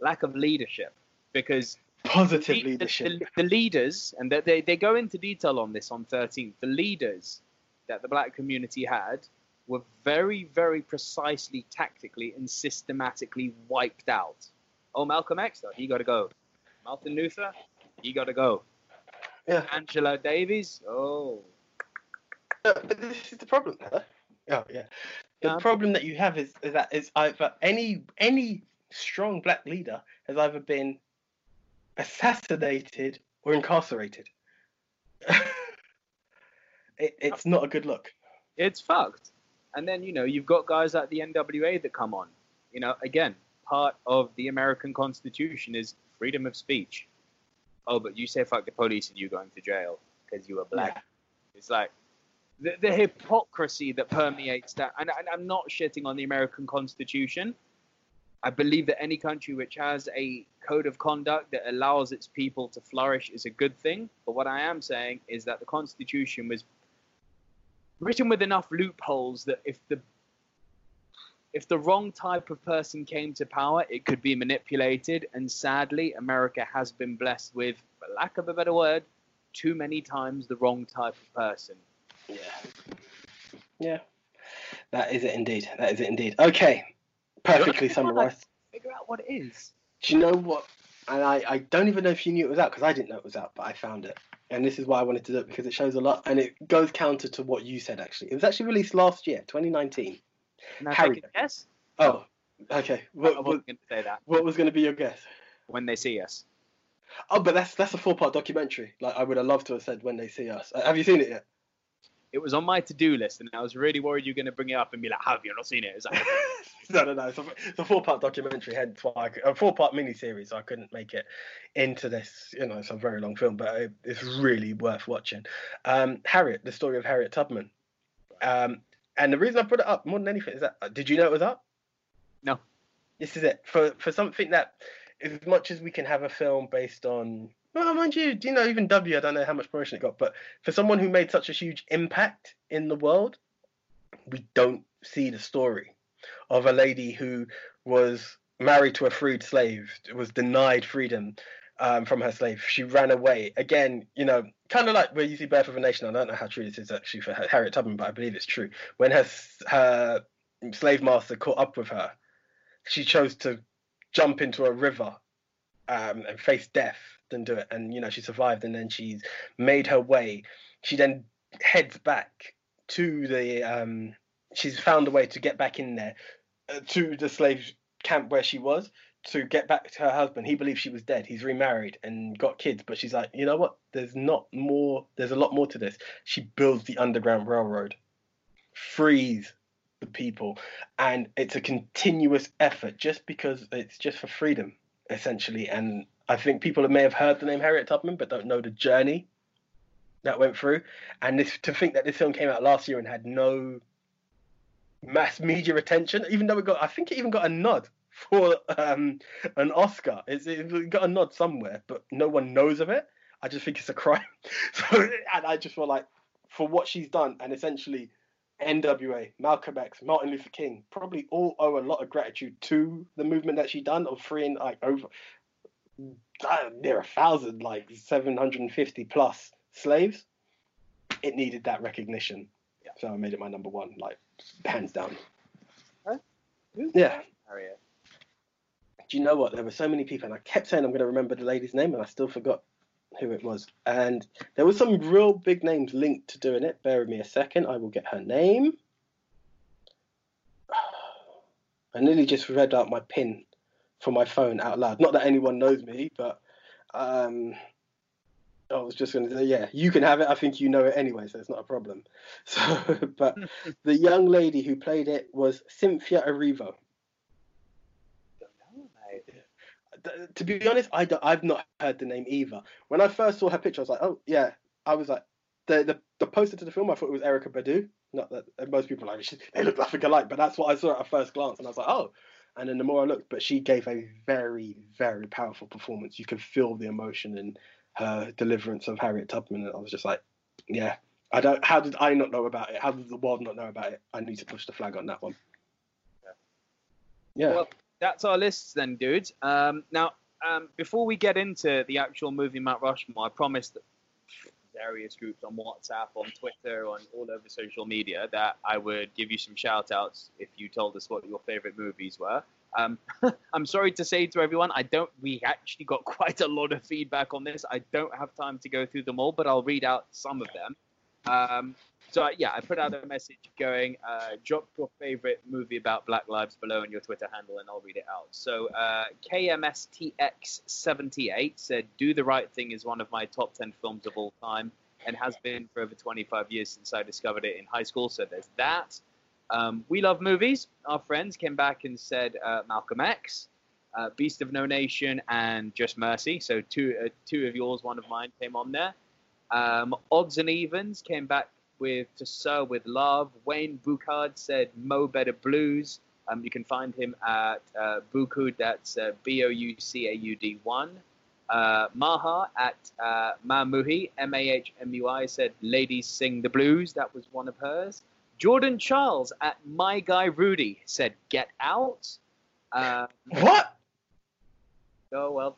lack of leadership. Because Positive the, leadership. The, the leaders, and they, they go into detail on this on 13th, the leaders that the black community had were very, very precisely, tactically, and systematically wiped out. Oh, Malcolm X, though, he got to go. Martin Luther, he got to go. Yeah. Angela Davis, oh. Uh, but this is the problem, huh? Oh yeah. The Yeah. problem that you have is, is that is either any any strong black leader has either been assassinated or incarcerated. it, it's not a good look. it's fucked. And then, you know, you've got guys like the NWA that come on. You know, again, part of the American Constitution is freedom of speech. Oh, but you say fuck the police and you're going to jail because you were black. It's like the, the hypocrisy that permeates that. And, and I'm not shitting on the American Constitution. I believe that any country which has a code of conduct that allows its people to flourish is a good thing. But what I am saying is that the Constitution was written with enough loopholes that if the if the wrong type of person came to power, it could be manipulated. And sadly, America has been blessed with, for lack of a better word, too many times the wrong type of person. Yeah. Yeah. That is it indeed. That is it indeed. Okay. Perfectly summarized. Figure out what it is. Do you know what? And I, I don't even know if you knew it was out because I didn't know it was out, but I found it. And this is why I wanted to do it because it shows a lot and it goes counter to what you said actually. It was actually released last year, 2019. Can I Harry. guess? Oh, okay. I What, what, wasn't going to say that. what was going to be your guess? When they see us. Oh, but that's that's a four part documentary. Like I would have loved to have said when they see us. Uh, have you seen it yet? It was on my to-do list, and I was really worried you were going to bring it up and be like, "Have you not seen it?" It's like, no, no, no. It's a, it's a four part documentary, hence why I, a four part mini series. So I couldn't make it into this. You know, it's a very long film, but it, it's really worth watching. Um, Harriet, the story of Harriet Tubman. Um, and the reason I put it up more than anything is that uh, did you know it was up? No. This is it for for something that, as much as we can have a film based on. Well, mind you, you know, even W, I don't know how much promotion it got, but for someone who made such a huge impact in the world, we don't see the story of a lady who was married to a freed slave, was denied freedom um, from her slave. She ran away. Again, you know, kind of like where you see Birth of a Nation. I don't know how true this is actually for Harriet Tubman, but I believe it's true. When her her slave master caught up with her, she chose to jump into a river um, and face death than do it. And you know, she survived, and then she's made her way. She then heads back to the. Um, she's found a way to get back in there uh, to the slave camp where she was to get back to her husband. He believes she was dead. He's remarried and got kids, but she's like, you know what? There's not more. There's a lot more to this. She builds the underground railroad, frees the people, and it's a continuous effort just because it's just for freedom, essentially. And I think people may have heard the name Harriet Tubman, but don't know the journey that went through. And this to think that this film came out last year and had no mass media attention, even though it got, I think it even got a nod for um, an Oscar. It's, it got a nod somewhere, but no one knows of it. I just think it's a crime. So, and I just feel like for what she's done, and essentially NWA, Malcolm X, Martin Luther King, probably all owe a lot of gratitude to the movement that she done of freeing like over Uh, near a thousand, like 750 plus slaves. It needed that recognition. Yeah. so I made it my number one, like hands down. Who? Yeah. Harriet. Do you know what? There were so many people, and I kept saying I'm going to remember the lady's name, and I still forgot who it was. And there were some real big names linked to doing it. Bear with me a second. I will get her name. I nearly just read out my pin for my phone out loud. Not that anyone knows me, but um, I was just going to say, yeah, you can have it. I think you know it anyway, so it's not a problem. So, but the young lady who played it was Cynthia Erivo. Don't know, mate. Th- To be honest, I don't, I've not heard the name either. When I first saw her picture, I was like, oh yeah. I was like, the the, the poster to the film, I thought it was Erykah Badu. Not that most people like "She- they look nothing alike, but that's what I saw at first glance, and I was like, oh. And then the more I looked, but she gave a very very powerful performance. You could feel the emotion in her deliverance of Harriet Tubman, and I was just like, yeah. I don't. How did I not know about it? How did the world not know about it? I need to push the flag on that one. Yeah. Well, that's our lists then, dudes. Um, now, um, before we get into the actual movie Mount Rushmore, I promised various groups on WhatsApp, on Twitter, on all over social media that I would give you some shout outs if you told us what your favorite movies were. Um, I'm sorry to say to everyone, I don't. We actually got quite a lot of feedback on this. I don't have time to go through them all, but I'll read out some of them. Um, so yeah, I put out a message going, uh, drop your favorite movie about Black Lives below in your Twitter handle, and I'll read it out. So uh, KMSTX78 said, "Do the Right Thing" is one of my top ten films of all time, and has been for over 25 years since I discovered it in high school. So there's that. Um, we love movies. Our friends came back and said uh, Malcolm X, uh, Beast of No Nation, and Just Mercy. So two uh, two of yours, one of mine came on there. Um, Odds and Evens came back with To Sir with Love. Wayne Buchard said Mo Better Blues. Um, you can find him at uh, Boucaud, that's uh, B O U C A U D 1. Uh, Maha at uh, Mahmui, M A H M U I, said Ladies Sing the Blues. That was one of hers. Jordan Charles at My Guy Rudy said Get Out. Uh, what? oh, well,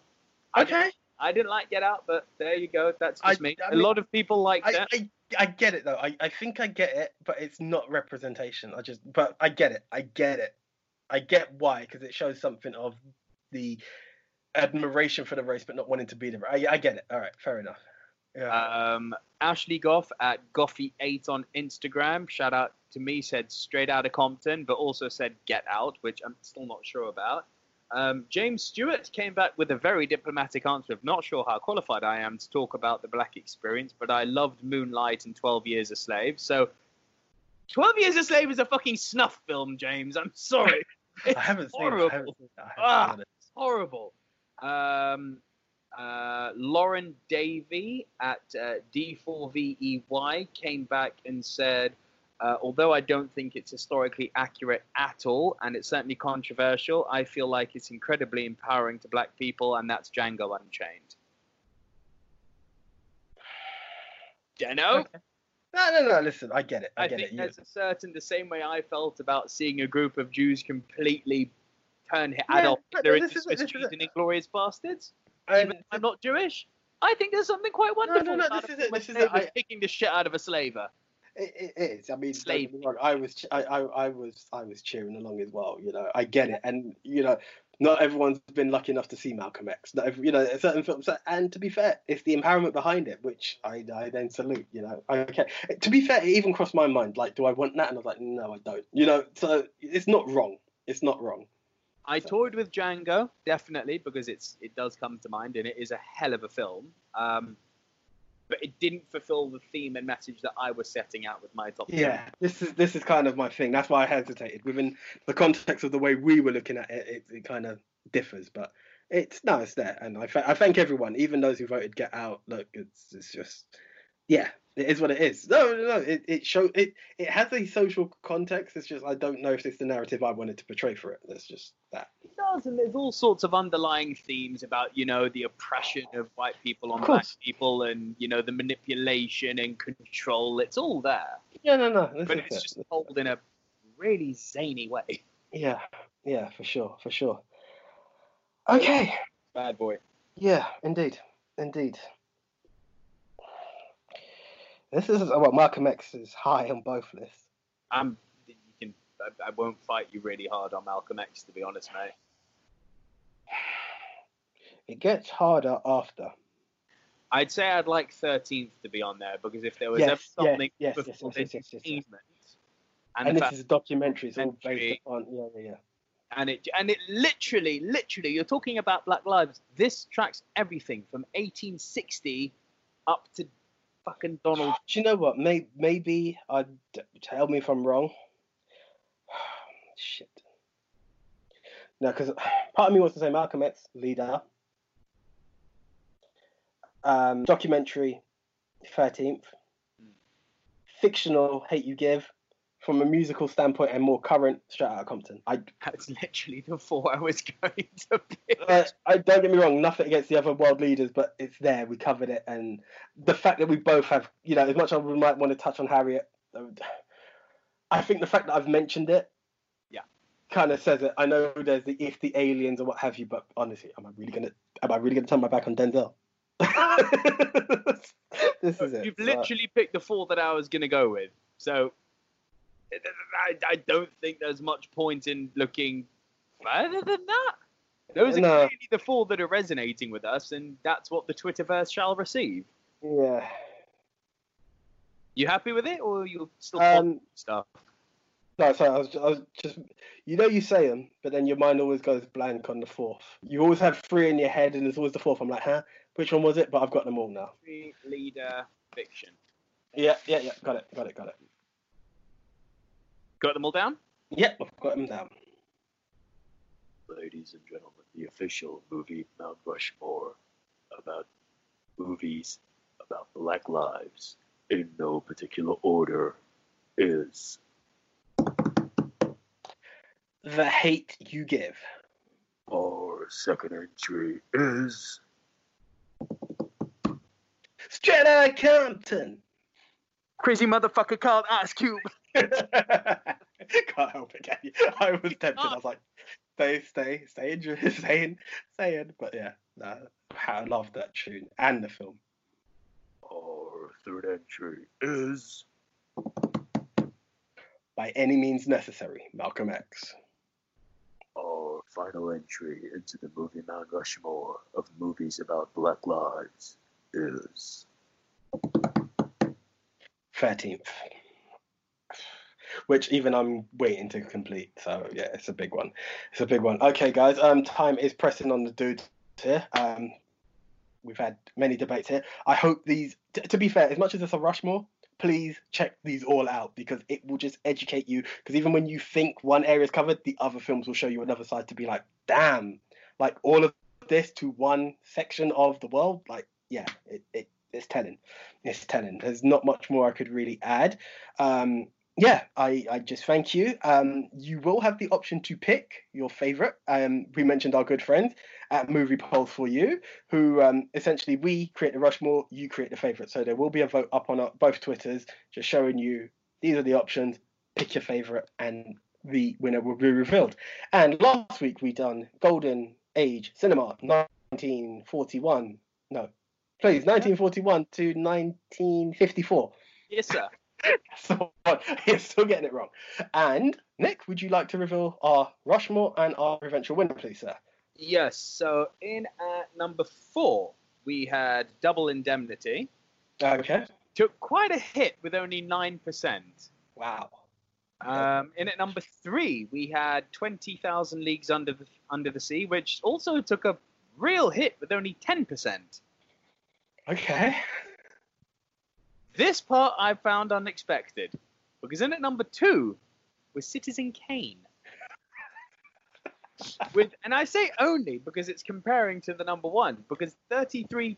I Okay. I didn't like Get Out, but there you go. That's I- just me. I A mean, lot of people like I, it. I, I get it though. I, I think I get it, but it's not representation. I just, but I get it. I get it. I get why because it shows something of the admiration for the race, but not wanting to be the. I, I get it. All right, fair enough. Yeah. Um, Ashley Goff at Goffy8 on Instagram. Shout out to me, said straight out of Compton, but also said get out, which I'm still not sure about. Um, James Stewart came back with a very diplomatic answer of not sure how qualified I am to talk about the black experience, but I loved Moonlight and 12 Years a Slave. So, 12 Years a Slave is a fucking snuff film, James. I'm sorry. I haven't seen it. I haven't horrible. seen it. I haven't Ah. seen it. horrible. Um, uh, Lauren Davey at uh, D4VEY came back and said, uh, although I don't think it's historically accurate at all, and it's certainly controversial, I feel like it's incredibly empowering to black people, and that's Django Unchained. Deno? Okay. No, no, no. Listen, I get it. I, I get think it. There's a certain, the same way I felt about seeing a group of Jews completely turn Yeah, Adolf but Hitler this into is- Swiss this is cheese it. and Inglourious Basterds. Even I'm not Jewish. I think there's something quite no, wonderful no, about this a is it, this is it. I- the shit out of a slaver. It, it is. I mean, don't get me wrong, I was, I, I, I was, I was cheering along as well. You know, I get it, and you know, not everyone's been lucky enough to see Malcolm X. Not every, you know, certain films. And to be fair, it's the empowerment behind it, which I, I then salute. You know, okay. To be fair, it even crossed my mind. Like, do I want that? And I was like, no, I don't. You know, so it's not wrong. It's not wrong. I toyed with Django definitely because it's it does come to mind and it is a hell of a film. Um, but it didn't fulfill the theme and message that I was setting out with my top. Yeah, this is this is kind of my thing. That's why I hesitated. Within the context of the way we were looking at it, it, it kind of differs, but it's no, it's there, and I, th- I thank everyone, even those who voted Get Out. Look, it's it's just yeah, it is what it is. No, no, no. It it show it it has a social context. It's just I don't know if it's the narrative I wanted to portray for it. That's just that. It does, and there's all sorts of underlying themes about you know the oppression of white people on black people, and you know the manipulation and control. It's all there, Yeah, no, no. But it's it. just told in a really zany way. Yeah, yeah, for sure, for sure. Okay. Bad boy. Yeah, indeed, indeed. This is well, Malcolm X is high on both lists. I'm. You can. I, I won't fight you really hard on Malcolm X, to be honest, mate. It gets harder after. I'd say I'd like 13th to be on there because if there was Yes, ever yes, something yes, before yes, yes, this yes, yes, yes. achievement, And, and, this is a documentary. It's all based on yeah, yeah, yeah. and it and it literally, literally, you're talking about Black Lives. This tracks everything from 1860 up to fucking Donald. Do you know what? Maybe, maybe I'd tell me if I'm wrong. Shit. No, because part of me wants to say Malcolm X leader. Um, documentary, thirteenth. Fictional, hate you give. From a musical standpoint and more current, straight out of Compton. I, That's literally the four I was going to pick. uh, I don't get me wrong, nothing against the other world leaders, but it's there. We covered it, and the fact that we both have, you know, as much as we might want to touch on Harriet, I think the fact that I've mentioned it, Yeah. kind of says it. I know there's the if the aliens or what have you, but honestly, am I really gonna, am I really gonna turn my back on Denzel? this is it. You've literally picked the four that I was going to go with. So I, I don't think there's much point in looking further than that. Those are clearly the four that are resonating with us, and that's what the Twitterverse shall receive. yeah. You happy with it, or you still um, stuff? No, sorry, I was, I was just, you know, you say them, but then your mind always goes blank on the fourth. You always have three in your head, and there's always the fourth. I'm like, huh? Which one was it? But I've got them all now. Leader fiction. Yeah, yeah, yeah. Got it, got it, got it. Got them all down? Yep, I've got them down. ladies and gentlemen, the official movie Mount Rushmore about movies about black lives in no particular order is The hate you give. our second entry is Straight out of Compton. Crazy motherfucker can't ask you. Can't help it, can you? I was tempted. I was like, stay, stay, stay in, stay in, stay in. But yeah, no, I love that tune and the film. our third entry is By any means necessary, Malcolm X. our final entry into the movie Mount Rushmore of movies about black lives is 13th. Which even I'm waiting to complete. So yeah, it's a big one. It's a big one. Okay, guys. Um, time is pressing on the dudes here. Um, we've had many debates here. I hope these. T- to be fair, as much as it's a Rushmore, please check these all out because it will just educate you. Because even when you think one area is covered, the other films will show you another side to be like, damn, like all of this to one section of the world. Like, yeah, it, it it's telling. It's telling. There's not much more I could really add. Um, yeah, I, I just thank you. Um, you will have the option to pick your favorite. Um, we mentioned our good friend at Movie Polls for You, who um, essentially we create the Rushmore, you create the favorite. So there will be a vote up on our, both Twitters, just showing you these are the options. Pick your favorite, and the winner will be revealed. And last week we done Golden Age Cinema, 1941. No, please, 1941 to 1954. Yes, sir. So you're still getting it wrong. And Nick, would you like to reveal our Rushmore and our eventual winner, please, sir? Yes. So in at number four, we had Double Indemnity. Okay. Took quite a hit with only nine percent. Wow. Um, in at number three, we had Twenty Thousand Leagues Under the Under the Sea, which also took a real hit with only ten percent. Okay. This part I found unexpected because in at number two was Citizen Kane. With and I say only because it's comparing to the number one because 33%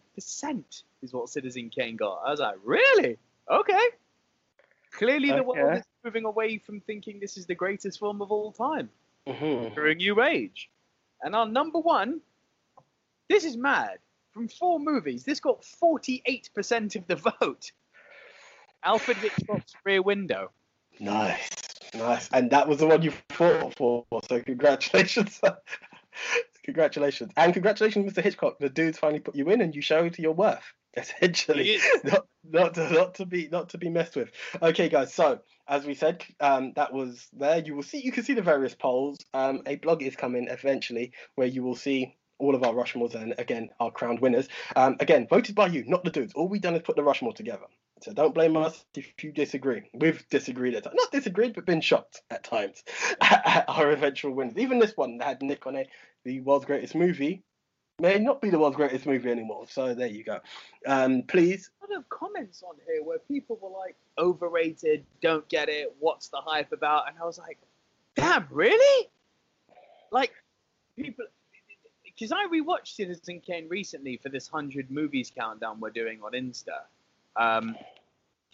is what Citizen Kane got. I was like, really? Okay. Clearly the world is moving away from thinking this is the greatest film of all time. Mhm. for a new age. And our number one, this is mad. From four movies, this got 48% of the vote. Alfred Hitchcock's Rear Window. Nice. Nice. And that was the one you fought for. So congratulations. congratulations. And congratulations, Mr. Hitchcock. The dudes finally put you in and you showed your worth. essentially. Not not to, not to be not to be messed with. Okay, guys. So as we said, um, that was there. You will see. You can see the various polls. Um, a blog is coming eventually where you will see all of our Rushmores and again our crowned winners. Um, again, voted by you, not the dudes. All we've done is put the Rushmore together. So don't blame us if you disagree. We've disagreed at times. Not disagreed, but been shocked at times at our eventual winners. Even this one that had Nick on it, the world's greatest movie, may not be the world's greatest movie anymore. So there you go. Um, please, A lot of comments on here where people were like, overrated, don't get it, what's the hype about? And I was like, damn, really? Like, people. Because I rewatched Citizen Kane recently for this 100 movies countdown we're doing on Insta. Um,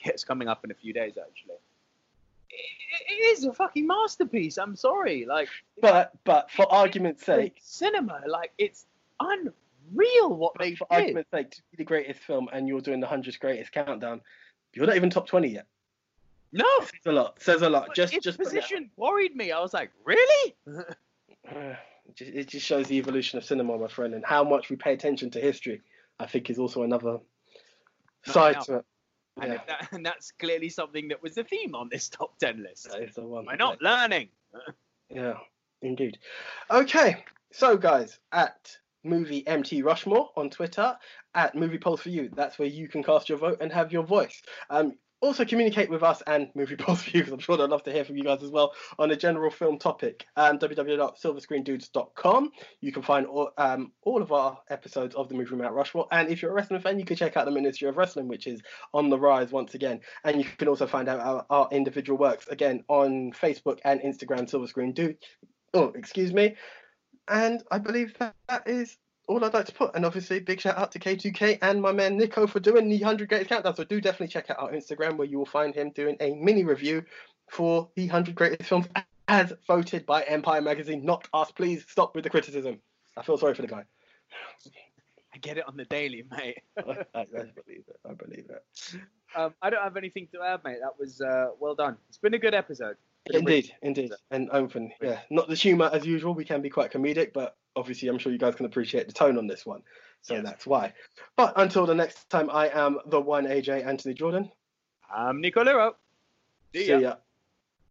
yeah, it's coming up in a few days, actually. It, it is a fucking masterpiece. I'm sorry. Like, but but for argument's sake, cinema, like, it's unreal what they for did. argument's sake, to be the greatest film and you're doing the hundredth greatest countdown, you're not even top twenty yet. No, Says a lot. Says a lot. But Just its just putting it out. position worried me. I was like, really? It just- shows the evolution of cinema, my friend, and how much we pay attention to history. I think is also another side to it. And, Yeah, that, and that's clearly something that was the theme on this top 10 list. that is the one. We're not learning. Yeah, indeed. Okay, so guys, at movie MT Rushmore on Twitter, at Movie Polls for You, that's where you can cast your vote and have your voice. Um, also communicate with us and Movie You, because I'm sure they'd love to hear from you guys as well on a general film topic. Um, www.silverscreendudes.com. You can find all, um, all of our episodes of the movie Mount Rushmore, and if you're a wrestling fan, you can check out the Ministry of Wrestling, which is on the rise once again. And you can also find out our, our individual works again on Facebook and Instagram, Silver Screen Dude. Oh, excuse me. And I believe that, that is all I'd like to put. And obviously, big shout out to K2K and my man Nico for doing the 100 Greatest Countdown. So do definitely check out our Instagram where you will find him doing a mini review for the 100 Greatest Films as voted by Empire Magazine. Not us. Please stop with the criticism. I feel sorry for the guy. I get it on the daily, mate. I, I believe it. I believe it. Um, I don't have anything to add, mate. That was uh, well done. It's been a good episode. Indeed, indeed, and open. Yeah, not the humour as usual. We can be quite comedic, but obviously, I'm sure you guys can appreciate the tone on this one. So Yes. that's why. But until the next time, I am the one AJ Anthony Jordan. I'm Nico Lero. See ya.